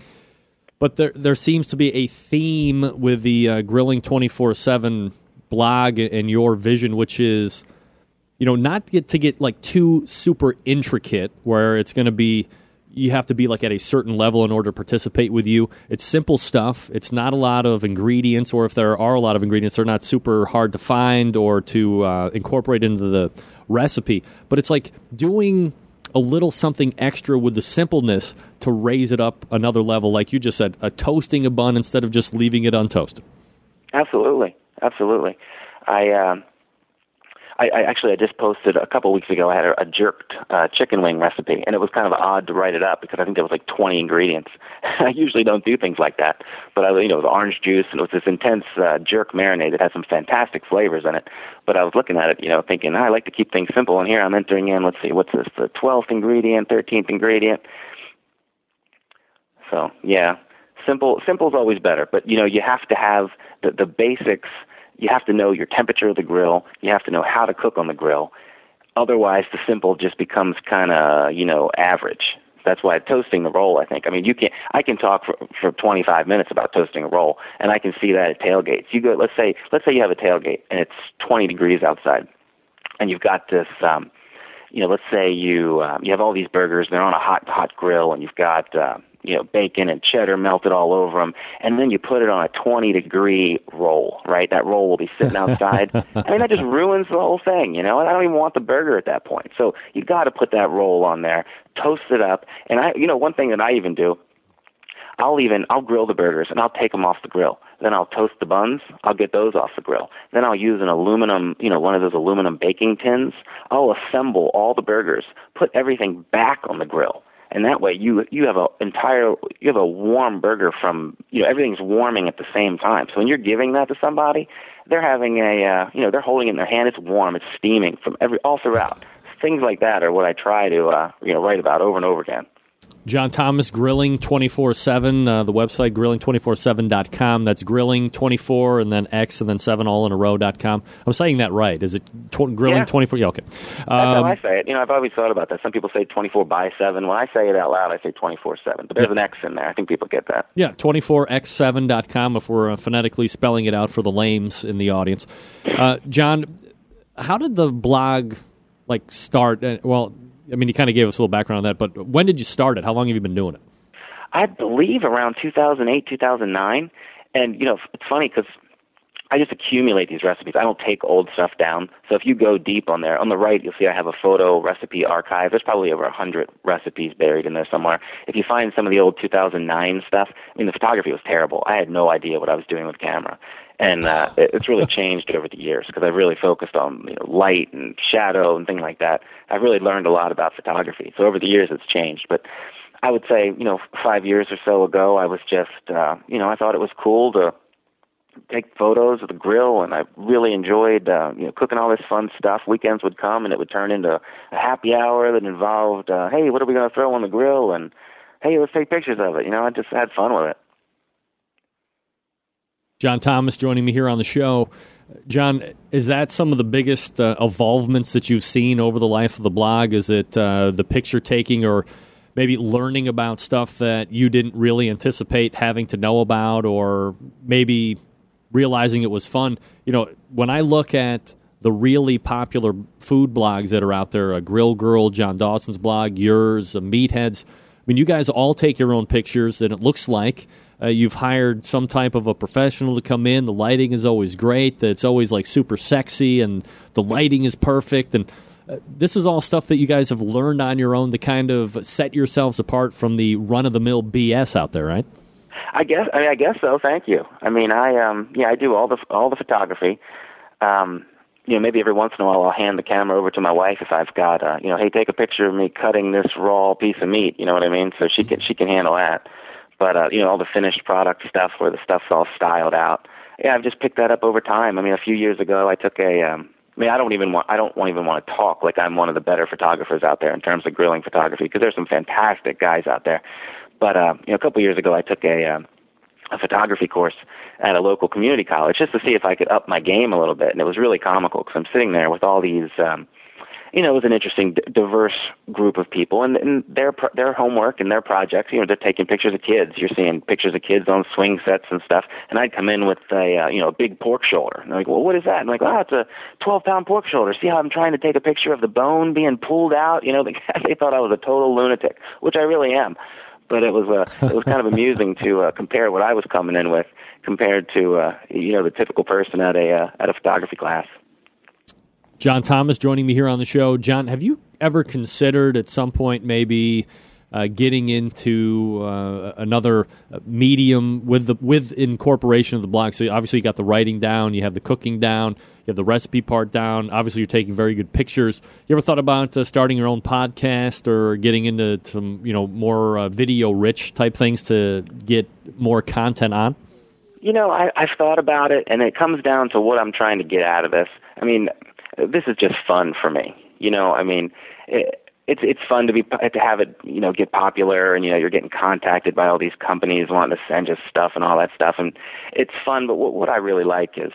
But there there seems to be a theme with the uh, grilling 24 seven blog and your vision, which is, you know, not to get to get like too super intricate, where it's going to be you have to be like at a certain level in order to participate with you. It's simple stuff. It's not a lot of ingredients, or if there are a lot of ingredients, they're not super hard to find or to uh, incorporate into the recipe. But it's like doing a little something extra with the simpleness to raise it up another level, like you just said, a toasting a bun instead of just leaving it untoasted. Absolutely, absolutely. I, um, I, I actually I just posted a couple weeks ago. I had a, a jerked uh, chicken wing recipe, and it was kind of odd to write it up because I think there was like 20 ingredients. I usually don't do things like that, but I, you know, the orange juice and it was this intense uh, jerk marinade that has some fantastic flavors in it. But I was looking at it, you know, thinking "Ah, I like to keep things simple, and here I'm entering in. Let's see, what's this? The 12th ingredient, 13th ingredient. So yeah, simple. Simple is always better, but you know, you have to have the the basics. You have to know your temperature of the grill. You have to know how to cook on the grill. Otherwise, the simple just becomes kind of you know average. That's why toasting the roll. I think. I mean, you can I can talk for for 25 minutes about toasting a roll, and I can see that at tailgates. You go. Let's say let's say you have a tailgate and it's 20 degrees outside, and you've got this. um you know, let's say you um, you have all these burgers, they're on a hot hot grill, and you've got uh, you know bacon and cheddar melted all over them, and then you put it on a 20 degree roll, right? That roll will be sitting outside. I mean, that just ruins the whole thing, you know. And I don't even want the burger at that point. So you got to put that roll on there, toast it up, and I, you know, one thing that I even do, I'll even I'll grill the burgers and I'll take them off the grill. Then I'll toast the buns. I'll get those off the grill. Then I'll use an aluminum, you know, one of those aluminum baking tins. I'll assemble all the burgers, put everything back on the grill. And that way you you have a entire you have a warm burger from you know everything's warming at the same time. So when you're giving that to somebody, they're having a uh, you know they're holding it in their hand. It's warm. It's steaming from every all throughout. Things like that are what I try to uh, you know write about over and over again. John Thomas Grilling 24 7, uh, the website grilling247.com. That's grilling 24 and then X and then 7 all in a row.com. I'm saying that right. Is it tw- grilling Yeah. 24? Yeah, okay. That's how Um, I say it. You know, I've always thought about that. Some people say 24 by 7. When I say it out loud, I say 24 7. But there's an X in there. I think people get that. Yeah, 24x7.com if we're uh, phonetically spelling it out for the lames in the audience. Uh, John, how did the blog like start? Uh, well, I mean, you kind of gave us a little background on that, but when did you start it? How long have you been doing it? I believe around 2008, 2009. And, you know, it's funny because I just accumulate these recipes. I don't take old stuff down. So if you go deep on there, on the right, you'll see I have a photo recipe archive. There's probably over a 100 recipes buried in there somewhere. If you find some of the old 2009 stuff, I mean, the photography was terrible. I had no idea what I was doing with camera. And uh, it- it's really changed over the years because I've really focused on you know, light and shadow and things like that. I've really learned a lot about photography. So over the years, it's changed. But I would say, you know, five years or so ago, I was just, uh, you know, I thought it was cool to take photos of the grill, and I really enjoyed, uh, you know, cooking all this fun stuff. Weekends would come, and it would turn into a happy hour that involved, uh, hey, what are we going to throw on the grill? And hey, let's take pictures of it. You know, I just had fun with it. John Thomas joining me here on the show. John, is that some of the biggest uh, evolvements that you've seen over the life of the blog? Is it uh, the picture taking or maybe learning about stuff that you didn't really anticipate having to know about or maybe realizing it was fun? You know, when I look at the really popular food blogs that are out there, a Grill Girl, John Dawson's blog, yours, Meatheads, I mean, you guys all take your own pictures, and it looks like uh, you've hired some type of a professional to come in. The lighting is always great. It's always like super sexy, and the lighting is perfect. And uh, this is all stuff that you guys have learned on your own to kind of set yourselves apart from the run of the mill BS out there, right? I guess I, mean, I guess so. Thank you. I mean, I um yeah, I do all the all the photography. Um, you know, maybe every once in a while I'll hand the camera over to my wife if I've got uh, you know, hey, take a picture of me cutting this raw piece of meat. You know what I mean? So she can she can handle that. But uh, you know, all the finished product stuff where the stuff's all styled out. Yeah, I've just picked that up over time. I mean, a few years ago, I took a. Um, I mean, I don't even want. I don't want, even want to talk like I'm one of the better photographers out there in terms of grilling photography because there's some fantastic guys out there. But uh, you know, a couple years ago, I took a. Um, a photography course at a local community college just to see if I could up my game a little bit. And it was really comical because I'm sitting there with all these, um, you know, it was an interesting, diverse group of people, and, and their their homework and their projects. You know, they're taking pictures of kids. You're seeing pictures of kids on swing sets and stuff. And I'd come in with a, uh, you know, a big pork shoulder. And they're like, well, what is that? And I'm like, oh, it's a 12 pound pork shoulder. See how I'm trying to take a picture of the bone being pulled out? You know, they, they thought I was a total lunatic, which I really am but it was uh, it was kind of amusing to uh, compare what I was coming in with compared to uh, you know the typical person at a uh, at a photography class. John Thomas joining me here on the show. John, have you ever considered at some point maybe uh, getting into uh, another medium with the with incorporation of the blog? So obviously you got the writing down, you have the cooking down, you have the recipe part down. Obviously you're taking very good pictures. You ever thought about uh, starting your own podcast or getting into some you know more uh, video rich type things to get more content on? You know, I, I've thought about it, and it comes down to what I'm trying to get out of this. I mean, this is just fun for me. You know, I mean, it, it's it's fun to be to have it, you know, get popular, and you know, you're getting contacted by all these companies wanting to send you stuff and all that stuff, and it's fun. But what, what I really like is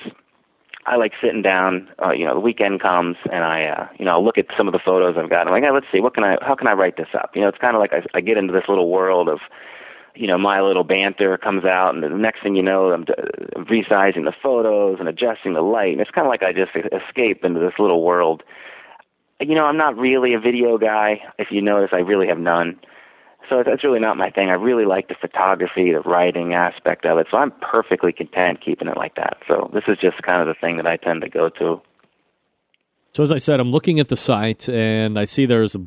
I like sitting down. Uh, you know, the weekend comes, and I, uh, you know, I'll look at some of the photos I've got. And I'm like, hey, let's see, what can I, how can I write this up? You know, it's kind of like I, I get into this little world of, you know, my little banter comes out, and the next thing you know, I'm resizing the photos and adjusting the light, and it's kind of like I just escape into this little world. You know, I'm not really a video guy. If you notice, I really have none. So that's really not my thing. I really like the photography, the writing aspect of it. So I'm perfectly content keeping it like that. So this is just kind of the thing that I tend to go to. So as I said, I'm looking at the site and I see there's a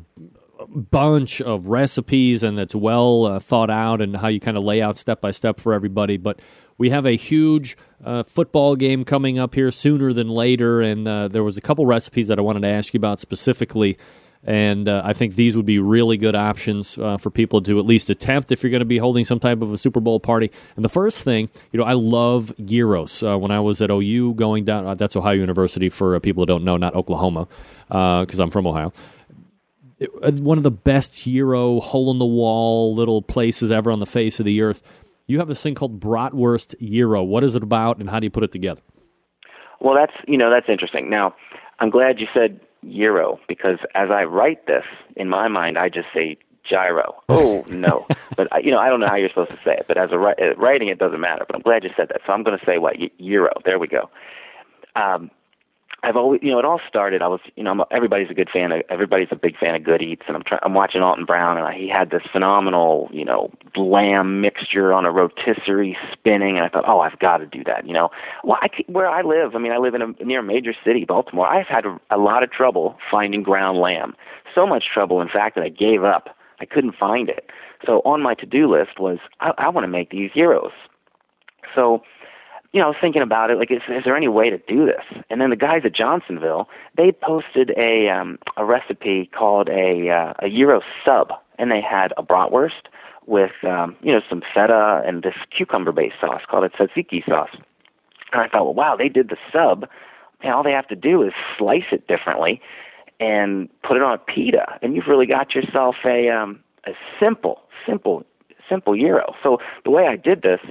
bunch of recipes and it's well uh, thought out and how you kind of lay out step by step for everybody. But we have a huge uh, football game coming up here sooner than later, and uh, there was a couple recipes that I wanted to ask you about specifically and uh, I think these would be really good options uh, for people to at least attempt if you're going to be holding some type of a Super Bowl party. And the first thing, you know, I love gyros. Uh, when I was at OU going down, that's Ohio University for people who don't know, not Oklahoma, because I'm from Ohio. It, one of the best gyro hole in the wall little places ever on the face of the earth. You have this thing called bratwurst gyro. What is it about, and how do you put it together? Well, that's you know that's interesting. Now, I'm glad you said gyro because as I write this in my mind, I just say gyro. Oh no, but you know I don't know how you're supposed to say it. But as a uh, writing, it doesn't matter. But I'm glad you said that. So I'm going to say what gyro. There we go. Um, I've always, you know, it all started. I was, you know, I'm, everybody's a good fan. Of, everybody's a big fan of Good Eats, and I'm trying. I'm watching Alton Brown, and I, he had this phenomenal, you know, lamb mixture on a rotisserie spinning, and I thought, oh, I've got to do that. You know, well, I, where I live, I mean, I live in a near a major city, Baltimore. I've had a, a lot of trouble finding ground lamb. So much trouble, in fact, that I gave up. I couldn't find it. So on my to-do list was, I, I want to make these gyros. So you know, I was thinking about it. Like, is, is there any way to do this? And then the guys at Johnsonville, they posted a um, a recipe called a uh, a gyro sub, and they had a bratwurst with um, you know some feta and this cucumber based sauce called a tzatziki sauce. And I thought, well, wow, they did the sub. And all they have to do is slice it differently and put it on a pita, and you've really got yourself a um, a simple, simple, simple gyro. So the way I did this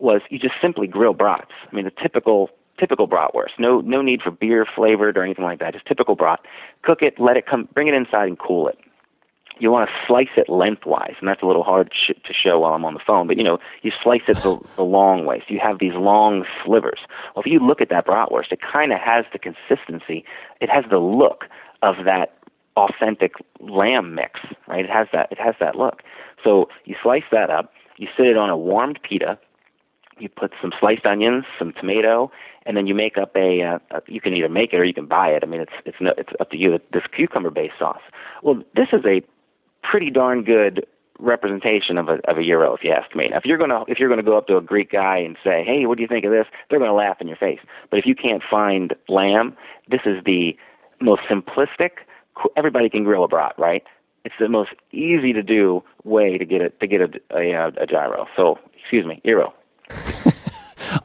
was you just simply grill brats. I mean, the typical typical bratwurst. No no need for beer flavored or anything like that. Just typical brat. Cook it, let it come, bring it inside and cool it. You want to slice it lengthwise, and that's a little hard sh- to show while I'm on the phone. But you know, you slice it the, the long way, so you have these long slivers. Well, if you look at that bratwurst, it kind of has the consistency. It has the look of that authentic lamb mix, right? It has that. It has that look. So you slice that up. You sit it on a warmed pita you put some sliced onions, some tomato, and then you make up a. Uh, you can either make it or you can buy it. I mean, it's it's no, it's up to you. This cucumber-based sauce. Well, this is a pretty darn good representation of a of a gyro, if you ask me. Now, if you're gonna if you're gonna go up to a Greek guy and say, "Hey, what do you think of this?" They're gonna laugh in your face. But if you can't find lamb, this is the most simplistic. Everybody can grill a brat, right? It's the most easy to do way to get it to get a a, a gyro. So, excuse me, gyro.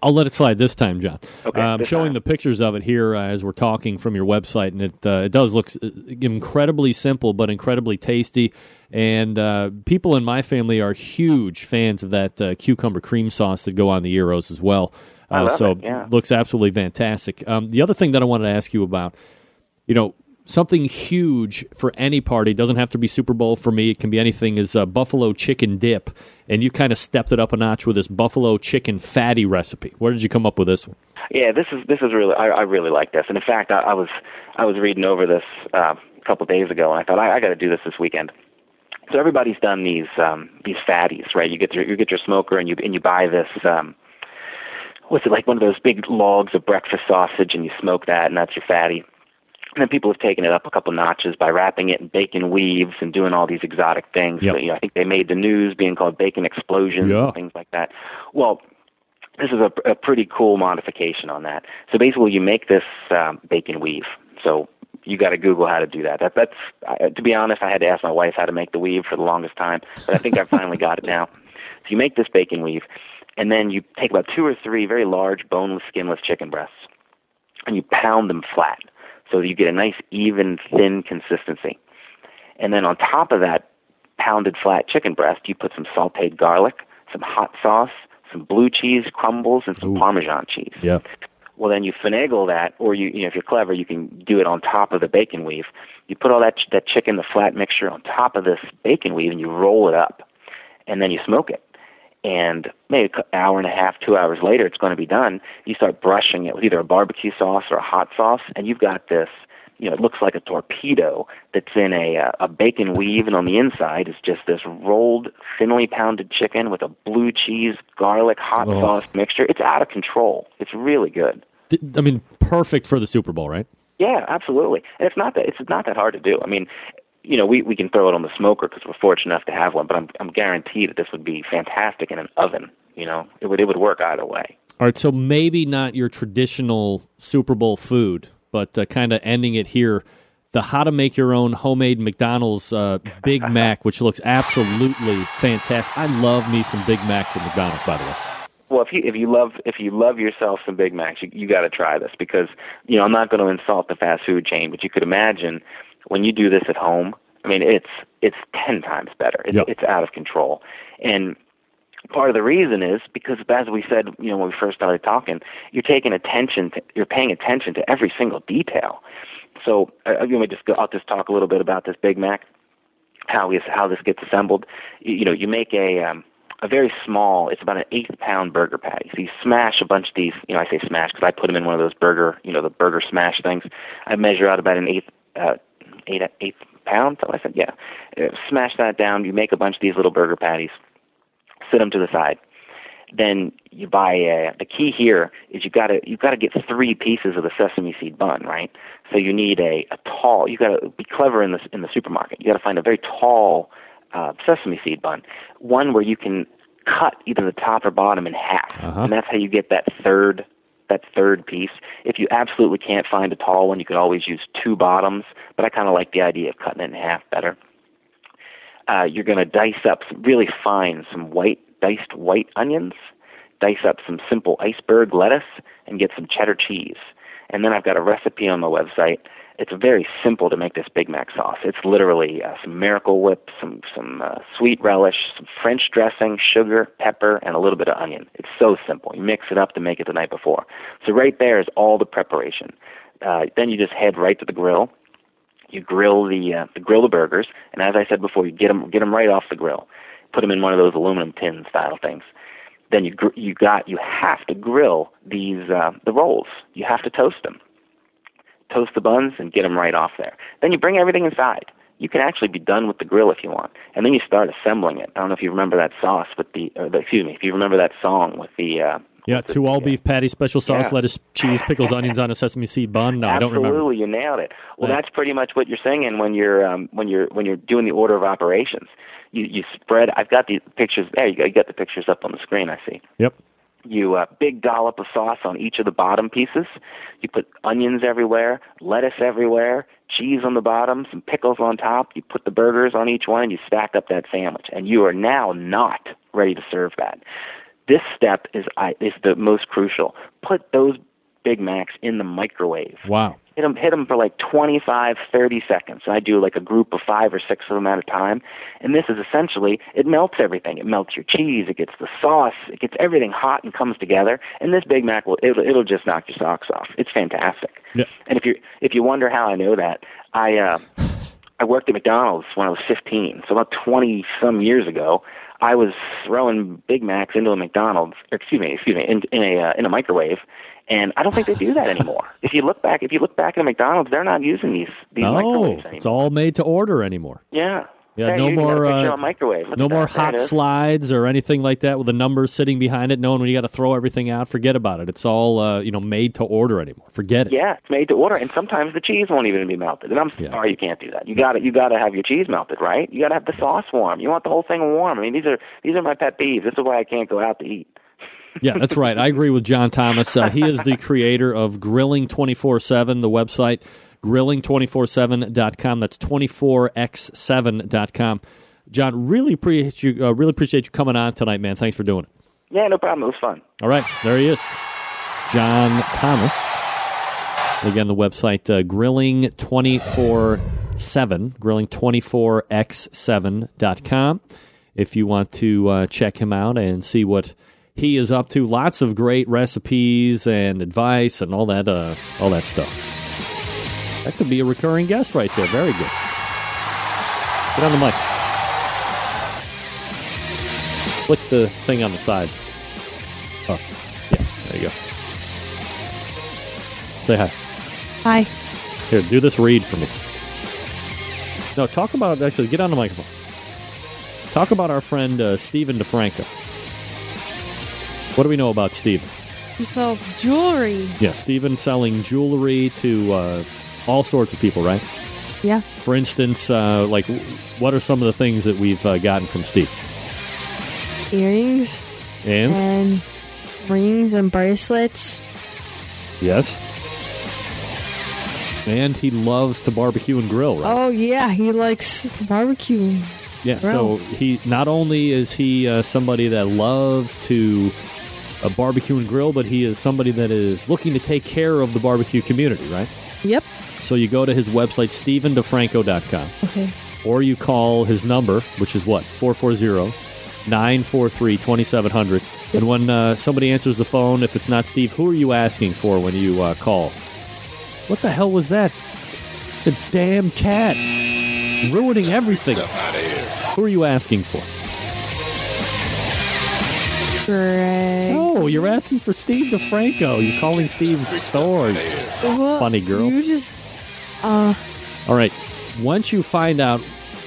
I'll let it slide this time, John. Okay, uh, I'm showing time. the pictures of it here uh, as we're talking from your website, and it uh, it does look uh, incredibly simple, but incredibly tasty. And uh, people in my family are huge fans of that uh, cucumber cream sauce that go on the gyros as well. So it, yeah. looks absolutely fantastic. Um, the other thing that I wanted to ask you about, you know, something huge for any party doesn't have to be Super Bowl for me. It can be anything. Is uh, buffalo chicken dip, and you kind of stepped it up a notch with this buffalo chicken fatty recipe. Where did you come up with this one? Yeah, this is this is really I, I really like this, and in fact, I, I was I was reading over this uh, a couple days ago, and I thought I, I got to do this this weekend. So everybody's done these um, these fatties, right? You get your you get your smoker, and you and you buy this. Um, what's it like? One of those big logs of breakfast sausage, and you smoke that, and that's your fatty. And then people have taken it up a couple notches by wrapping it in bacon weaves and doing all these exotic things. Yep. So, you know, I think they made the news being called bacon explosions Yeah. and things like that. Well, this is a, a pretty cool modification on that. So basically, you make this um, bacon weave. So you got to Google how to do that. That that's uh, to be honest, I had to ask my wife how to make the weave for the longest time, but I think I finally got it now. So you make this bacon weave, and then you take about two or three very large boneless, skinless chicken breasts, and you pound them flat so you get a nice, even, thin consistency. And then on top of that pounded flat chicken breast, you put some sauteed garlic, some hot sauce, some blue cheese crumbles, and some Parmesan cheese. Yeah. Well, then you finagle that, or you, you know, if you're clever, you can do it on top of the bacon weave. You put all that ch- that chicken, the flat mixture, on top of this bacon weave, and you roll it up, and then you smoke it. And maybe an hour and a half, two hours later, it's going to be done. You start brushing it with either a barbecue sauce or a hot sauce, and you've got this. You know, it looks like a torpedo that's in a uh, a bacon weave, and on the inside is just this rolled, thinly pounded chicken with a blue cheese, garlic, hot Oh. sauce mixture. It's out of control. It's really good. I mean, perfect for the Super Bowl, right? Yeah, absolutely. And it's not that it's not that hard to do. I mean, you know, we we can throw it on the smoker because we're fortunate enough to have one. But I'm I'm guaranteed that this would be fantastic in an oven. You know, it would it would work either way. All right, so maybe not your traditional Super Bowl food, but uh, kind of ending it here. The how to make your own homemade McDonald's uh, Big Mac, which looks absolutely fantastic. I love me some Big Mac from McDonald's, by the way. Well, if you if you love if you love yourself some Big Macs, you, you got to try this because you know I'm not going to insult the fast food chain, but you could imagine when you do this at home. I mean, it's it's ten times better. It's, Yep. it's out of control, and part of the reason is because as we said, you know, when we first started talking, you're taking attention to you're paying attention to every single detail. So, uh, you know, just go, I'll just talk a little bit about this Big Mac, how we how this gets assembled. You, you know, you make a um, a very small. It's about an eighth pound burger patty. So you smash a bunch of these. You know, I say smash because I put them in one of those burger, you know, the burger smash things. I measure out about an eighth, uh, eight eighth pound. So I said, yeah. Uh, smash that down. You make a bunch of these little burger patties. Sit them to the side. Then you buy a, the key here is you got to you got to get three pieces of the sesame seed bun, right? So you need a, a tall. You got to be clever in the in the supermarket. You got to find a very tall uh, sesame seed bun, one where you can cut either the top or bottom in half, Uh-huh. and that's how you get that third that third piece. If you absolutely can't find a tall one, you could always use two bottoms, but I kind of like the idea of cutting it in half better. Uh, you're going to dice up some, really fine some white diced white onions, dice up some simple iceberg lettuce, and get some cheddar cheese. And then I've got a recipe on my website. It's very simple to make this Big Mac sauce. It's literally uh, some Miracle Whip, some some uh, sweet relish, some French dressing, sugar, pepper, and a little bit of onion. It's so simple. You mix it up to make it the night before. So right there is all the preparation. Uh, then you just head right to the grill. You grill the uh, the grill the burgers, and as I said before, you get them get them right off the grill. Put them in one of those aluminum tin style things. Then you you got you have to grill these uh, the rolls. You have to toast them toast the buns and get them right off there. Then you bring everything inside. You can actually be done with the grill if you want, and then you start assembling it. I don't know if you remember that sauce with the, the excuse me, if you remember that song with the. Uh, Yeah, two all beef patty, special sauce, Yeah. lettuce, cheese, pickles, onions on a sesame seed bun. No, I don't remember. Absolutely, remember. you nailed it. Well, Yeah. that's pretty much what you're singing when you're um, when you're when you're doing the order of operations. You you spread. I've got the pictures there. You got, you got the pictures up on the screen. I see. Yep. You uh, big dollop of sauce on each of the bottom pieces. You put onions everywhere, lettuce everywhere, cheese on the bottom, some pickles on top. You put the burgers on each one, and you stack up that sandwich. And you are now not ready to serve that. This step is is the most crucial. Put those Big Macs in the microwave. Wow. Hit them, hit them for like 25, 30 seconds. I do like a group of five or six of them at a time. And this is essentially, it melts everything. It melts your cheese. It gets the sauce. It gets everything hot and comes together. And this Big Mac will, it'll, it'll just knock your socks off. It's fantastic. Yeah. And if you if you wonder how I know that, I uh, I worked at McDonald's when I was 15. So about 20 some years ago, I was throwing Big Macs into a McDonald's, or excuse me, excuse me, in, in a uh, in a microwave. And I don't think they do that anymore. if you look back, if you look back at McDonald's, they're not using these these No, microwaves anymore. it's all made to order anymore. Yeah. Yeah, no you got a more uh, microwave. Look no more hot slides or anything like that with the numbers sitting behind it. Knowing when you got to throw everything out, forget about it. It's all uh, you know made to order anymore. Forget it. Yeah, it's made to order, and sometimes the cheese won't even be melted. And I'm sorry, you can't do that. You got to you got to have your cheese melted, right? You got to have the sauce warm. You want the whole thing warm. I mean, these are these are my pet peeves. This is why I can't go out to eat. Yeah, that's right. I agree with John Thomas. Uh, he is the creator of Grilling 24 7, the website, grilling247.com. That's 24x7.com. John, really appreciate you. Uh, really appreciate you coming on tonight, man. Thanks for doing it. Yeah, no problem. It was fun. All right, there he is, John Thomas. Again, the website uh, grilling247, grilling24x7.com. If you want to uh, check him out and see what he is up to. Lots of great recipes and advice and all that uh, all that stuff. That could be a recurring guest right there. Very good. Get on the mic. Click the thing on the side. Oh, yeah, there you go. Say hi. Hi. Here, do this read for me. No, talk about actually. Get on the microphone. Talk about our friend uh, Stephen DiFranco. What do we know about Stephen? He sells jewelry. Yeah, Stephen selling jewelry to uh, all sorts of people, right? Yeah. For instance, uh, like what are some of the things that we've uh, gotten from Steve? Earrings And and rings and bracelets. yes, and he loves to barbecue and grill, right? Oh yeah, he likes to barbecue. Yeah, so he not only is he uh, somebody that loves to uh, barbecue and grill, but he is somebody that is looking to take care of the barbecue community, right? Yep. So you go to his website, stephendifranco.com, Okay. or you call his number, which is what? 440 943 2700. And when uh, somebody answers the phone, if it's not Steve, who are you asking for when you uh, call? What the hell was that? The damn cat. Ruining everything. Who are you asking for? Greg. Oh, you're asking for Steve DiFranco. You're calling Steve's store. Well, Funny girl. You just uh All right. Once you find out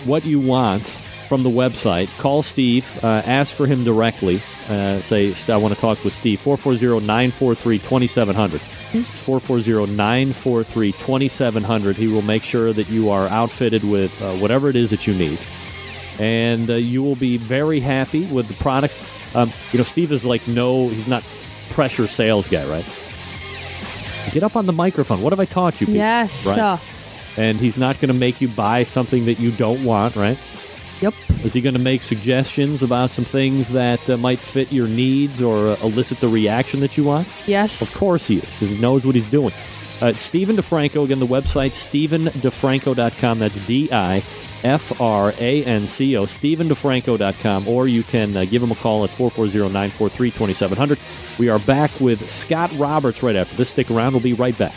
what you want from the website, call Steve. Uh, ask for him directly. Uh, say, I want to talk with Steve. 440 943 2700. 440 943 2700. He will make sure that you are outfitted with uh, whatever it is that you need. And uh, you will be very happy with the products. Um, you know, Steve is like, no, he's not pressure sales guy, right? Get up on the microphone. What have I taught you? people? yes. Right? uh, and he's not going to make you buy something that you don't want, right? Yep. Is he going to make suggestions about some things that uh, might fit your needs or uh, elicit the reaction that you want? yes. Of course he is, because he knows what he's doing. Uh, Stephen DiFranco, again, the website, stephendifranco.com. That's D I F R A N C O, stephendifranco.com. Or you can uh, give him a call at 440 943 2700. We are back with Scott Roberts right after this. Stick around, we'll be right back.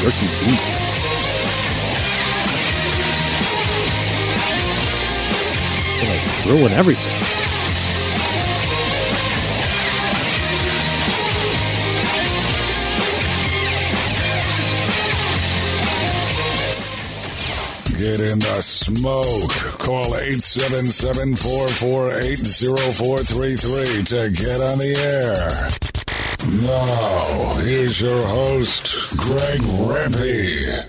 Jerky beef. Ruin everything. Get in the smoke. Call 877-448-0433 to get on the air. Now, here's your host, Greg Rempe.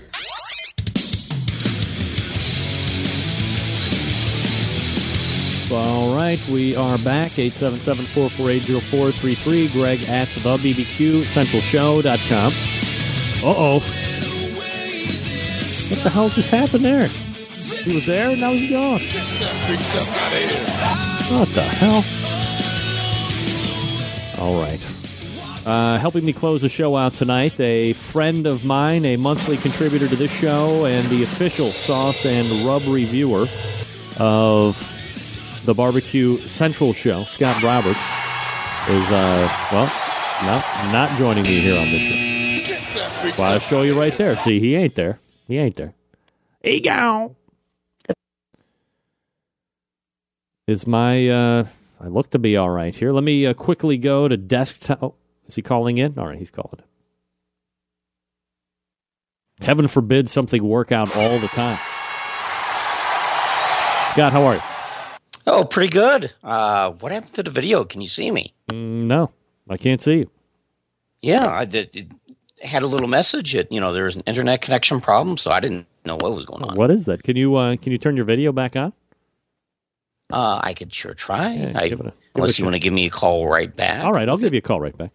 All right, we are back. 877-448-0433. Greg at the BBQ Centralshow.com. Uh-oh. The hell just happened there? He was there, now he's gone. What the hell? All right. Uh, helping me close the show out tonight, a friend of mine, a monthly contributor to this show, and the official sauce and rub reviewer of the Barbecue Central show, Scott Roberts, is, uh, well, not, not joining me here on this show. Well, I'll show you right there. See, he ain't there. He ain't there. He gone. Is my, uh, I look to be all right here. Let me uh, quickly go to desktop. Oh, is he calling in? All right, he's calling. Heaven forbid something work out all the time. Scott, how are you? Oh, pretty good. Uh, what happened to the video? Can you see me? Mm, no, I can't see you. Yeah, I did. It had a little message. It, you know, there was an internet connection problem, so I didn't know what was going on. What is that? Can you uh, can you turn your video back on? Uh, I could sure try. Yeah, I, give it a- give it unless you want to give me a call right back. All right, I'll give you a call right back.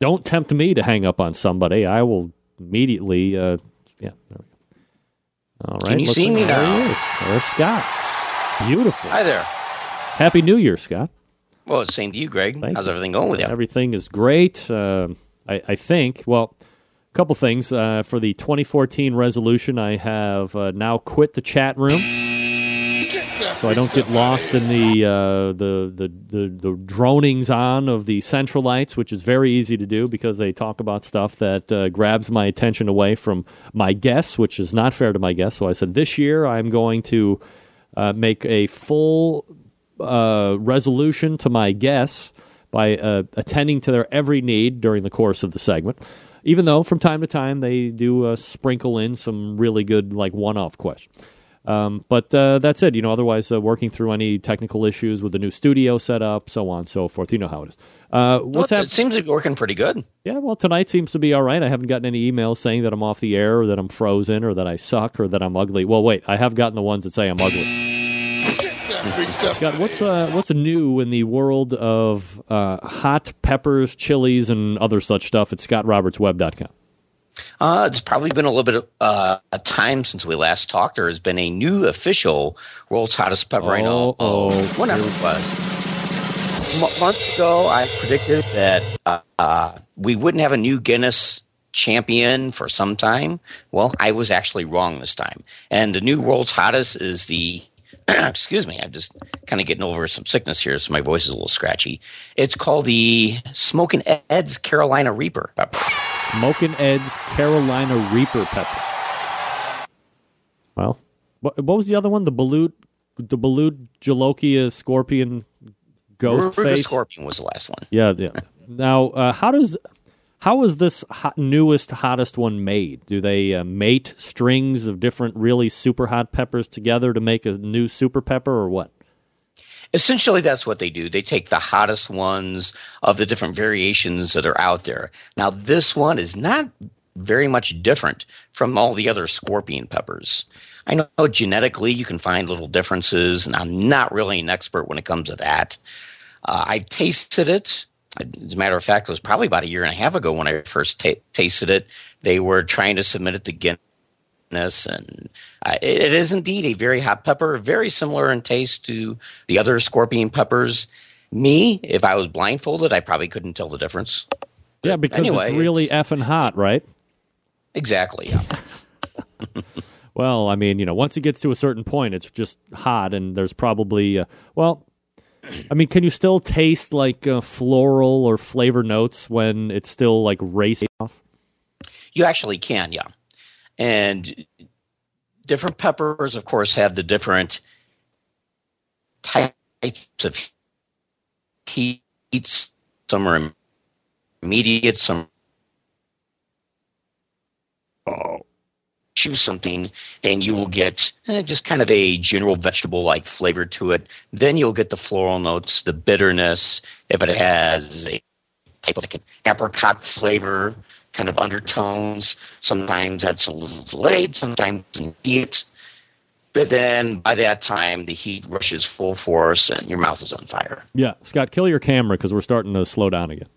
Don't tempt me to hang up on somebody. I will immediately. Uh, yeah. There we go. All right. Can you see like me there now? There's Scott. Beautiful. Hi there. Happy New Year, Scott. Well, same to you, Greg. Thank How's you. everything going with you? Everything is great. Um I, I think. Well, couple things uh, for the 2014 resolution. I have uh, now quit the chat room, so I don't get lost in the uh, the, the the the dronings on of the centralites, which is very easy to do because they talk about stuff that uh, grabs my attention away from my guests, which is not fair to my guests. So I said this year I'm going to uh, make a full uh, resolution to my guests by attending to their every need during the course of the segment. Even though from time to time they do uh, sprinkle in some really good, like one-off questions. Um, but uh, that's it. You know, otherwise uh, working through any technical issues with the new studio setup, so on and so forth. You know how it is. Uh, what's Well, it happening? seems to be working pretty good. Yeah, well, tonight seems to be all right. I haven't gotten any emails saying that I'm off the air, or that I'm frozen, or that I suck, or that I'm ugly. Well, wait, I have gotten the ones that say I'm ugly. Scott, what's uh, what's new in the world of uh, hot peppers, chilies, and other such stuff at scottrobertsweb.com? Uh, it's probably been a little bit of uh, a time since we last talked. There has been a new official world's hottest pepper. I know. Oh, whenever it was. M- months ago, I predicted that uh, uh, we wouldn't have a new Guinness champion for some time. Well, I was actually wrong this time. And the new world's hottest is the. excuse me, I'm just kind of getting over some sickness here, so my voice is a little scratchy. It's called the Smoking Ed's Carolina Reaper pepper. Smoking Ed's Carolina Reaper pepper. Well, what, what was the other one? The Balut, the Balut Jolokia Scorpion Ghost Ruga. Scorpion was the last one. Yeah, yeah. Now, uh, how does how is this hot, newest hottest one made? Do they uh, mate strings of different really super hot peppers together to make a new super pepper, or what? Essentially, that's what they do. They take the hottest ones of the different variations that are out there. Now, this one is not very much different from all the other scorpion peppers. I know genetically you can find little differences, and I'm not really an expert when it comes to that. Uh, I tasted it. As a matter of fact, it was probably about a year and a half ago when I first ta tasted it. They were trying to submit it to Guinness, and uh, it, it is indeed a very hot pepper, very similar in taste to the other scorpion peppers. Me, if I was blindfolded, I probably couldn't tell the difference. Yeah, because anyway, it's really effing hot, right? Exactly. Yeah. Well, I mean, you know, once it gets to a certain point, it's just hot, and there's probably, uh, well, I mean, can you still taste like uh, floral or flavor notes when it's still like racing off? You actually can, yeah. And different peppers, of course, have the different types of heat. Some are immediate, some oh, choose something and you will get eh, just kind of a general vegetable like flavor to it. Then you'll get the floral notes, the bitterness, if it has a type of like an apricot flavor, kind of undertones. Sometimes that's a little delayed, sometimes immediate. But then by that time, the heat rushes full force and your mouth is on fire. Yeah, Scott, kill your camera because we're starting to slow down again.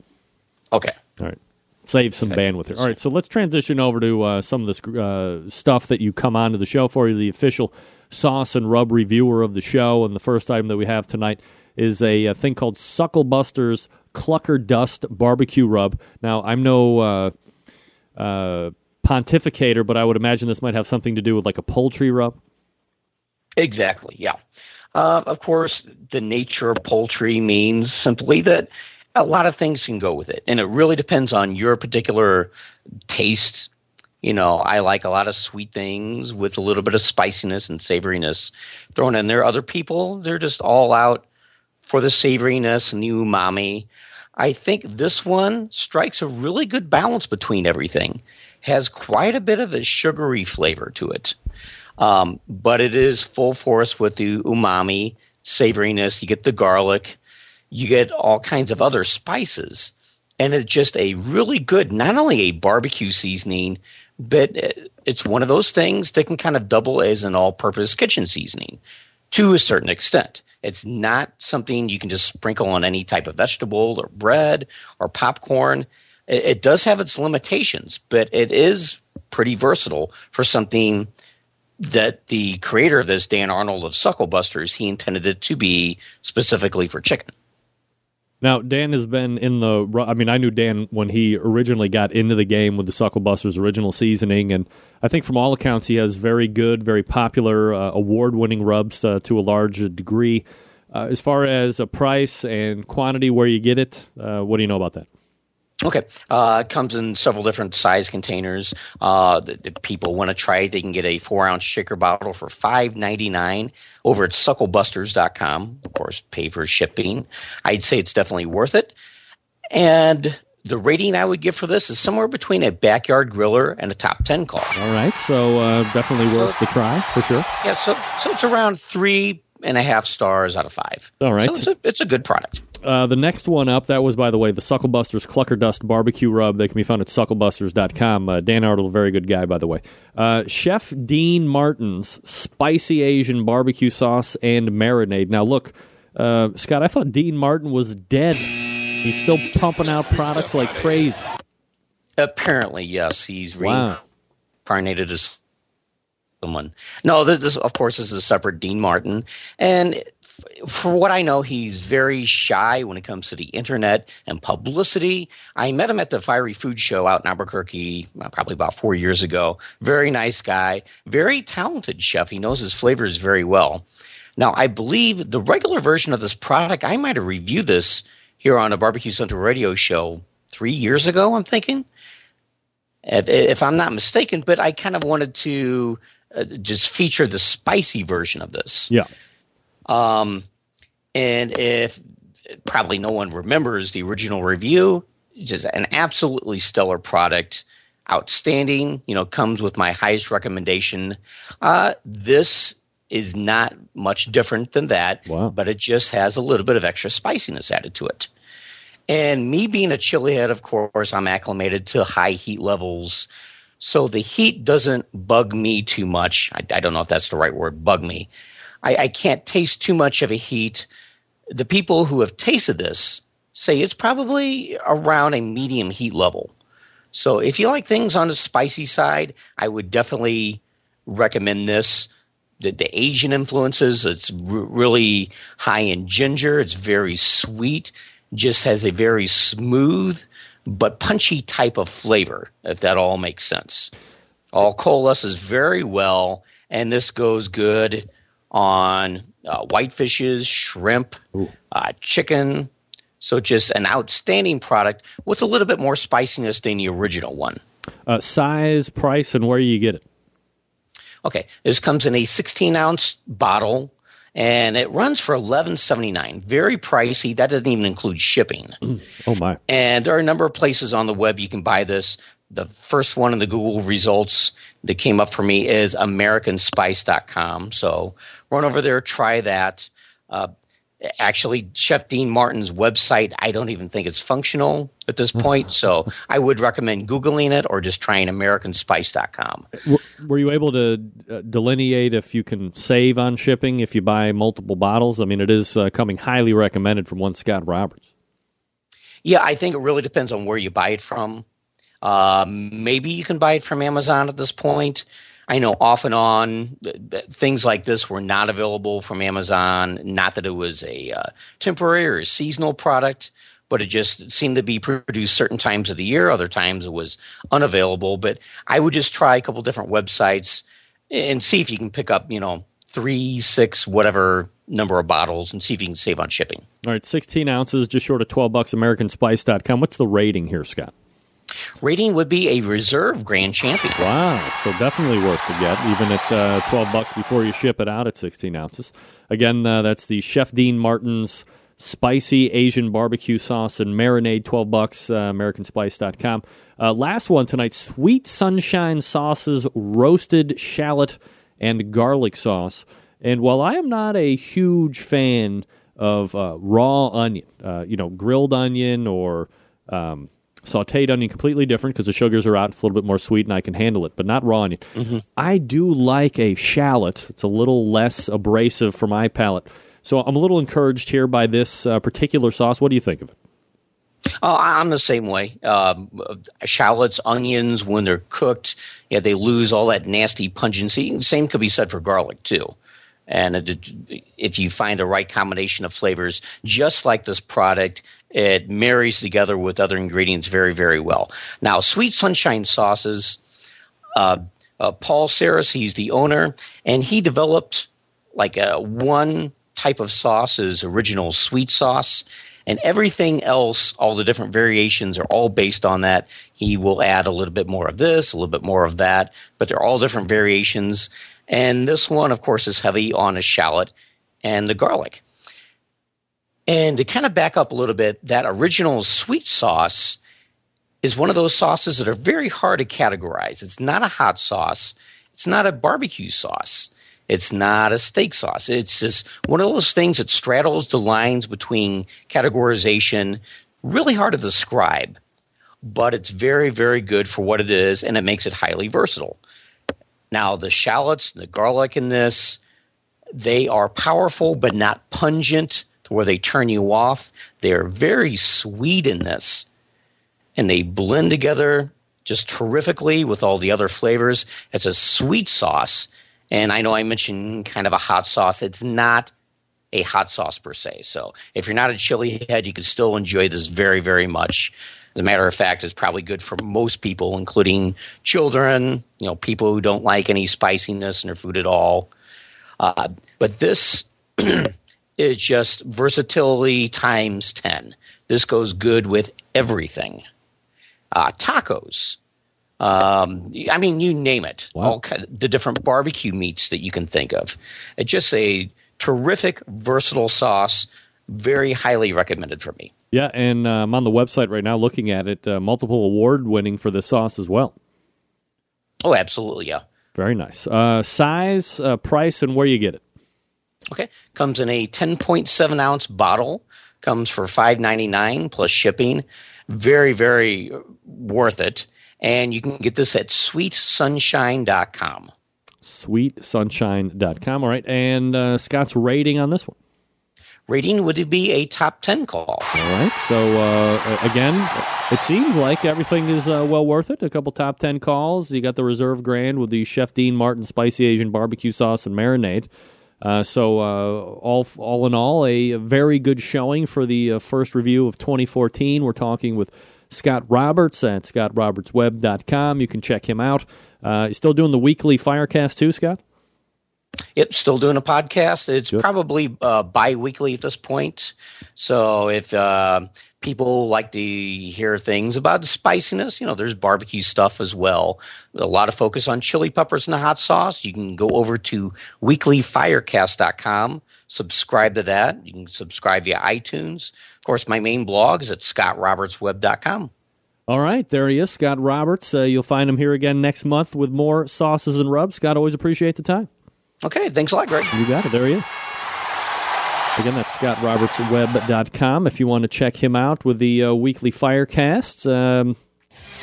Okay. All right. Save some bandwidth here. All right, so let's transition over to uh, some of this uh, stuff that you come onto the show for. You're the official sauce and rub reviewer of the show, and the first item that we have tonight is a, a thing called Sucklebuster's Clucker Dust Barbecue Rub. Now, I'm no uh, uh, pontificator, but I would imagine this might have something to do with like a poultry rub. Exactly, yeah. Uh, of course, the nature of poultry means simply that a lot of things can go with it, and it really depends on your particular taste. You know, I like a lot of sweet things with a little bit of spiciness and savoriness thrown in there. Other people, they're just all out for the savoriness and the umami. I think this one strikes a really good balance between everything. Has quite a bit of a sugary flavor to it. Um, but it is full force with the umami, savoriness. You get the garlic, you get all kinds of other spices, and it's just a really good, not only a barbecue seasoning, but it's one of those things that can kind of double as an all purpose kitchen seasoning to a certain extent. It's not something you can just sprinkle on any type of vegetable or bread or popcorn. It, it does have its limitations, but it is pretty versatile for something that the creator of this, Dan Arnold of Sucklebusters, he intended it to be specifically for chicken. Now, Dan has been in the. I mean, I knew Dan when he originally got into the game with the Sucklebusters original seasoning, and I think from all accounts he has very good, very popular, uh, award-winning rubs uh, to a large degree. Uh, as far as a price and quantity, where you get it, uh, what do you know about that? Okay, uh, it comes in several different size containers. Uh, people want to try it, they can get a four ounce shaker bottle for five ninety nine over at sucklebusters.com. Of course, pay for shipping. I'd say it's definitely worth it. And the rating I would give for this is somewhere between a backyard griller and a top ten call. All right, so uh, definitely worth the try for sure. Yeah, so so it's around three and a half stars out of five. All right, so it's a, it's a good product. Uh, the next one up, that was, by the way, the Sucklebusters Clucker Dust Barbecue Rub. They can be found at sucklebusters.com. Uh, Dan Arnold, a very good guy, by the way. Uh, Chef Dean Martin's Spicy Asian Barbecue Sauce and Marinade. Now, look, uh, Scott, I thought Dean Martin was dead. He's still pumping out products like crazy. Apparently, yes. He's Wow. reincarnated as someone. No, this, this, of course, this is a separate Dean Martin. And for what I know, he's very shy when it comes to the internet and publicity. I met him at the Fiery Food Show out in Albuquerque uh, probably about four years ago. Very nice guy, very talented chef. He knows his flavors very well. Now, I believe the regular version of this product, I might have reviewed this here on a Barbecue Central radio show three years ago, I'm thinking if, if I'm not mistaken, but I kind of wanted to uh, just feature the spicy version of this. Yeah. Um, and if probably no one remembers the original review, just an absolutely stellar product, outstanding. You know, comes with my highest recommendation. Uh, this is not much different than that, but it just has a little bit of extra spiciness added to it. And me being a chili head, of course, I'm acclimated to high heat levels. So the heat doesn't bug me too much. I, I don't know if that's the right word, bug me. I, I can't taste too much of a heat. The people who have tasted this say it's probably around a medium heat level. So if you like things on the spicy side, I would definitely recommend this. The, the Asian influences, it's r- really high in ginger. It's very sweet. Just has a very smooth but punchy type of flavor, if that all makes sense. All coalesces very well, and this goes good on uh, whitefishes, shrimp, uh, chicken. So just an outstanding product with a little bit more spiciness than the original one. Uh, size, price, and where you get it. Okay, this comes in a 16 ounce bottle, and it runs for 11.79. Very pricey. That doesn't even include shipping. Oh, my. And there are a number of places on the web you can buy this. The first one in the Google results that came up for me is AmericanSpice.com. So run over there, try that. Uh, actually, Chef Dean Martin's website, I don't even think it's functional at this point. so I would recommend Googling it or just trying AmericanSpice.com. Were you able to uh, delineate if you can save on shipping if you buy multiple bottles? I mean, it is uh, coming highly recommended from one Scott Roberts. Yeah, I think it really depends on where you buy it from. Uh, maybe you can buy it from Amazon at this point. I know off and on th- th- things like this were not available from Amazon. Not that it was a uh, temporary or seasonal product, but it just seemed to be produced certain times of the year. Other times it was unavailable. But I would just try a couple different websites and see if you can pick up, you know, three, six, whatever number of bottles and see if you can save on shipping. All right, 16 ounces, just short of 12 bucks, AmericanSpice.com. What's the rating here, Scott? Rating would be a reserve grand champion. Wow, so definitely worth to get, even at uh, 12 bucks before you ship it out at 16 ounces. Again, uh, that's the Chef Dean Martin's spicy Asian barbecue sauce and marinade, 12 bucks, uh, AmericanSpice.com. Uh, last one tonight, Sweet Sunshine Sauces, roasted shallot and garlic sauce. And while I am not a huge fan of uh, raw onion, uh, you know, grilled onion or um, sauteed onion, completely different because the sugars are out. It's a little bit more sweet and I can handle it, but not raw onion. I do like a shallot. It's a little less abrasive for my palate. So I'm a little encouraged here by this uh, particular sauce. What do you think of it? Oh, I'm the same way. Um, shallots, onions, when they're cooked, yeah, they lose all that nasty pungency. Same could be said for garlic too. And it, if you find the right combination of flavors, just like this product, It marries together with other ingredients very, very well. Now, sweet sunshine sauces, uh, uh, Paul Saris, he's the owner, and he developed like a one type of sauce is original sweet sauce, and everything else, all the different variations are all based on that. He will add a little bit more of this, a little bit more of that, but they're all different variations. And this one, of course, is heavy on a shallot and the garlic. And to kind of back up a little bit, that original sweet sauce is one of those sauces that are very hard to categorize. It's not a hot sauce, it's not a barbecue sauce, it's not a steak sauce. It's just one of those things that straddles the lines between categorization, really hard to describe, but it's very, very good for what it is, and it makes it highly versatile. Now, the shallots, and the garlic in this, they are powerful but not pungent to where they turn you off. They're very sweet in this, and they blend together just terrifically with all the other flavors. It's a sweet sauce, and I know I mentioned kind of a hot sauce. It's not a hot sauce per se. So if you're not a chili head, you can still enjoy this very, very much. As a matter of fact, it's probably good for most people, including children, you know, people who don't like any spiciness in their food at all. Uh, but this is just versatility times 10. This goes good with everything. Uh, tacos. Um, I mean, you name it. All kind the different barbecue meats that you can think of. It's just a terrific, versatile sauce. Very highly recommended for me. Yeah, and uh, I'm on the website right now looking at it. Uh, multiple award winning for this sauce as well. Oh, absolutely, yeah. Very nice. Uh, size, uh, price, and where you get it. Okay, comes in a 10.7 ounce bottle. Comes for 5.99 plus shipping. Very, very worth it. And you can get this at sweetsunshine.com. Sweetsunshine.com. All right, and uh, Scott's rating on this one. Rating would be a top 10 call. All right. So, uh, again, it seems like everything is uh, well worth it. A couple top 10 calls. You got the Reserve Grand with the Chef Dean Martin Spicy Asian Barbecue Sauce and Marinade. Uh, so, uh, all, all in all, a very good showing for the uh, first review of 2014. We're talking with Scott Roberts at scottrobertsweb.com. You can check him out. Uh, you still doing the weekly Firecast too, Scott? Yep, still doing a podcast. It's probably uh, bi-weekly at this point. So if uh, people like to hear things about the spiciness, you know, there's barbecue stuff as well. A lot of focus on chili peppers and the hot sauce. You can go over to weeklyfirecast.com, subscribe to that. You can subscribe via iTunes. Of course, my main blog is at scottrobertsweb.com. All right, there he is, Scott Roberts. Uh, you'll find him here again next month with more sauces and rubs. Scott, always appreciate the time. Okay, thanks a lot, Greg. You got it. There he is. Again, that's scottrobertsweb.com if you want to check him out with the uh, weekly Firecasts. Um,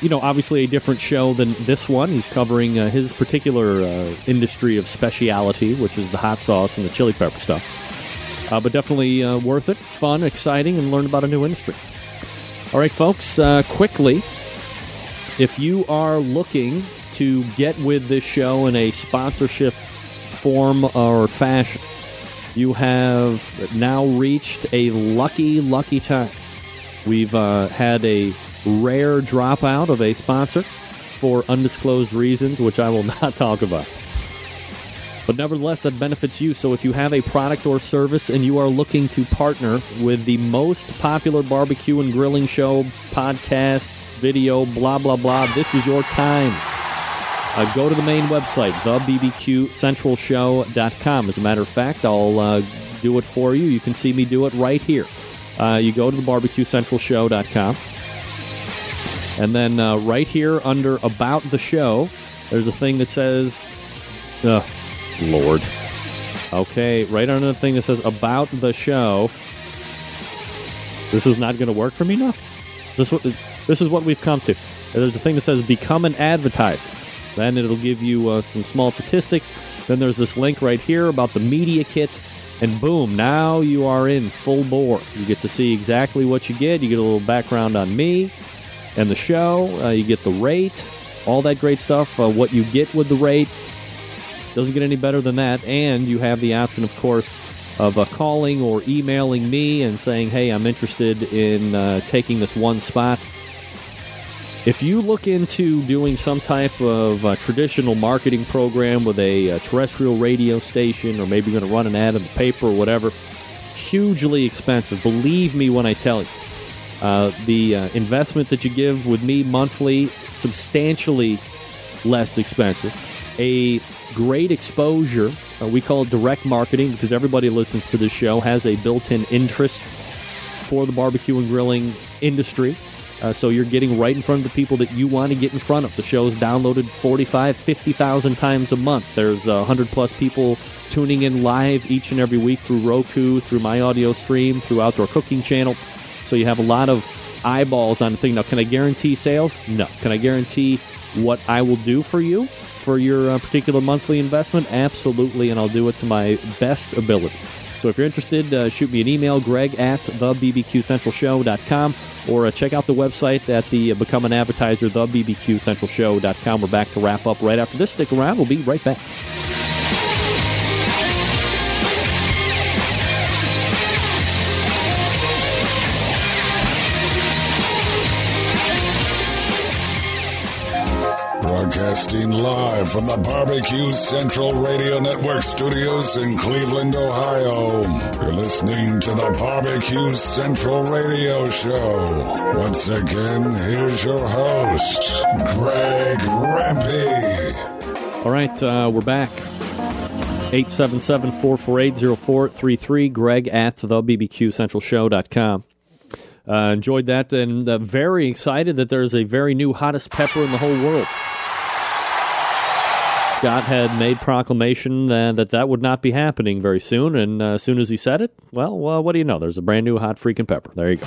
you know, obviously a different show than this one. He's covering uh, his particular uh, industry of speciality, which is the hot sauce and the chili pepper stuff. Uh, but definitely uh, worth it, fun, exciting, and learn about a new industry. All right, folks, uh, quickly, if you are looking to get with this show in a sponsorship form or fashion, you have now reached a lucky, lucky time. We've uh, had a rare dropout of a sponsor for undisclosed reasons, which I will not talk about. But nevertheless, that benefits you. So if you have a product or service and you are looking to partner with the most popular barbecue and grilling show, podcast, video, blah, blah, blah, this is your time. Uh, go to the main website, thebbqcentralshow.com. As a matter of fact, I'll uh, do it for you. You can see me do it right here. Uh, you go to the barbecuecentralshow.com. And then uh, right here under About the Show, there's a thing that says, oh, Lord. Okay, right under the thing that says About the Show. This is not going to work for me now? This, this is what we've come to. There's a thing that says Become an Advertiser. Then it'll give you uh, some small statistics. Then there's this link right here about the media kit. And boom, now you are in full bore. You get to see exactly what you get. You get a little background on me and the show. Uh, you get the rate, all that great stuff. Uh, what you get with the rate doesn't get any better than that. And you have the option, of course, of uh, calling or emailing me and saying, hey, I'm interested in uh, taking this one spot. If you look into doing some type of uh, traditional marketing program with a, uh, terrestrial radio station, or maybe you're going to run an ad in the paper or whatever, hugely expensive. Believe me when I tell you. Uh, the uh, investment that you give with me monthly, substantially less expensive. A great exposure. Uh, we call it direct marketing because everybody listens to this show has a built in interest for the barbecue and grilling industry. Uh, so you're getting right in front of the people that you want to get in front of. The show is downloaded 45, 50,000 times a month. There's uh, 100 plus people tuning in live each and every week through Roku, through my audio stream, through Outdoor Cooking Channel. So you have a lot of eyeballs on the thing. Now, can I guarantee sales? No. Can I guarantee what I will do for you for your uh, particular monthly investment? Absolutely, and I'll do it to my best ability. So if you're interested, uh, shoot me an email, greg at thebbqcentralshow.com, or uh, check out the website at the uh, Become an Advertiser, thebbqcentralshow.com. We're back to wrap up right after this. Stick around. We'll be right back. Broadcasting live from the Barbecue Central Radio Network studios in Cleveland, Ohio. You're listening to the Barbecue Central Radio Show. Once again, here's your host, Greg Rempe. All right, uh, we're back. 877 448 0433, greg at thebbqcentralshow.com. Uh, enjoyed that and uh, very excited that there's a very new hottest pepper in the whole world. Scott had made proclamation uh, that that would not be happening very soon, and uh, as soon as he said it, well, well, what do you know? There's a brand new hot freaking pepper. There you go.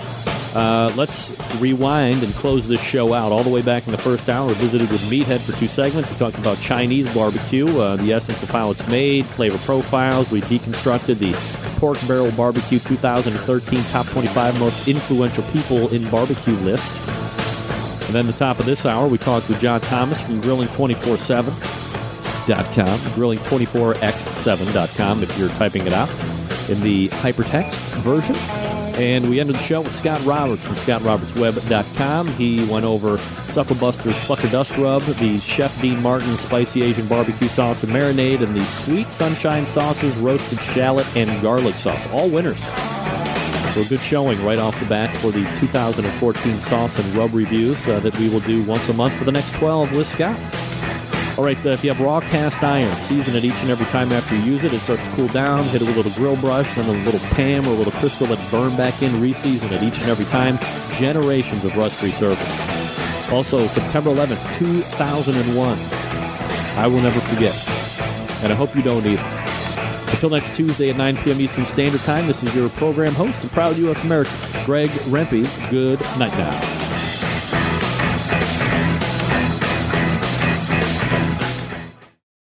Uh, let's rewind and close this show out. All the way back in the first hour, we visited with Meathead for two segments. We talked about Chinese barbecue, uh, the essence of how it's made, flavor profiles. We deconstructed the Pork Barrel Barbecue 2013 Top 25 Most Influential People in Barbecue list. And then the top of this hour, we talked with John Thomas from Grilling 24 7. Grilling24x7.com, grilling24x7.com if you're typing it out in the hypertext version. And we ended the show with Scott Roberts from scottrobertsweb.com. He went over Supperbuster's Plucker Dust Rub, the Chef Dean Martin Spicy Asian Barbecue Sauce and Marinade, and the Sweet Sunshine Sauces, Roasted Shallot, and Garlic Sauce. All winners. So a good showing right off the bat for the 2014 sauce and rub reviews uh, that we will do once a month for the next 12 with Scott. All right, uh, if you have raw cast iron, season it each and every time after you use it. It starts to cool down. Hit it with a little grill brush, then a little Pam or a little Crisco. It burn back in. Reseason it each and every time. Generations of rust-free service. Also, September 11th, 2001. I will never forget, and I hope you don't either. Until next Tuesday at 9 p.m. Eastern Standard Time, this is your program host and proud U.S. American, Greg Rempe. Good night now.